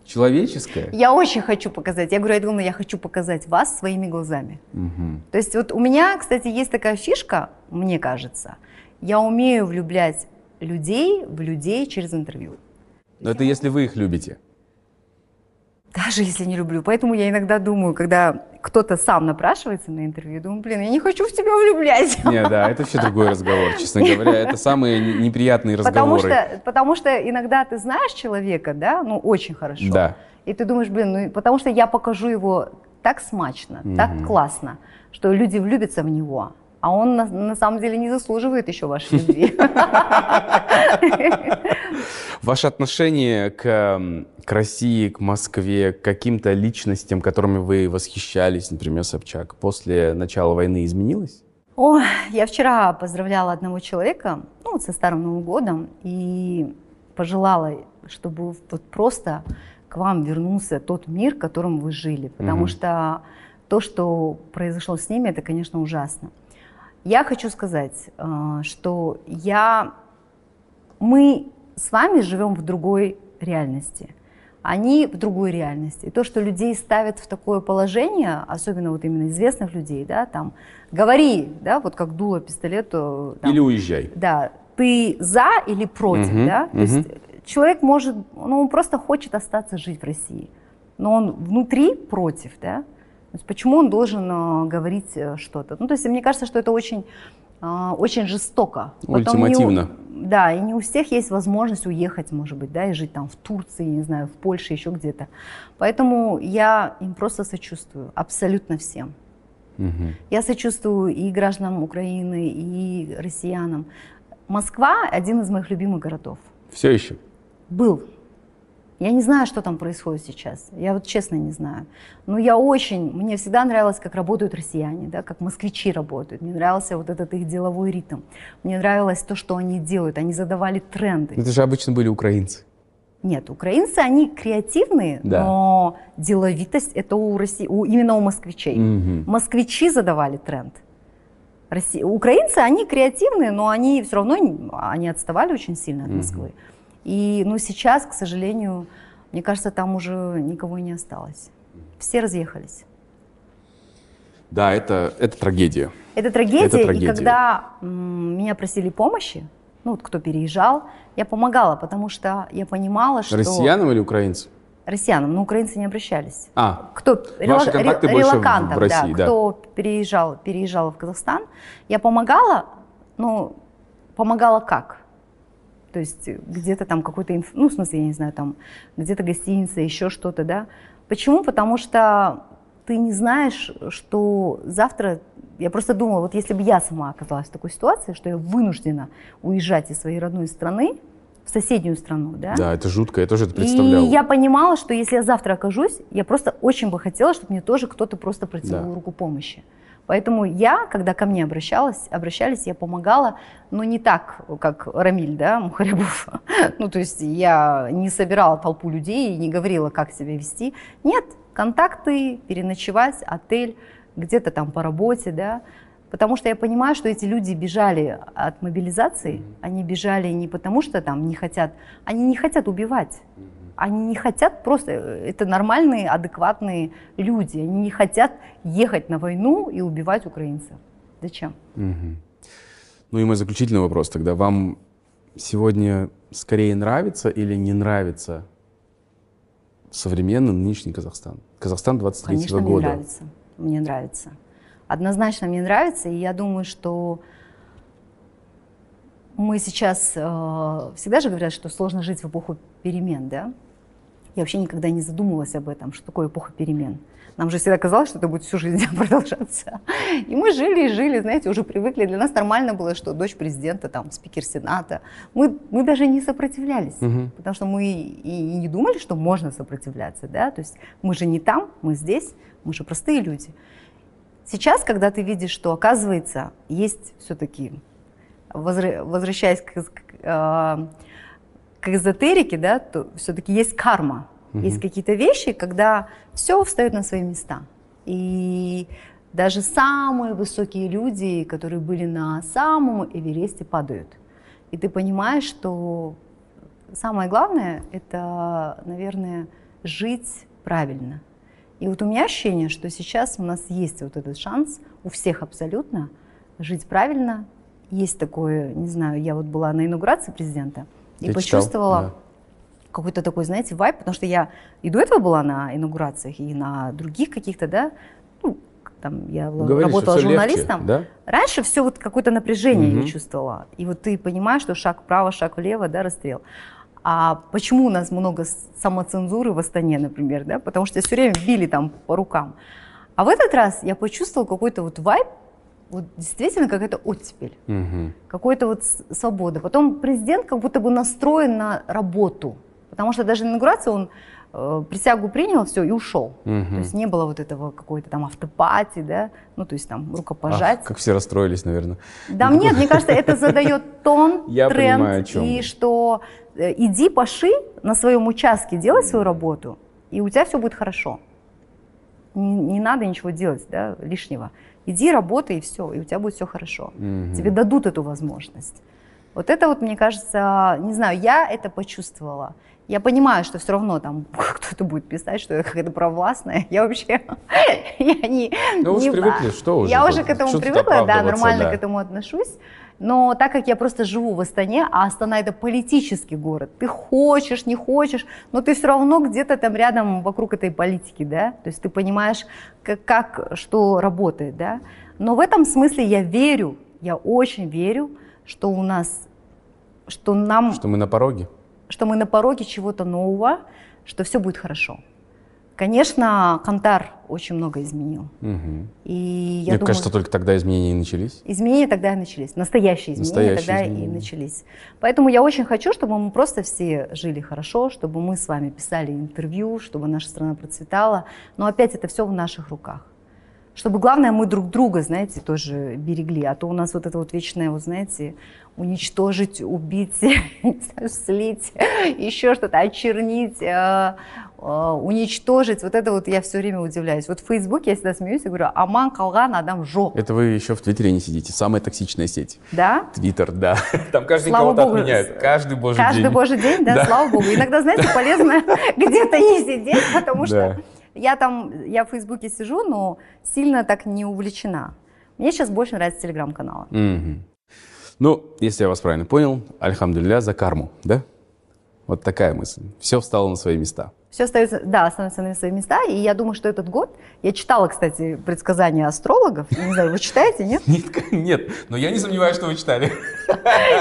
A: Человеческое?
B: Я очень хочу показать. Я говорю, Айдуна, я хочу показать вас своими глазами. Угу. То есть вот у меня, кстати, есть такая фишка, мне кажется. Я умею влюблять людей в людей через интервью.
A: Но это если вы их любите.
B: Даже если не люблю. Поэтому я иногда думаю, когда кто-то сам напрашивается на интервью, думаю, блин, я не хочу в тебя влюблять.
A: Не, да, это вообще другой разговор, честно говоря. Это самые неприятные разговоры.
B: Потому что, потому что иногда ты знаешь человека, да, ну, очень хорошо.
A: Да.
B: И ты думаешь, блин, ну, потому что я покажу его так смачно, угу. так классно, что люди влюбятся в него а он на, на самом деле не заслуживает еще вашей любви.
A: Ваше отношение к, к России, к Москве, к каким-то личностям, которыми вы восхищались, например, Собчак, после начала войны изменилось?
B: О, я вчера поздравляла одного человека, ну, со Старым Новым годом, и пожелала, чтобы вот просто к вам вернулся тот мир, в котором вы жили, потому угу. что то, что произошло с ними, это, конечно, ужасно. Я хочу сказать, э, что я, мы с вами живем в другой реальности. Они в другой реальности. И то, что людей ставят в такое положение, особенно вот именно известных людей, да, там, говори, да, вот как дуло пистолету.
A: Там, или уезжай.
B: Да, ты за или против, угу, да. То угу. есть человек может, ну, он просто хочет остаться жить в России, но он внутри против, да. То есть почему он должен э, говорить э, что-то? Ну, то есть мне кажется, что это очень, э, очень жестоко.
A: Ультимативно.
B: Не, да, и не у всех есть возможность уехать, может быть, да, и жить там в Турции, не знаю, в Польше, еще где-то. Поэтому я им просто сочувствую, абсолютно всем. Угу. Я сочувствую и гражданам Украины, и россиянам. Москва один из моих любимых городов.
A: Все еще?
B: Был. Я не знаю, что там происходит сейчас. Я вот честно не знаю. Но я очень, мне всегда нравилось, как работают россияне, да, как москвичи работают. Мне нравился вот этот их деловой ритм. Мне нравилось то, что они делают. Они задавали тренды.
A: Это же обычно были украинцы.
B: Нет, украинцы, они креативные, да. но деловитость это у России, у, именно у москвичей. Угу. Москвичи задавали тренд. Россия, украинцы, они креативные, но они все равно они отставали очень сильно от Москвы. Угу. И ну, сейчас, к сожалению, мне кажется, там уже никого не осталось. Все разъехались.
A: Да, это, это трагедия.
B: Это трагедия, это трагедия. и когда м, меня просили помощи, ну вот кто переезжал, я помогала, потому что я понимала, что...
A: Россиянам или украинцам?
B: Россиянам, но украинцы не обращались.
A: А,
B: кто,
A: ваши рела, контакты ре, релакантам, в России,
B: да, да. Кто переезжал, переезжал в Казахстан, я помогала, ну, помогала как? То есть где-то там какой-то, инф... ну, в смысле, я не знаю, там где-то гостиница, еще что-то, да. Почему? Потому что ты не знаешь, что завтра... Я просто думала, вот если бы я сама оказалась в такой ситуации, что я вынуждена уезжать из своей родной страны, в соседнюю страну, да?
A: Да, это жутко, я тоже это представлял.
B: И я понимала, что если я завтра окажусь, я просто очень бы хотела, чтобы мне тоже кто-то просто протянул да. руку помощи. Поэтому я, когда ко мне обращалась, обращались, я помогала, но не так, как Рамиль, да, Мухарибов. ну, то есть я не собирала толпу людей и не говорила, как себя вести. Нет, контакты, переночевать, отель, где-то там по работе, да. Потому что я понимаю, что эти люди бежали от мобилизации, они бежали не потому, что там не хотят, они не хотят убивать. Они не хотят просто, э, это нормальные, адекватные люди. Они не хотят ехать на войну и убивать украинцев. Зачем?
A: Угу. Ну и мой заключительный вопрос тогда. Вам сегодня скорее нравится или не нравится современный нынешний Казахстан? Казахстан 23
B: Конечно,
A: года.
B: мне нравится. Мне нравится. Однозначно мне нравится, и я думаю, что мы сейчас э, всегда же говорят, что сложно жить в эпоху перемен, да? Я вообще никогда не задумывалась об этом, что такое эпоха перемен. Нам же всегда казалось, что это будет всю жизнь продолжаться. И мы жили и жили, знаете, уже привыкли. Для нас нормально было, что дочь президента, там, спикер Сената. Мы, мы даже не сопротивлялись, угу. потому что мы и не думали, что можно сопротивляться, да. То есть мы же не там, мы здесь, мы же простые люди. Сейчас, когда ты видишь, что, оказывается, есть все-таки, возвращаясь к, к, а, к эзотерике, да, то все-таки есть карма. Угу. Есть какие-то вещи, когда все встает на свои места. И даже самые высокие люди, которые были на самом Эвересте, падают. И ты понимаешь, что самое главное – это, наверное, жить правильно. И вот у меня ощущение, что сейчас у нас есть вот этот шанс, у всех абсолютно, жить правильно. Есть такое, не знаю, я вот была на инаугурации президента – и я почувствовала, читал, какой-то такой, знаете, вайп, потому что я и до этого была на инаугурациях, и на других каких-то, да, ну, там я
A: Говоришь,
B: работала журналистом.
A: легче, да?
B: Раньше все вот какое-то напряжение
A: Мгм.
B: я чувствовала. И вот ты понимаешь, что шаг вправо, шаг влево, да, расстрел. А почему у нас много самоцензуры в Астане, например, да? Потому что все время били там по рукам. А в этот раз я почувствовала какой-то вот вайб, вот действительно какая-то оттепель,
A: Мгм.
B: какой-то вот свобода. Потом президент как будто бы настроен на работу, потому что даже на инаугурацию он э, присягу принял, все, и ушел.
A: Мгм.
B: То есть не было вот этого какой-то там автопати, да, ну то есть там
A: Ах,
B: рукопожать.
A: как все расстроились, наверное.
B: Да нет, мне кажется, это задает тон,
A: Я
B: тренд,
A: понимаю, о чем
B: и что э, иди паши на своем участке, делай свою работу, и у тебя все будет хорошо. Не, не надо ничего делать да, лишнего. Иди, работай, и все, и у тебя будет все хорошо.
A: Мгм.
B: Тебе дадут эту возможность. Вот это вот, мне кажется, не знаю, я это почувствовала. Я понимаю, что все равно там кто-то будет писать, что я какая-то провластная. Я вообще, я не...
A: Ну,
B: не-
A: привыкли, что уже
B: Я уже к этому привыкла, да, нормально
A: да.
B: к этому отношусь. Но так как я просто живу в Астане, а Астана это политический город, ты хочешь, не хочешь, но ты все равно где-то там рядом вокруг этой политики, да, то есть ты понимаешь, как, как что работает, да. Но в этом смысле я верю, я очень верю, что у нас, что нам,
A: Что мы на пороге.
B: Что мы на пороге чего-то нового, что все будет хорошо. Конечно, Кантар очень много изменил.
A: Мгм.
B: И я
A: Мне
B: думаю,
A: кажется, только тогда изменения и начались.
B: Изменения тогда и начались, настоящие изменения
A: Настоящие
B: тогда
A: изменения.
B: и начались. Поэтому я очень хочу, чтобы мы просто все жили хорошо, чтобы мы с вами писали интервью, чтобы наша страна процветала. Но опять это все в наших руках. Чтобы главное мы друг друга, знаете, тоже берегли. А то у нас вот это вот вечное, вот знаете, уничтожить, убить, слить, еще что-то, очернить, э, э, уничтожить. Вот это вот я все время удивляюсь. Вот в Фейсбуке я всегда смеюсь и говорю, аман калган адам жок.
A: Это вы еще в Твиттере не сидите. Самая токсичная сеть.
B: Да?
A: Твиттер, да. Там каждый
B: Слава
A: кого-то
B: богу,
A: отменяет. Каждый божий
B: Каждый
A: день.
B: божий день, да,
A: Да.
B: слава богу. Иногда, знаете, полезно где-то не сидеть, потому что я там, я в Фейсбуке сижу, но сильно так не увлечена. Мне сейчас больше нравятся телеграм-каналы.
A: Мгм. Ну, если я вас правильно понял, альхамдулилля за карму, да? Вот такая мысль. Все встало на свои места.
B: Все остается, да, становится на свои места. И я думаю, что этот год... Я читала, кстати, предсказания астрологов. Не знаю, вы читаете, нет?
A: Нет, нет, но я не сомневаюсь, что вы читали.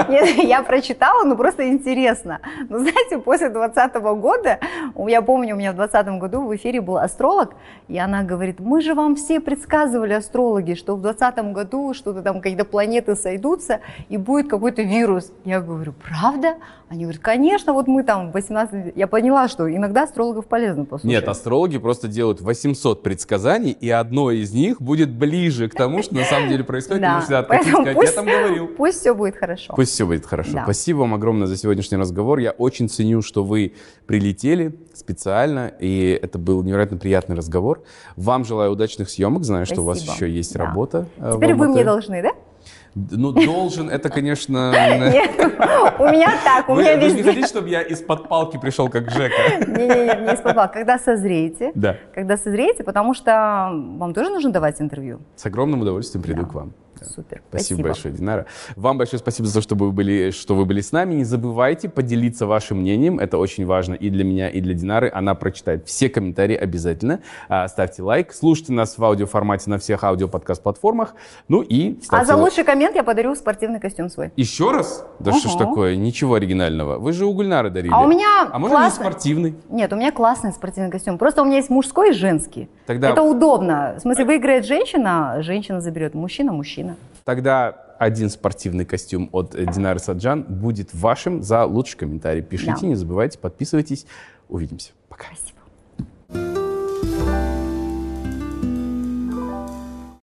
B: Нет, я прочитала, но просто интересно. Но знаете, после 2020 года, я помню, у меня в 2020 году в эфире был астролог, и она говорит, мы же вам все предсказывали, астрологи, что в 2020 году что-то там, какие-то планеты сойдутся, и будет какой-то вирус. Я говорю, правда? Они говорят, конечно, вот мы там в 18... Я поняла, что иногда астрологов полезно послушать.
A: Нет, астрологи просто делают 800 предсказаний, и одно из них будет ближе к тому, что на самом деле происходит.
B: Да,
A: всегда
B: поэтому
A: сказать,
B: пусть,
A: я там говорил.
B: пусть все будет хорошо.
A: Пусть все будет хорошо.
B: Да.
A: Спасибо вам огромное за сегодняшний разговор. Я очень ценю, что вы прилетели специально, и это был невероятно приятный разговор. Вам желаю удачных съемок. Знаю, что у вас
B: Спасибо.
A: еще есть
B: Да.
A: работа. э,
B: Теперь вы мне должны, да?
A: Ну, должен, это, конечно...
B: Нет, у меня так, у
A: Вы,
B: меня
A: вы же не
B: везде.
A: хотите, чтобы я из-под палки пришел, как Жека?
B: Не-не-не, не испугал. Когда созреете,
A: Да.
B: когда созреете, потому что вам тоже нужно давать интервью.
A: С огромным удовольствием приду к вам.
B: Супер.
A: Спасибо, большое, Динара. Вам большое спасибо за то, что вы, были, что вы были с нами. Не забывайте поделиться вашим мнением. Это очень важно и для меня, и для Динары. Она прочитает все комментарии обязательно. А, Ставьте лайк. Слушайте нас в аудиоформате на всех аудиоподкаст-платформах. Ну и
B: А за лучший коммент я подарю спортивный костюм свой.
A: Еще раз? Да что ж такое? Ничего оригинального. Вы же у Гульнары дарили.
B: А у меня
A: А можно не
B: классный-
A: спортивный?
B: Нет, у меня классный спортивный костюм. Просто у меня есть мужской и женский.
A: Тогда-
B: Это удобно. В смысле, выиграет женщина, женщина заберет. Мужчина, мужчина.
A: Тогда один спортивный костюм от э, Динары Саджан будет вашим за лучший комментарий. Пишите,
B: да.
A: не забывайте, подписывайтесь. Увидимся. Пока.
B: Спасибо.